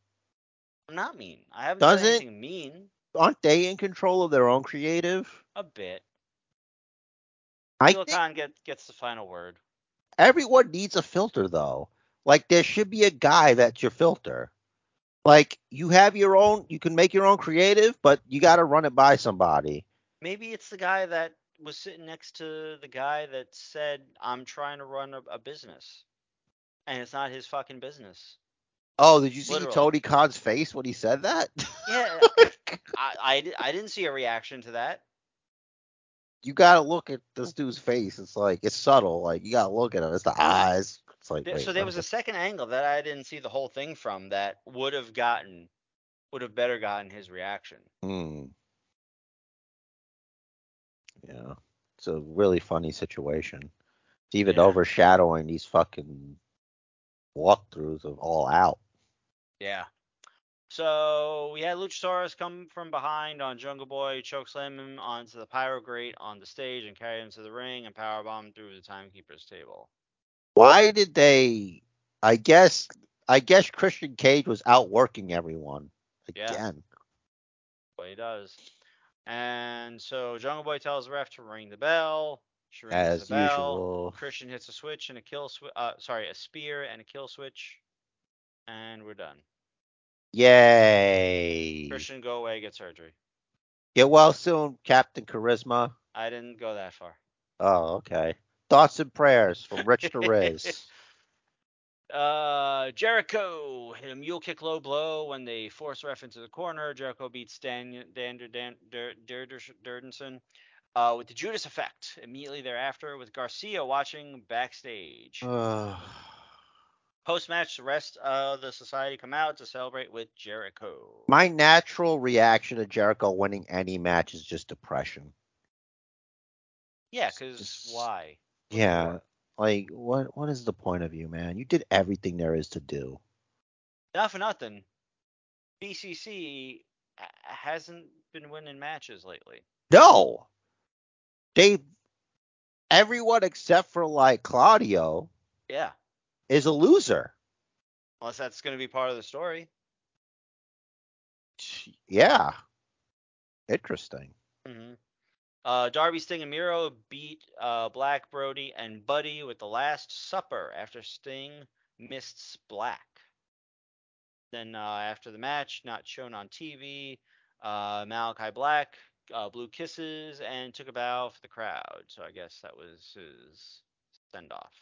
I'm not mean. I haven't Doesn't- anything mean. Aren't they in control of their own creative? A bit. I Tony think Khan get, gets the final word. everyone needs a filter though. Like there should be a guy that's your filter. Like you have your own, you can make your own creative, but you got to run it by somebody. Maybe it's the guy that was sitting next to the guy that said, "I'm trying to run a, a business," and it's not his fucking business. Oh, did you see Literally. Tony Khan's face when he said that? Yeah, I, I, I didn't see a reaction to that. you got to look at this dude's face. It's like it's subtle. Like you got to look at him. It's the eyes. It's like wait, so there was a second angle that I didn't see the whole thing from that would have gotten, would have better gotten his reaction. Hmm. Yeah, it's a really funny situation. It's even Yeah. overshadowing these fucking walkthroughs of All Out. Yeah. So we had Luchasaurus come from behind on Jungle Boy, chokeslam him onto the pyro grate on the stage and carry him to the ring and powerbomb him through the timekeeper's table. Why did they? I guess I guess Christian Cage was outworking everyone again. Yeah. What he does. And so Jungle Boy tells the ref to ring the bell. She rings As the bell. usual. Christian hits a switch and a kill switch. Uh, sorry, a spear and a kill switch, and we're done. Yay! Christian, go away, get surgery. Get well soon, Captain Charisma. I didn't go that far. Oh, okay. Thoughts and prayers from Rich The Riz. Uh, Jericho hit a mule kick low blow when they force ref into the corner. Jericho beats Dan Dan Dan Dur- Dur- Dur- Durdenson uh, with the Judas effect. Immediately thereafter, with Garcia watching backstage. Post match, the rest of the society come out to celebrate with Jericho. My natural reaction to Jericho winning any match is just depression. yeah, because why? Yeah. Like what what is the point of you, man? You did everything there is to do. Not for nothing. BCC hasn't been winning matches lately. No. They everyone except for like Claudio Yeah, is a loser. unless that's going to be part of the story. Yeah. Interesting. hmm Uh, Darby, Sting, and Miro beat uh, Black, Brody, and Buddy with the Last Supper after Sting missed Black. Then uh, after the match, not shown on TV, uh, Malachi Black uh, blew kisses and took a bow for the crowd. So I guess that was his send off.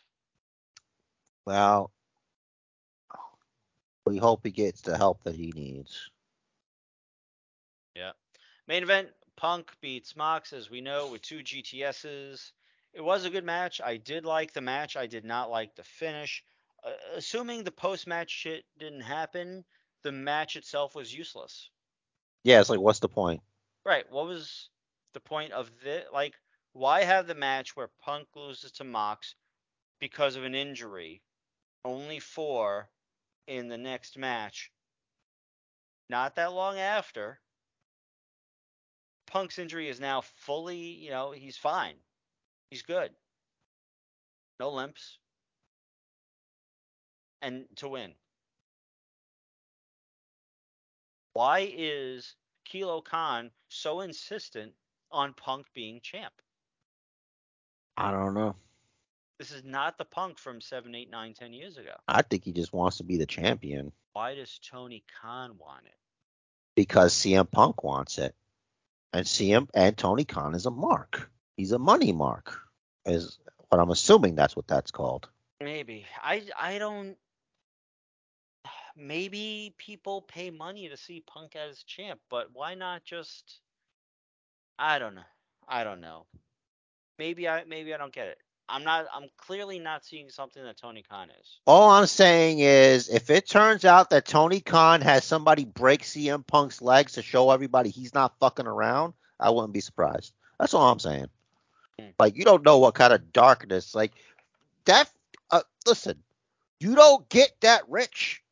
Well, we hope he gets the help that he needs. Yeah. Main event, Punk beats Mox, as we know, with two GTSs. It was a good match. I did like the match. I did not like the finish. Uh, assuming the post match shit didn't happen, the match itself was useless. Yeah, it's like what's the point? Right. What was the point of this? Like, why have the match where Punk loses to Mox because of an injury, only for in the next match, not that long after, Punk's injury is now fully, you know, he's fine. He's good. No limps. And to win. Why is Kilokahn so insistent on Punk being champ? I don't know. This is not the Punk from seven, eight, nine, ten years ago. I think he just wants to be the champion. Why does Tony Khan want it? because CM Punk wants it, and CM and Tony Khan is a mark. He's a money mark, is what I'm assuming that's what that's called. Maybe. I I don't. Maybe people pay money to see Punk as champ, but why not just? I don't know. I don't know. Maybe I maybe I don't get it. I'm not. I'm clearly not seeing something that Tony Khan is. All I'm saying is, if it turns out that Tony Khan has somebody break CM Punk's legs to show everybody he's not fucking around, I wouldn't be surprised. That's all I'm saying. Hmm. Like you don't know what kind of darkness, like that. Uh, listen, you don't get that rich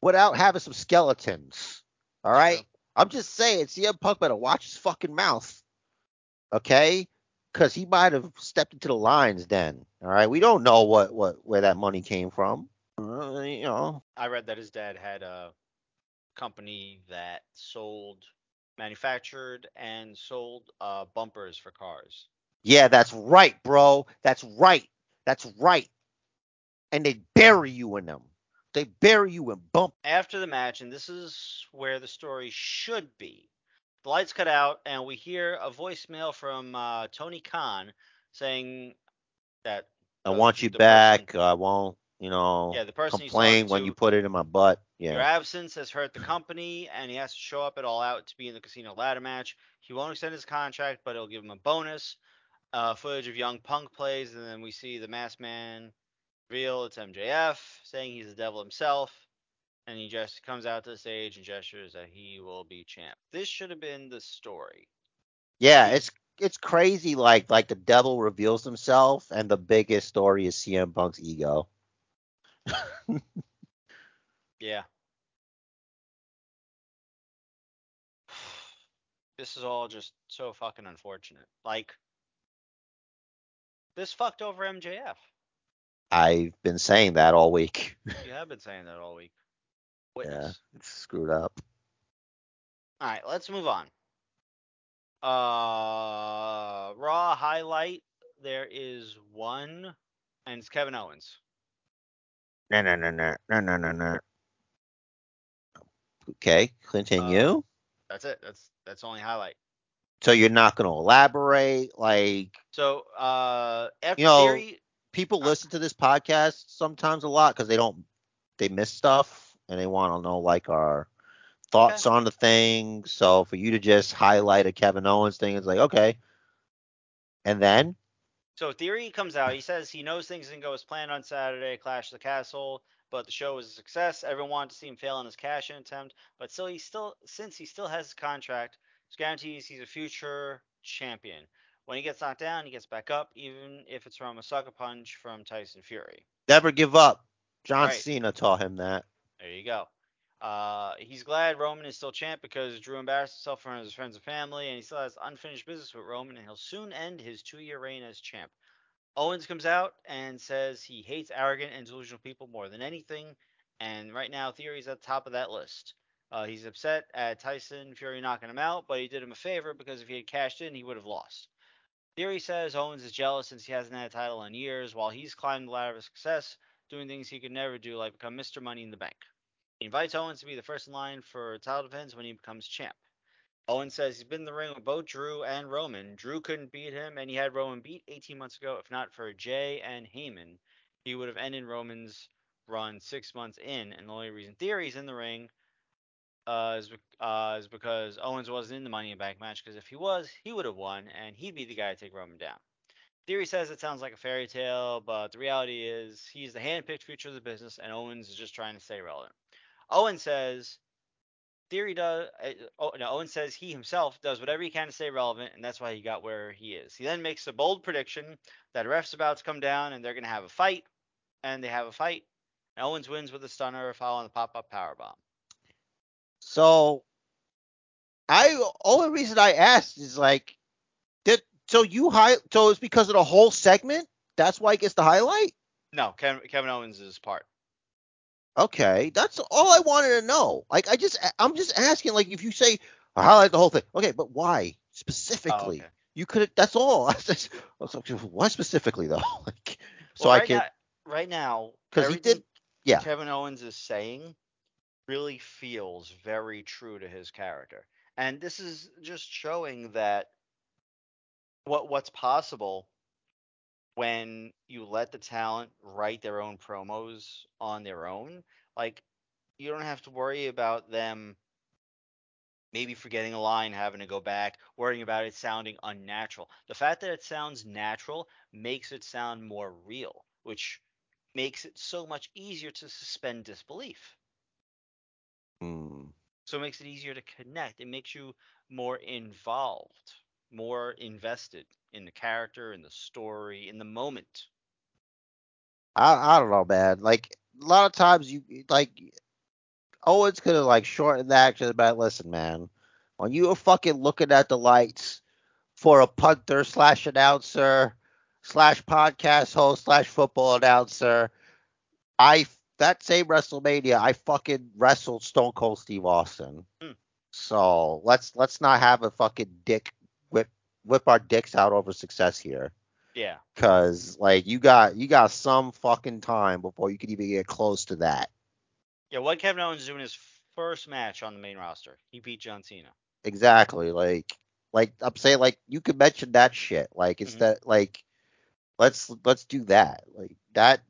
without having some skeletons. All right. True. I'm just saying, CM Punk better watch his fucking mouth. Okay? Because he might have stepped into the lines then. All right. We don't know what, what where that money came from. Uh, you know. I read that his dad had a company that sold, manufactured, and sold uh, bumpers for cars. Yeah, that's right, bro. That's right. That's right. And they bury you in them. They bury you in bump. After the match, and this is where the story should be, the lights cut out, and we hear a voicemail from uh, Tony Khan saying that I want you back. person- I won't, you know, yeah, the person complain when to, you put it in my butt. Yeah. Your absence has hurt the company, and he has to show up at all out to be in the casino ladder match. He won't extend his contract, but it'll give him a bonus. Uh, footage of young Punk plays, and then we see the masked man reveal it's MJF, saying he's the devil himself, and he just comes out to the stage and gestures that he will be champ. This should have been the story. Yeah, it's it's crazy like like the devil reveals himself and the biggest story is CM Punk's ego. Yeah. This is all just so fucking unfortunate. Like, this fucked over MJF. I've been saying that all week. You have been saying that all week. Yeah, it's screwed up. All right, let's move on. Uh, Raw highlight. There is one, and it's Kevin Owens. No, no, no, no, no, no, no, no. Okay, continue. That's it. That's that's only highlight. so you're not going to elaborate like So, uh, after You know- Theory, people listen to this podcast sometimes a lot because they don't they miss stuff and they want to know like our thoughts on the thing. So for you to just highlight a Kevin Owens thing, it's like okay. And then So Theory comes out. He says he knows things didn't go as planned on Saturday, Clash of the Castle, but the show was a success. Everyone wanted to see him fail in his cash-in attempt, but still, he still, since he still has his contract, it guarantees he's a future champion. When he gets knocked down, he gets back up, even if it's from a sucker punch from Tyson Fury. never give up. John Right. Cena taught him that. There you go. Uh, he's glad Roman is still champ because Drew embarrassed himself in front of his friends and family, and he still has unfinished business with Roman, and he'll soon end his two-year reign as champ. Owens comes out and says he hates arrogant and delusional people more than anything, and right now Theory's at the top of that list. Uh, he's upset at Tyson Fury knocking him out, but he did him a favor because if he had cashed in, he would have lost. Theory says Owens is jealous since he hasn't had a title in years, while he's climbed the ladder of success, doing things he could never do, like become Mr. Money in the Bank. He invites Owens to be the first in line for title defense when he becomes champ. Owens says he's been in the ring with both Drew and Roman. Drew couldn't beat him, and he had Roman beat 18 months ago. If not for Jey and Heyman, he would have ended Roman's run six months in. And the only reason Theory's in the ring uh, is, uh, is because Owens wasn't in the Money in the Bank match. Because if he was, he would have won, and he'd be the guy to take Roman down. Theory says it sounds like a fairy tale, but the reality is he's the hand-picked future of the business, and Owens is just trying to stay relevant. Owen says Theory does. Uh, no, Owen says he himself does whatever he can to stay relevant, and that's why he got where he is. He then makes a bold prediction that a ref's about to come down, and they're going to have a fight, and they have a fight. And Owens wins with a stunner, following the pop-up powerbomb. So I only reason I asked is like did so you high so it's because of the whole segment? That's why he gets the highlight? No, Kevin, Kevin Owens is part. Okay, that's all I wanted to know. Like I just I'm just asking like if you say I highlight the whole thing. Okay, but why Oh, specifically? okay. You could that's all. I was like, why specifically though? Like so Well, I right could now, right now, cuz he did yeah. Kevin Owens is saying really feels very true to his character. And this is just showing that what what's possible when you let the talent write their own promos on their own. Like you don't have to worry about them maybe forgetting a line, having to go back, worrying about it sounding unnatural. The fact that it sounds natural makes it sound more real, which makes it so much easier to suspend disbelief. Hmm. So it makes it easier to connect. It makes you more involved, more invested in the character, in the story, in the moment. I I don't know, man. Like a lot of times you like Owens could have like shortened the action about listen, man. When you were fucking looking at the lights for a punter slash announcer slash podcast host slash football announcer, I that same WrestleMania I fucking wrestled Stone Cold Steve Austin. Hmm. So let's let's not have a fucking dick whip our dicks out over success here. Yeah. Cause like you got you got some fucking time before you could even get close to that. Yeah, what Kevin Owens is doing his first match on the main roster. He beat John Cena. Exactly. Like like I'm saying like you could mention that shit. Like it's Mhm. that like let's let's do that. Like that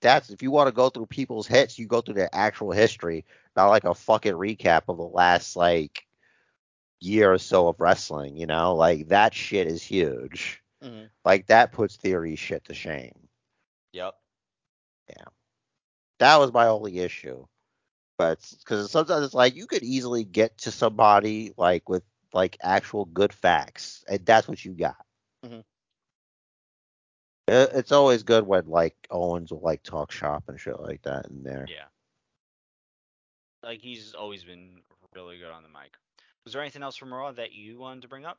that's if you want to go through people's hits, you go through their actual history, not like a fucking recap of the last like year or so of wrestling, you know? Like that shit is huge. Mm-hmm. Like that puts theory shit to shame. Yep. Yeah. That was my only issue. But because sometimes it's like you could easily get to somebody like with like actual good facts, and that's what you got. Mm-hmm. It- It's always good when like Owens will like talk shop and shit like that in there. Yeah. Like he's always been really good on the mic. Was there anything else from Raw that you wanted to bring up?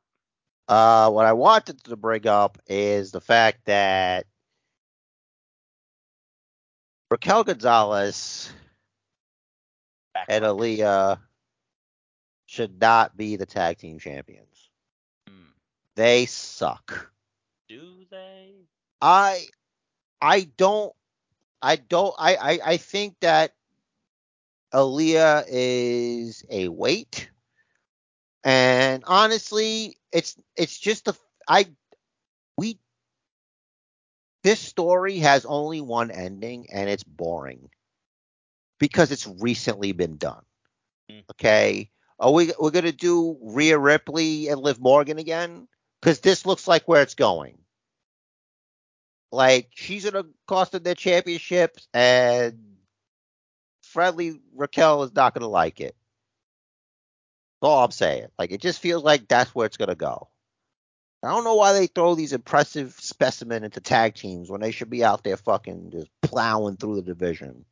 Uh, what I wanted to bring up is the fact that Raquel Gonzalez Back and. Aliyah should not be the tag team champions. Hmm. They suck. Do they? I I don't I don't I I, I think that Aliyah is a weight. And honestly, it's it's just the I we this story has only one ending and it's boring because it's recently been done. Mm. Okay. Are we we're gonna do Rhea Ripley and Liv Morgan again? Because this looks like where it's going. Like she's gonna cost them their championships, and friendly Raquel is not gonna like it. That's all I'm saying. Like it just feels like that's where it's gonna go. I don't know why they throw these impressive specimen into tag teams when they should be out there fucking just plowing through the division.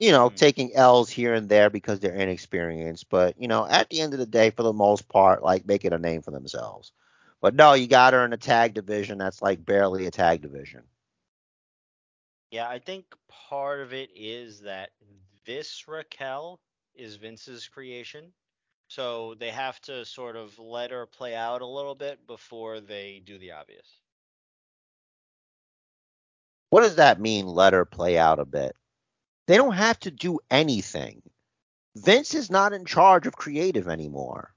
You know, Hmm. taking L's here and there because they're inexperienced, but you know, at the end of the day, for the most part, like making a name for themselves. But no, you got her in a tag division that's like barely a tag division. Yeah, I think part of it is that this Raquel is Vince's creation. So they have to sort of let her play out a little bit before they do the obvious. What does that mean? Let her play out a bit. They don't have to do anything. Vince is not in charge of creative anymore.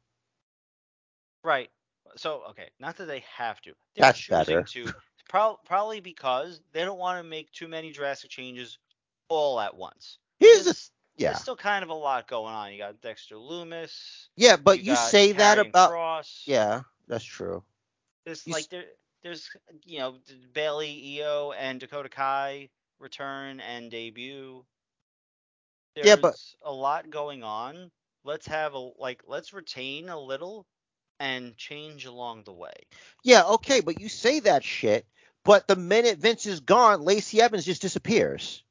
Right. So, okay, not that they have to. They're That's better. to. Prob- probably because they don't want to make too many drastic changes all at once. Here's the yeah, There's still kind of a lot going on. You got Dexter Lumis. yeah, but you, got say that about Kross. yeah, that's true. There's You like s- there, there's you know Bayley, Iyo, and Dakota Kai return and debut. There's Yeah, but- a lot going on. Let's have a like let's retain a little and change along the way. Yeah, okay, but you say that shit, but the minute Vince is gone, Lacey Evans just disappears,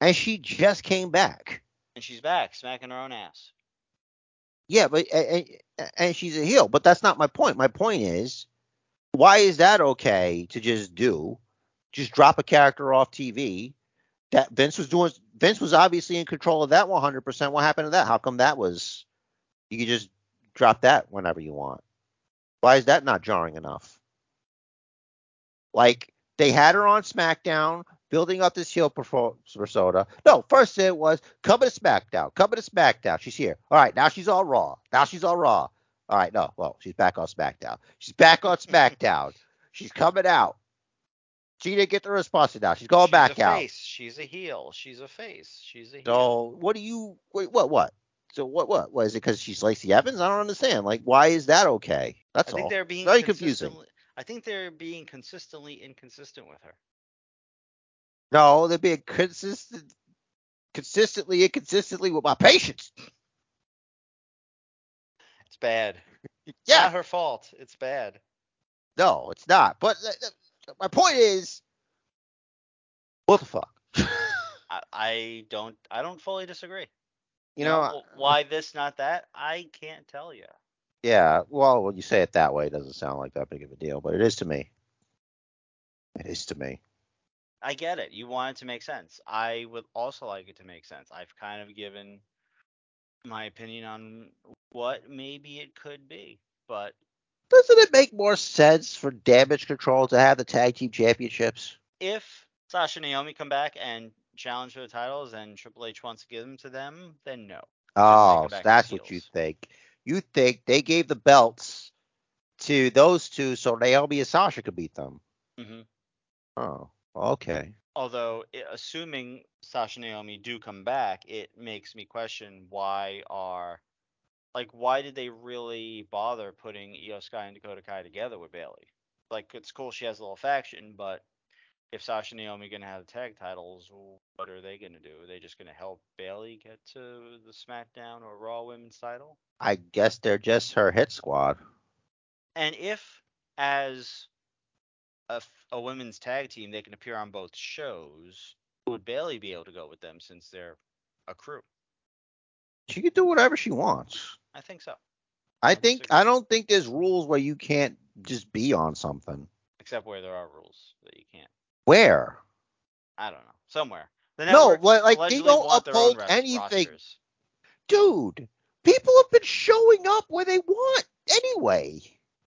and she just came back. And she's back, smacking her own ass. Yeah, but and, she's a heel, but that's not my point. My point is, why is that okay to just do? Just drop a character off TV that Vince was doing. Vince was obviously in control of that 100%. What happened to that? How come that was? You could just drop that whenever you want. Why is that not jarring enough? Like they had her on SmackDown. Building up this heel persona. No, first it was coming to SmackDown, coming to SmackDown. She's here. All right, now she's on Raw. Now she's on Raw. All right, no, well, she's back on SmackDown. She's back on SmackDown. she's coming out. She didn't get the response now. She's going She's back a out. face. She's a heel. She's a face. She's a heel. So what do you wait? What what? So what what? What is it? Because she's Lacey Evans? I don't understand. Like, why is that okay? That's I think all. they're being Very confusing. I think they're being consistently inconsistent with her. No, they're being consistent, consistently, inconsistently with my patients. It's bad. Yeah, Not her fault. It's bad. no, it's not. But uh, uh, my point is, what the fuck? I, I don't. I don't fully disagree. You know, uh, why this, not that? I can't tell you. yeah. Well, when you say it that way, it doesn't sound like that big of a deal, but it is to me. It is to me. I get it. You want it to make sense. I would also like it to make sense. I've kind of given my opinion on what maybe it could be, but Doesn't it make more sense for Damage Control to have the tag team championships? if Sasha and Naomi come back and challenge for the titles and Triple H wants to give them to them, then no. Oh, so that's what you think. You think they gave the belts to those two so Naomi and Sasha could beat them. Mm-hmm. Oh, okay. Although, eh, assuming Sasha Naomi do come back, it makes me question why are like why did they really bother putting Iyo Sky and Dakota Kai together with Bayley? Like it's cool she has a little faction, but if Sasha and Naomi gonna have the tag titles, what are they gonna do? Are they just gonna help Bayley get to the SmackDown or Raw Women's title? I guess they're just her hit squad. And if as a, a women's tag team they can appear on both shows, would Bayley be able to go with them since they're a crew? She can do whatever she wants. I think so. I don't think disagree. I don't think there's rules where you can't just be on something. Except where there are rules that you can't. Where? I don't know. Somewhere. The No, like, they don't want their own uphold anything. rosters. Dude, people have been showing up where they want anyway.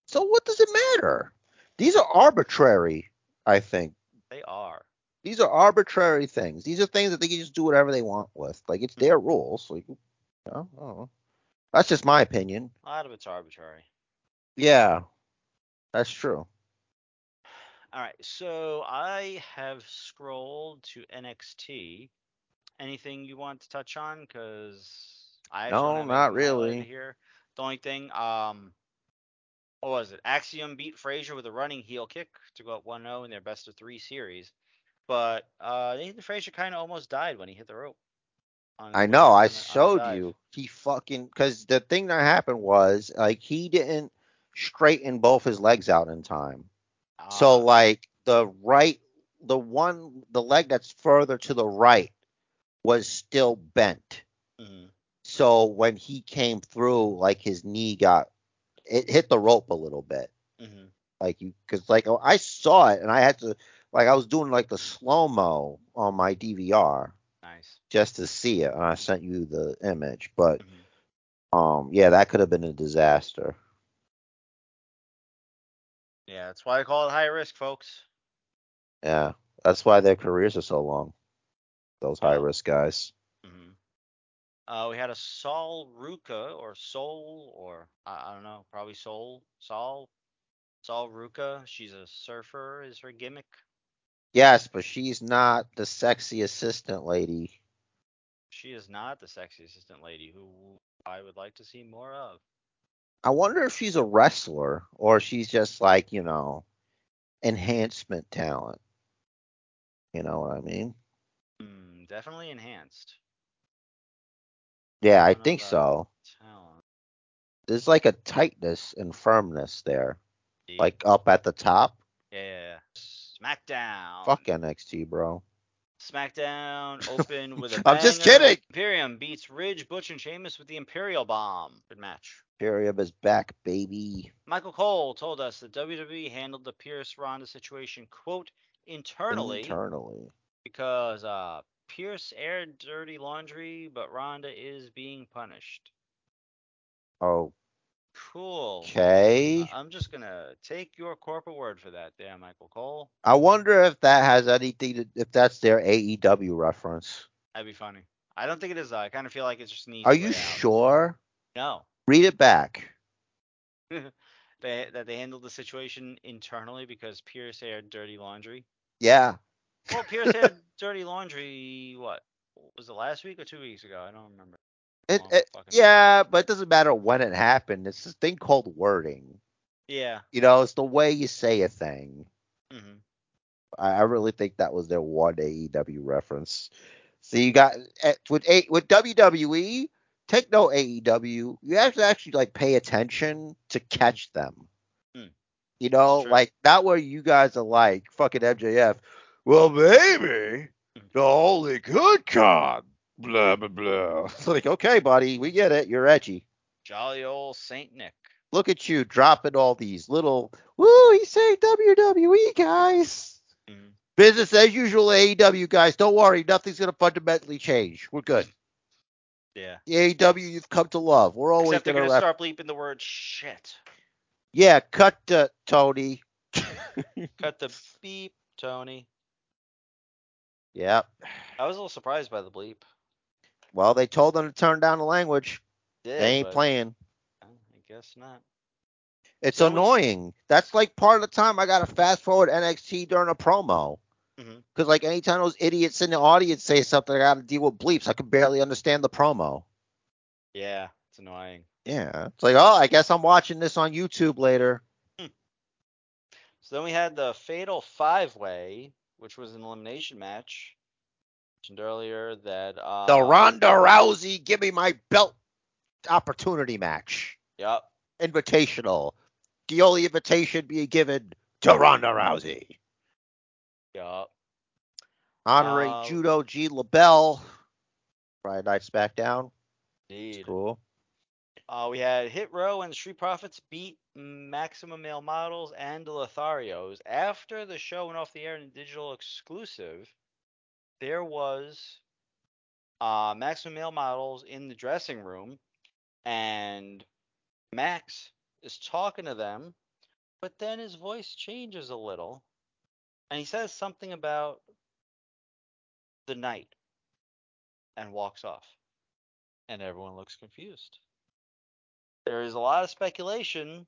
So what does it matter? These are arbitrary, I think. They are. These are arbitrary things. These are things that they can just do whatever they want with. Like it's their rules. Like, you know, I don't know. That's just my opinion. A lot of it's arbitrary. Yeah, that's true. All right, so I have scrolled to NXT. Anything you want to touch on? Because I No, not really. Here, the only thing, um, what was it? Axiom beat Frazier with a running heel kick to go up 1-0 in their best of three series. But uh, Nathan Frazier kind of almost died when he hit the rope. I know. I on the- on the showed you. He fucking because the thing that happened was like he didn't straighten both his legs out in time. So Ah, like the right, the one, the leg that's further to the right was still bent. mhm. So when he came through, like his knee got it hit the rope a little bit. Mhm. Like you, because like I saw it and I had to like I was doing like the slow mo on my DVR Nice. just to see it, and I sent you the image. But Mhm. um, yeah, that could have been a disaster. Yeah, that's why I call it high risk, folks. Yeah, that's why their careers are so long. Those high risk guys. hmm Uh, we had a Sol Ruca or Sol or I, I don't know, probably Sol Sol Sol Ruca. She's a surfer. Is her gimmick? Yes, but she's not the sexy assistant lady. She is not the sexy assistant lady who I would like to see more of. I wonder if she's a wrestler or she's just like you know, enhancement talent. You know what I mean? Hmm, definitely enhanced. Yeah, I think so. Talent. There's like a tightness and firmness there, See? like up at the top. yeah. SmackDown. Fuck NXT, bro. SmackDown open with a I'm just kidding. Imperium beats Ridge, Butch, and Sheamus with the Imperial Bomb. Good match. Imperium is back, baby. Michael Cole told us that WWE handled the Pearce Ronda situation, quote, internally Internally. because uh, Pearce aired dirty laundry, but Ronda is being punished. Oh, Cool. Okay. Uh, I'm just gonna take your corporate word for that, there, Michael Cole. I wonder if that has anything to, if that's their AEW reference. That'd be funny. I don't think it is though. I kind of feel like it's just an Are you out. sure? No. Read it back. they, that they handled the situation internally because Pearce aired dirty laundry. Yeah. Well, Pearce aired dirty laundry. What was it last week or two weeks ago? I don't remember. It, it, yeah, but it doesn't matter when it happened. It's this thing called wording. Yeah. You know, it's the way you say a thing. hmm I, I really think that was their one AEW reference. So you got eh, with a with WWE, take no AEW. You have to actually like pay attention to catch them. Hmm. You know, True. like not where you guys are like fucking MJF. Well, maybe Hmm. the only good con. Blah blah blah. It's like, okay, buddy, we get it. You're edgy. Jolly old Saint Nick. Look at you dropping all these little woo, he's saying WWE guys. Mhm. Business as usual, AEW guys. Don't worry, nothing's gonna fundamentally change. We're good. Yeah. The AEW you've come to love. We're always Except they're gonna, gonna ref- start bleeping the word shit. Yeah, cut the Tony. Cut the beep, Tony. Yep. I was a little surprised by the bleep. Well, they told them to turn down the language. They ain't but, playing. I guess not. It's So we- annoying. That's like part of the time I gotta fast forward NXT during a promo. Mhm. Cause like anytime those idiots in the audience say something, I gotta deal with bleeps. I can barely understand the promo. Yeah, it's annoying. Yeah. It's like, oh, I guess I'm watching this on YouTube later. So then we had the Fatal Five Way, which was an elimination match. Mentioned earlier that uh, The Ronda Rousey give me my belt opportunity match. Yep. Invitational. The only invitation being given to Ronda Rousey. Yep. Honoring Uh, Judo Gene LaBell. Friday Night SmackDown. Indeed. Cool. Uh, we had Hit Row and the Street Profits beat Maximum Male Models and Lotharios. After the show went off the air in digital exclusive, there was uh, Maximum Male Models in the dressing room, and Max is talking to them, but then his voice changes a little, and he says something about the night and walks off. And everyone looks confused. There is a lot of speculation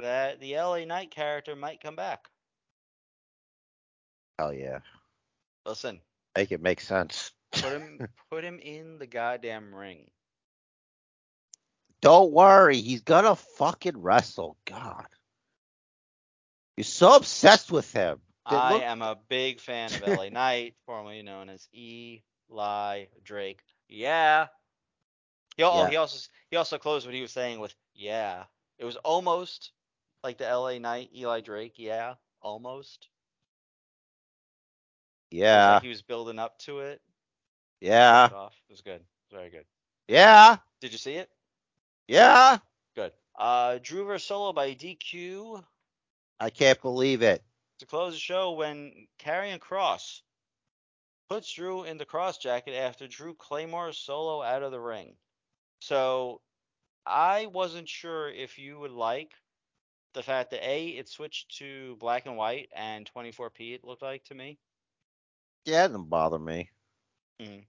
that the LA Knight character might come back. Hell yeah. Listen, Make it make sense. put him put him in the goddamn ring. Don't worry, he's gonna fucking wrestle. God. You're so obsessed with him. Did- I look- am a big fan of LA Knight, formerly known as Eli Drake. Yeah. He, al- oh, Yeah. he also he also closed what he was saying with yeah. It was almost like the LA Knight Eli Drake. Yeah, almost. Yeah. like he was building up to it. Yeah. It off. It was good. Very good. Yeah. Did you see it? Yeah. Good. Uh, Drew vs. Solo by DQ I can't believe it. to close the show when Karrion Kross puts Drew in the Kross Jacket after Drew Claymore Solo out of the ring. So I wasn't sure if you would like the fact that A, it switched to black and white and 24p it looked like to me. Yeah, it didn't bother me. Mm-hmm.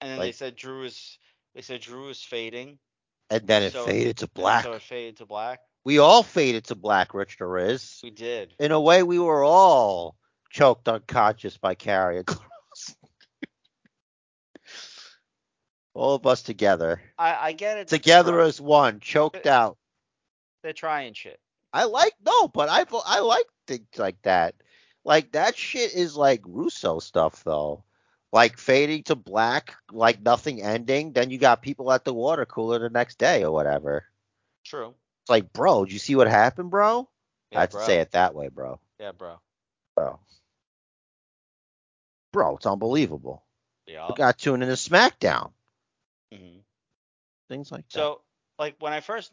And then they said Drew is they said Drew is fading. And then it So- faded to black. So it faded to black. We all faded to black, Rich Riz. We did. In a way, we were all choked unconscious by Carrie all of us together. I, I get it. Together as one, choked out. They're trying shit. I like no, but I I like things like that. Like that shit is like Russo stuff though. Like fading to black, like nothing ending. Then you got people at the water cooler the next day or whatever. True. It's like, bro, did you see what happened, bro? Yeah, I have bro. to say it that way, bro. Yeah, bro. Bro, bro, it's unbelievable. Yeah. We got tuned into SmackDown. hmm Things like that. So, like when I first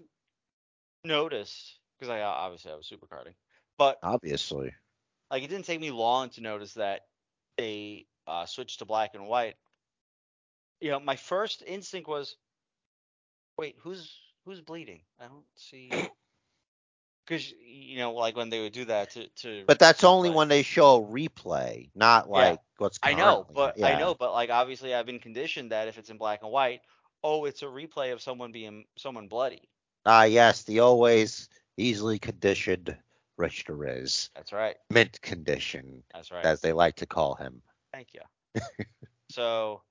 noticed, because I obviously I was supercarding, but obviously, like it didn't take me long to notice that they uh, switched to black and white. You know, my first instinct was, wait, who's who's bleeding? I don't see. Because you know, like when they would do that to to. But that's only replay. when they show a replay, not Yeah. like what's I know, but I know, but like obviously I've been conditioned that if it's in black and white, oh, it's a replay of someone being someone bloody. Ah, yes, the always easily conditioned Richter is That's right. mint condition, That's right. as they like to call him. Thank you. so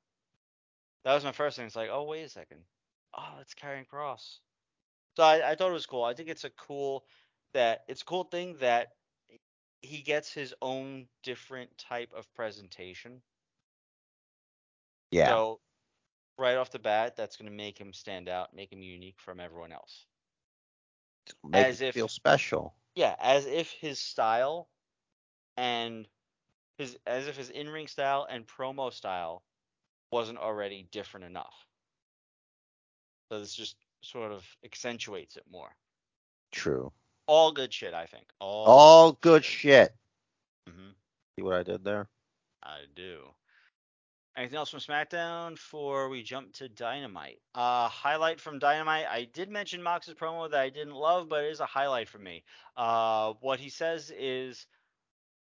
that was my first thing. It's like, oh, wait a second. Oh, it's Karrion Kross. So I, I thought it was cool. I think it's a cool that it's a cool thing that he gets his own different type of presentation. Yeah, So right off the bat, that's going to make him stand out, make him unique from everyone else. make as if- feel special. Yeah, as if his style and his as if his in-ring style and promo style wasn't already different enough. So this just sort of accentuates it more. True. All good shit, I think. All, All good shit. hmm See what I did there? I do. Anything else from SmackDown before we jump to Dynamite? Uh, highlight from Dynamite. I did mention Mox's promo that I didn't love, but it is a highlight for me. Uh, what he says is,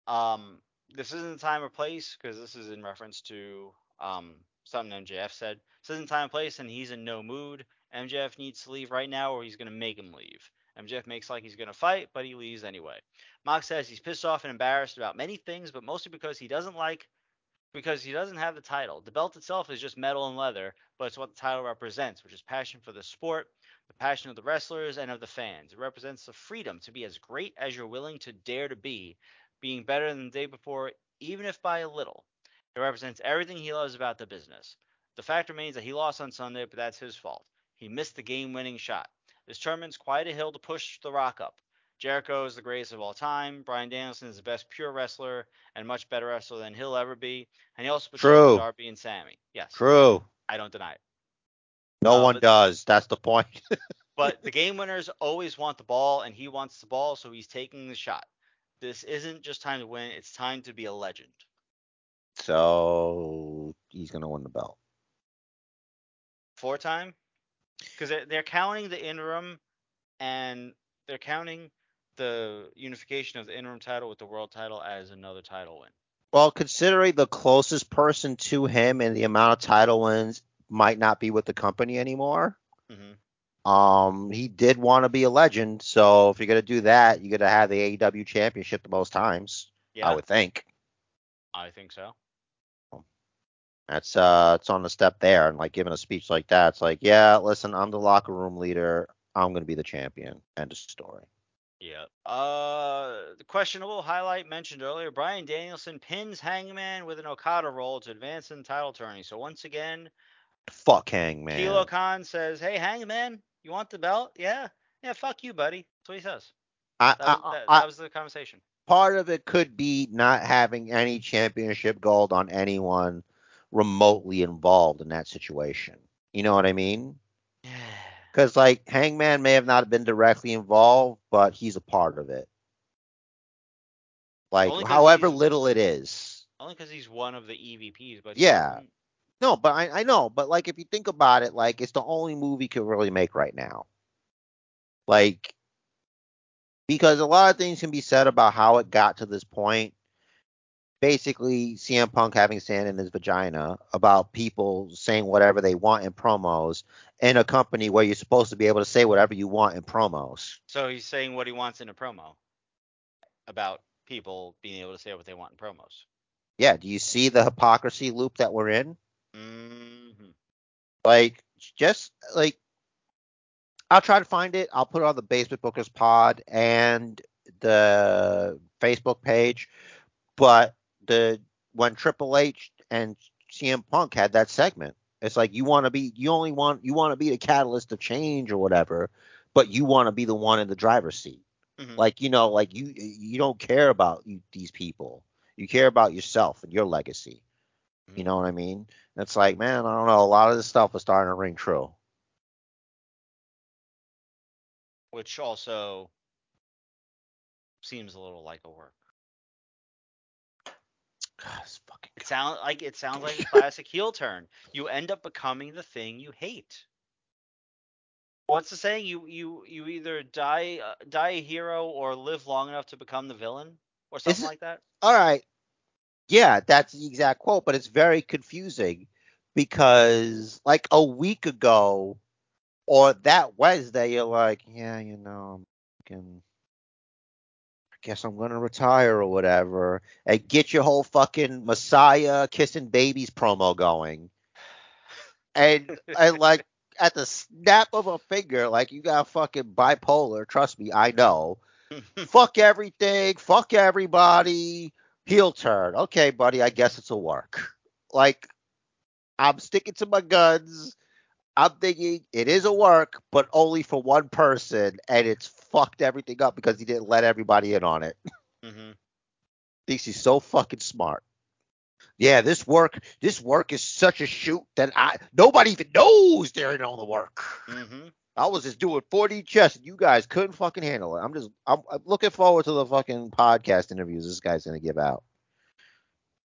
um, this isn't the time or place because this is in reference to um something MJF said. This isn't time and place, and he's in no mood. MJF needs to leave right now, or he's gonna make him leave. MJF makes like he's gonna fight, but he leaves anyway. Mox says he's pissed off and embarrassed about many things, but mostly because he doesn't like because he doesn't have the title. The belt itself is just metal and leather, but it's what the title represents, which is passion for the sport, the passion of the wrestlers and of the fans. It represents the freedom to be as great as you're willing to dare to be, being better than the day before, even if by a little. It represents everything he loves about the business. The fact remains that he lost on Sunday, but that's his fault. He missed the game winning shot. This tournament's quite a hill to push the rock up. Jericho is the greatest of all time. Bryan Danielson is the best pure wrestler and much better wrestler than he'll ever be. And he also betrayed True. Darby and Sammy. Yes, True. I don't deny it. No Uh, one but- does. That's the point. But the game winners always want the ball, and he wants the ball, so he's taking the shot. This isn't just time to win; it's time to be a legend. so he's gonna win the belt. Four time, because they're, they're counting the interim, and they're counting the unification of the interim title with the world title as another title win. Well, considering the closest person to him and the amount of title wins might not be with the company anymore. hmm Um, he did want to be a legend, so if you're gonna do that, you're gonna have the AEW championship the most times. Yeah, I would think. I think so. That's uh, it's on the step there, and like giving a speech like that, it's like, yeah, listen, I'm the locker room leader. I'm gonna be the champion. End of story. Yeah. Uh, the questionable highlight mentioned earlier: Bryan Danielson pins Hangman with an Okada roll to advance in the title tourney. So once again, Fuck Hangman. Kilo Khan says, "Hey, Hangman, you want the belt? Yeah, yeah. Fuck you, buddy." That's what he says. I, That I, that, I, that was the conversation. part of it could be not having any championship gold on anyone remotely involved in that situation. You know what I mean? Because like Hangman may have not been directly involved, but he's a part of it. Like however little it is. Only because he's one of the EVPs, but Yeah. No, but I, I know, but like if you think about it, like it's the only move he could really make right now. Like because a lot of things can be said about how it got to this point. Basically, CM Punk having sand in his vagina about people saying whatever they want in promos in a company where you're supposed to be able to say whatever you want in promos. So he's saying what he wants in a promo about people being able to say what they want in promos. Yeah, do you see the hypocrisy loop that we're in? hmm Like, just like, I'll try to find it. I'll put it on the Basement Bookers Pod and the Facebook page. But the when Triple H and CM Punk had that segment, it's like you want to be, you only want, you want to be the catalyst of change or whatever, but you want to be the one in the driver's seat. hmm Like, you know, like you, you don't care about you, these people. You care about yourself and your legacy. You Mhm. know what I mean? And it's like, man, I don't know. A lot of this stuff is starting to ring true. Which also seems a little like a work. God, this It sounds like it sounds like a classic heel turn. You end up becoming the thing you hate. What's the saying? You you you either die uh, die a hero or live long enough to become the villain or something it- like that. All right. Yeah, that's the exact quote, but it's very confusing because like a week ago or that Wednesday, you're like, yeah, you know, I'm fucking, guess I'm gonna retire or whatever, and get your whole fucking Messiah kissing babies promo going, and and like at the snap of a finger, like you got fucking bipolar. Trust me, I know. fuck everything, fuck everybody, heel turn. Okay, buddy, I guess it's a work. Like, I'm sticking to my guns. I'm thinking it is a work, but only for one person, and it's fucked everything up because he didn't let everybody in on it. Mm-hmm. Thinks he's so fucking smart. Yeah, this work, this work is such a shoot that I nobody even knows they're in on the work. hmm I was just doing 4D chess, and you guys couldn't fucking handle it. I'm just, I'm, I'm looking forward to the fucking podcast interviews this guy's gonna give out.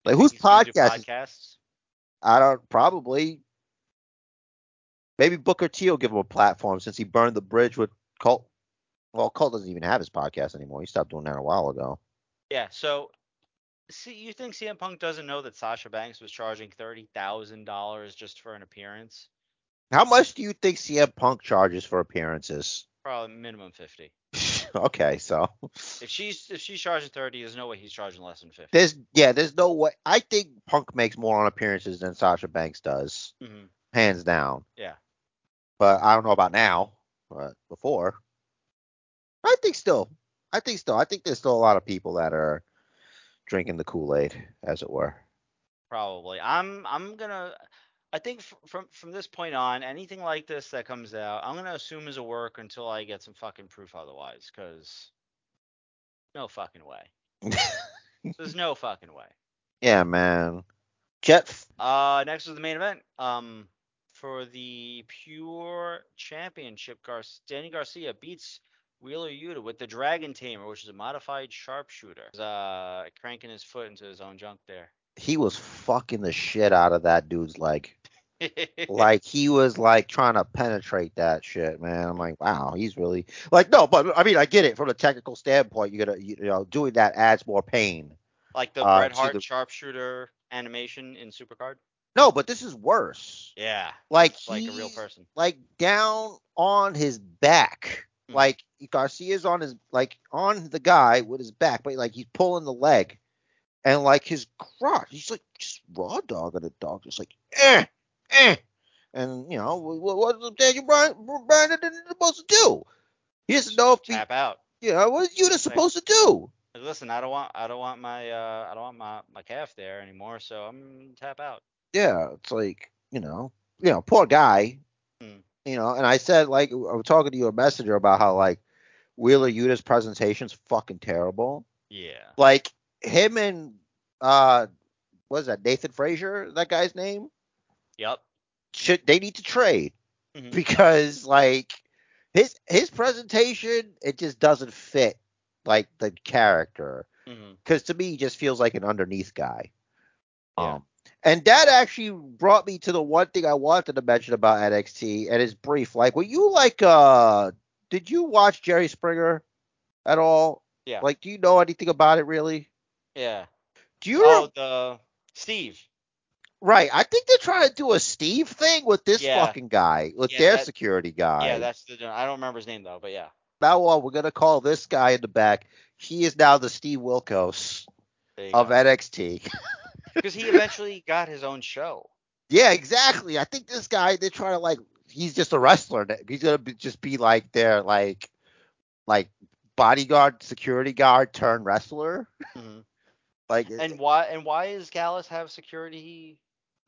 Like whose He's gonna do podcast? Podcasts. I don't probably. Maybe Booker T will give him a platform since he burned the bridge with Colt. Well, Colt doesn't even have his podcast anymore. He stopped doing that a while ago. Yeah. So, see, you think CM Punk doesn't know that Sasha Banks was charging thirty thousand dollars just for an appearance? How much do you think CM Punk charges for appearances? Probably minimum fifty. okay, so If she's if she's charging thirty, there's no way he's charging less than fifty. there's yeah, there's no way. I think Punk makes more on appearances than Sasha Banks does, hmm hands down. Yeah. But I don't know about now, but before, I think still, I think still, I think there's still a lot of people that are drinking the Kool Aid, as it were. Probably. I'm I'm gonna. I think f- from from this point on, anything like this that comes out, I'm gonna assume is a work until I get some fucking proof otherwise. Cause no fucking way. There's no fucking way. Yeah, man. Jet. f- Uh, next is the main event. Um, for the Pure Championship, Gar- Danny Garcia beats Wheeler Yuta with the Dragon Tamer, which is a modified sharpshooter. He's, Uh, cranking his foot into his own junk there. He was fucking the shit out of that dude's leg. Like he was like trying to penetrate that shit, man. I'm like, wow, he's really like no, but I mean, I get it from a technical standpoint. You gotta, you know, doing that adds more pain. like the uh, Bret Hart the- sharpshooter animation in Supercard. No, but this is worse. Yeah, Like like a real person. like down on his back. Mhm. Like Garcia's on his like on the guy with his back, but like he's pulling the leg, and like his crotch, he's like just raw dogging a dog, just like eh, eh, and you know what what Daniel Bryan Bryan supposed to do? He doesn't know if he, Tap out. you know what is Yuta supposed to do? Listen, I don't want I don't want my uh I don't want my my calf there anymore, so I'm gonna tap out. Yeah, it's like you know, you know, poor guy. Hmm. You know, and I said like I was talking to you a messenger about how like Wheeler Yuta's presentation's fucking terrible. Yeah. Like him and uh, what is that Nathan Frazier? That guy's name? Yep. Should they need to trade Mhm. because like his his presentation it just doesn't fit like the character because to me he just feels like an underneath guy. Yeah. Um, and that actually brought me to the one thing I wanted to mention about NXT, and it's brief. Like, were you like, uh, did you watch Jerry Springer at all? Yeah. Like, do you know anything about it really? Yeah. Do you? Oh, rem- the Steve. right. I think they're trying to do a Steve thing with this Yeah. fucking guy, with Yeah, their that- security guy. Yeah, that's the. I don't remember his name though, but yeah. now on, we're gonna call this guy in the back. He is now the Steve Wilkos of go. NXT. Because he eventually got his own show. Yeah, exactly. I think this guy they're trying to like he's just a wrestler. He's gonna be, just be like their like like bodyguard, security guard turned wrestler. Mhm. Like, And why? And why is Gallus have security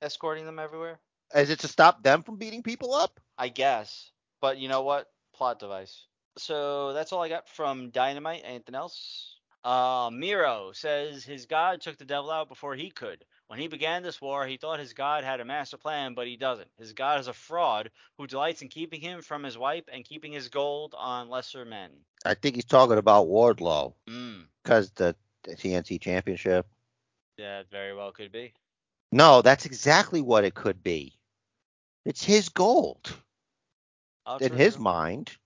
escorting them everywhere? is it to stop them from beating people up? I guess. But you know what? Plot device. So that's all I got from Dynamite. Anything else? Uh, Miro says his god took the devil out before he could. When he began this war, he thought his god had a master plan, but he doesn't. His god is a fraud who delights in keeping him from his wife and keeping his gold on lesser men. I think he's talking about Wardlow Mm, because the, the TNT Championship. that very well could be. No, that's exactly what it could be. It's his gold. Oh, in his mind.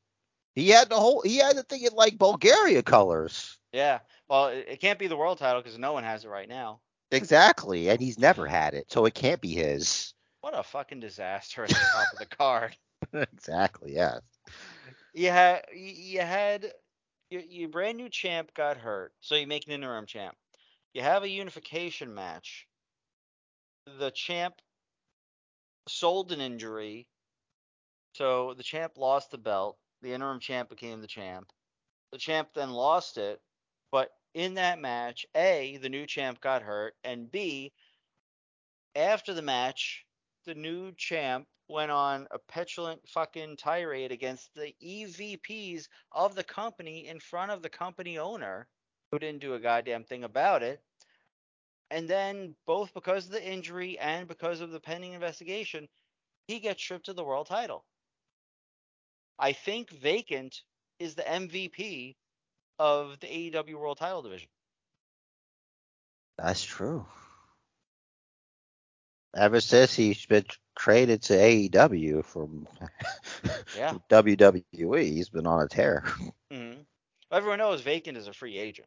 He had the whole he had the thing in like Bulgaria colors. Yeah. Well, it, it can't be the world title because no one has it right now. Exactly, and he's never had it, so it can't be his. What a fucking disaster at the top of the card. exactly, yeah. You had you had your, your brand new champ got hurt, so you make an interim champ. You have a unification match. The champ sold an injury, so the champ lost the belt. The interim champ became the champ. The champ then lost it, in that match, A, the new champ got hurt, and B, after the match, the new champ went on a petulant fucking tirade against the EVPs of the company in front of the company owner, who didn't do a goddamn thing about it. And then, both because of the injury and because of the pending investigation, he gets stripped of the world title. I think vacant is the MVP of the AEW World Title Division. That's true. Ever since he's been traded to AEW from Yeah. WWE, he's been on a tear. hmm Everyone knows vacant is a free agent.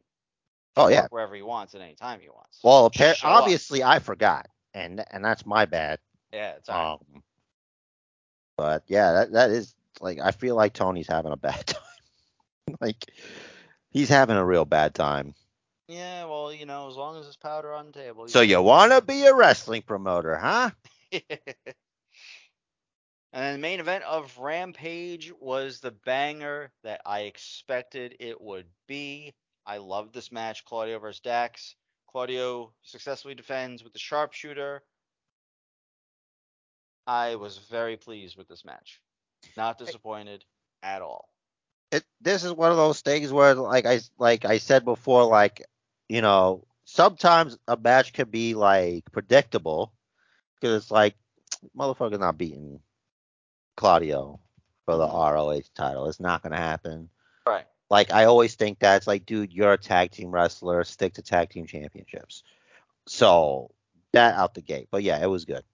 Oh yeah. wherever he wants at any time he wants. Well, Just appar- show up. obviously I forgot, and and that's my bad. Yeah, it's all right. Um, but yeah, that that is like I feel like Tony's having a bad time. like he's having a real bad time. Yeah, well, you know, as long as there's powder on the table. he's So you want to be a wrestling promoter, huh? and then the main event of Rampage was the banger that I expected it would be. I love this match, Claudio versus Dax. Claudio successfully defends with the sharpshooter. I was very pleased with this match. Not disappointed at all. It this is one of those things where like I like I said before, like you know, sometimes a match can be like predictable because it's like motherfucker's not beating Claudio for the. ROH title. It's not gonna happen. Right. Like I always think that's like, dude, you're a tag team wrestler. Stick to tag team championships. So that out the gate. But yeah, it was good.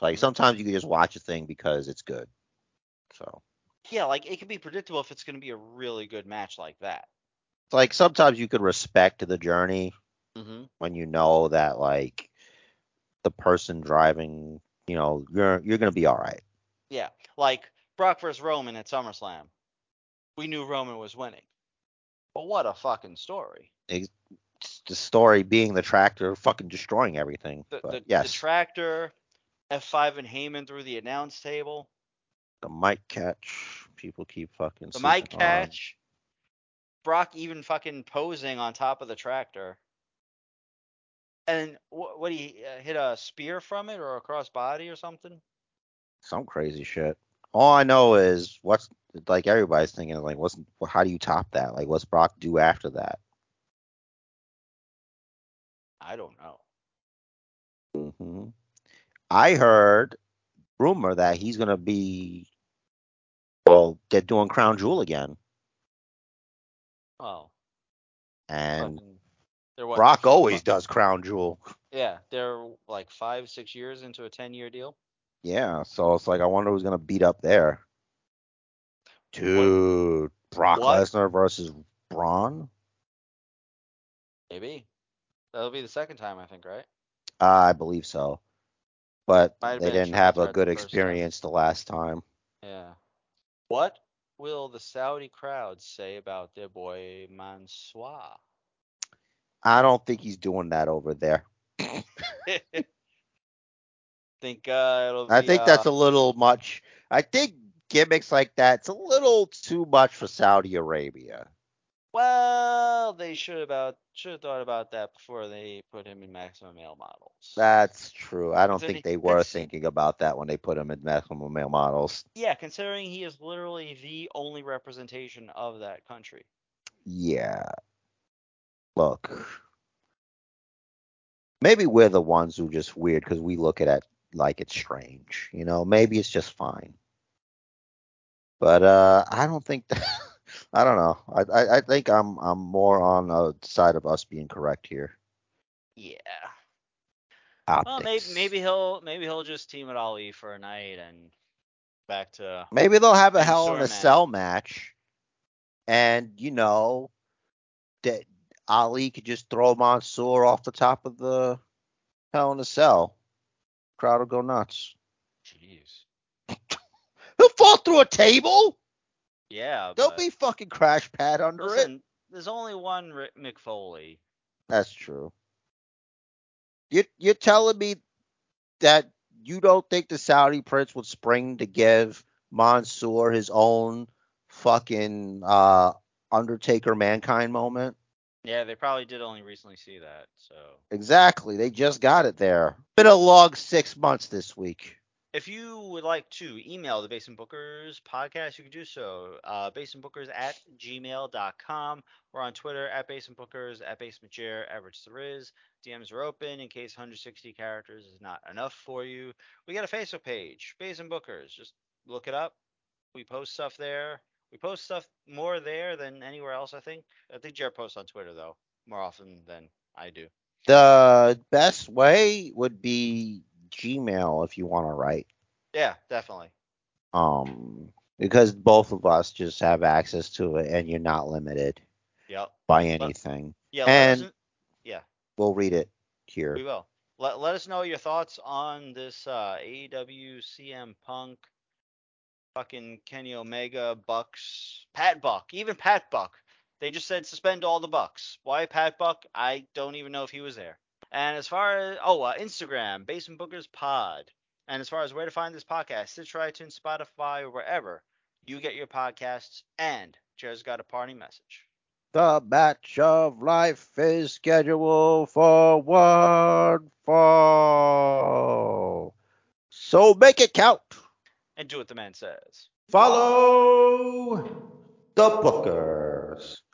Like sometimes you can just watch a thing because it's good. So Yeah, like it can be predictable if it's going to be a really good match like that. like sometimes you could respect the journey Mm-hmm. when you know that like the person driving, you know, you're you're gonna be all right. Yeah, like Brock versus Roman at SummerSlam. We knew Roman was winning. But what a fucking story. It's the story being the tractor fucking destroying everything. The, but the, yes, the tractor, F5 and Heyman through the announce table, the mic catch, people keep fucking. the mic sleeping on. catch, Brock even fucking posing on top of the tractor. And what, what he uh, hit a spear from it or a cross body or something? some crazy shit. All I know is what's like everybody's thinking like what's how do you top that? Like what's Brock do after that? I don't know. hmm I heard rumor that he's gonna be well, they're doing Crown Jewel again, Oh. and what, Brock always does Crown Jewel. Yeah, they're like five, six years into a 10 year deal. Yeah, so it's like I wonder who's gonna beat up there. Dude, Brock what? Lesnar versus Braun? Maybe. That'll be the second time, I think, right? Uh, I believe so. But Might they didn't have a good first time. experience the last time. Yeah. What will the Saudi crowd say about their boy Mansoor? I don't think he's doing that over there. think uh, it'll be. I think that's uh, a little much. I think gimmicks like that's a little too much for Saudi Arabia. Well. They should about should have thought about that before they put him in maximum male models. That's true. I don't think they were thinking about that when they put him in maximum male models. yeah, considering he is literally the only representation of that country. Yeah. Look. Maybe we're the ones who just weird because we look at it like it's strange. You know, maybe it's just fine. But uh I don't think that I don't know. I, I I think I'm I'm more on the side of us being correct here. Yeah. Optics. Well, maybe maybe he'll maybe he'll just team with Ali for a night and Back to Maybe they'll have a Hell in a. Cell match, and you know that Ali could just throw Mansoor off the top of the Hell in a Cell. Crowd will go nuts. jeez. He'll fall through a table. Yeah, Don't be fucking crash pad under it. listen, there's only one Rick McFoley. That's true. You you're telling me that you don't think the Saudi prince would spring to give Mansoor his own fucking uh Undertaker mankind moment? Yeah, they probably did only recently see that. So Exactly. They just got it there. Been a long six months this week. If you would like to email the Basement Bookers podcast, you can do so. Uh, basementbookers at gmail.com. We're on Twitter at Basement Bookers, at Basement Chair, at Rich the Riz. DMs are open in case 160 characters is not enough for you. We got a Facebook page, Basement Bookers. Just look it up. We post stuff there. We post stuff more there than anywhere else, I think. I think Jared posts on Twitter, though, more often than I do. The best way would be Gmail if you want to write. Yeah, definitely. Um because both of us just have access to it and you're not limited Yep. by anything. Yeah, let us And- kn- We'll read it here. We will. Let, let us know your thoughts on this uh, AEW CM Punk, fucking Kenny Omega, Bucks, Pat Buck, even Pat Buck. They just said suspend all the Bucks. Why Pat Buck? I don't even know if he was there. And as far as oh, uh, Instagram, Basement Bookers Pod. And as far as where to find this podcast, Stitcher, iTunes, Spotify, or wherever you get your podcasts. And Jared's got a party message. The match of life is scheduled for one fall. So make it count. And do what the man says. Follow the Bookers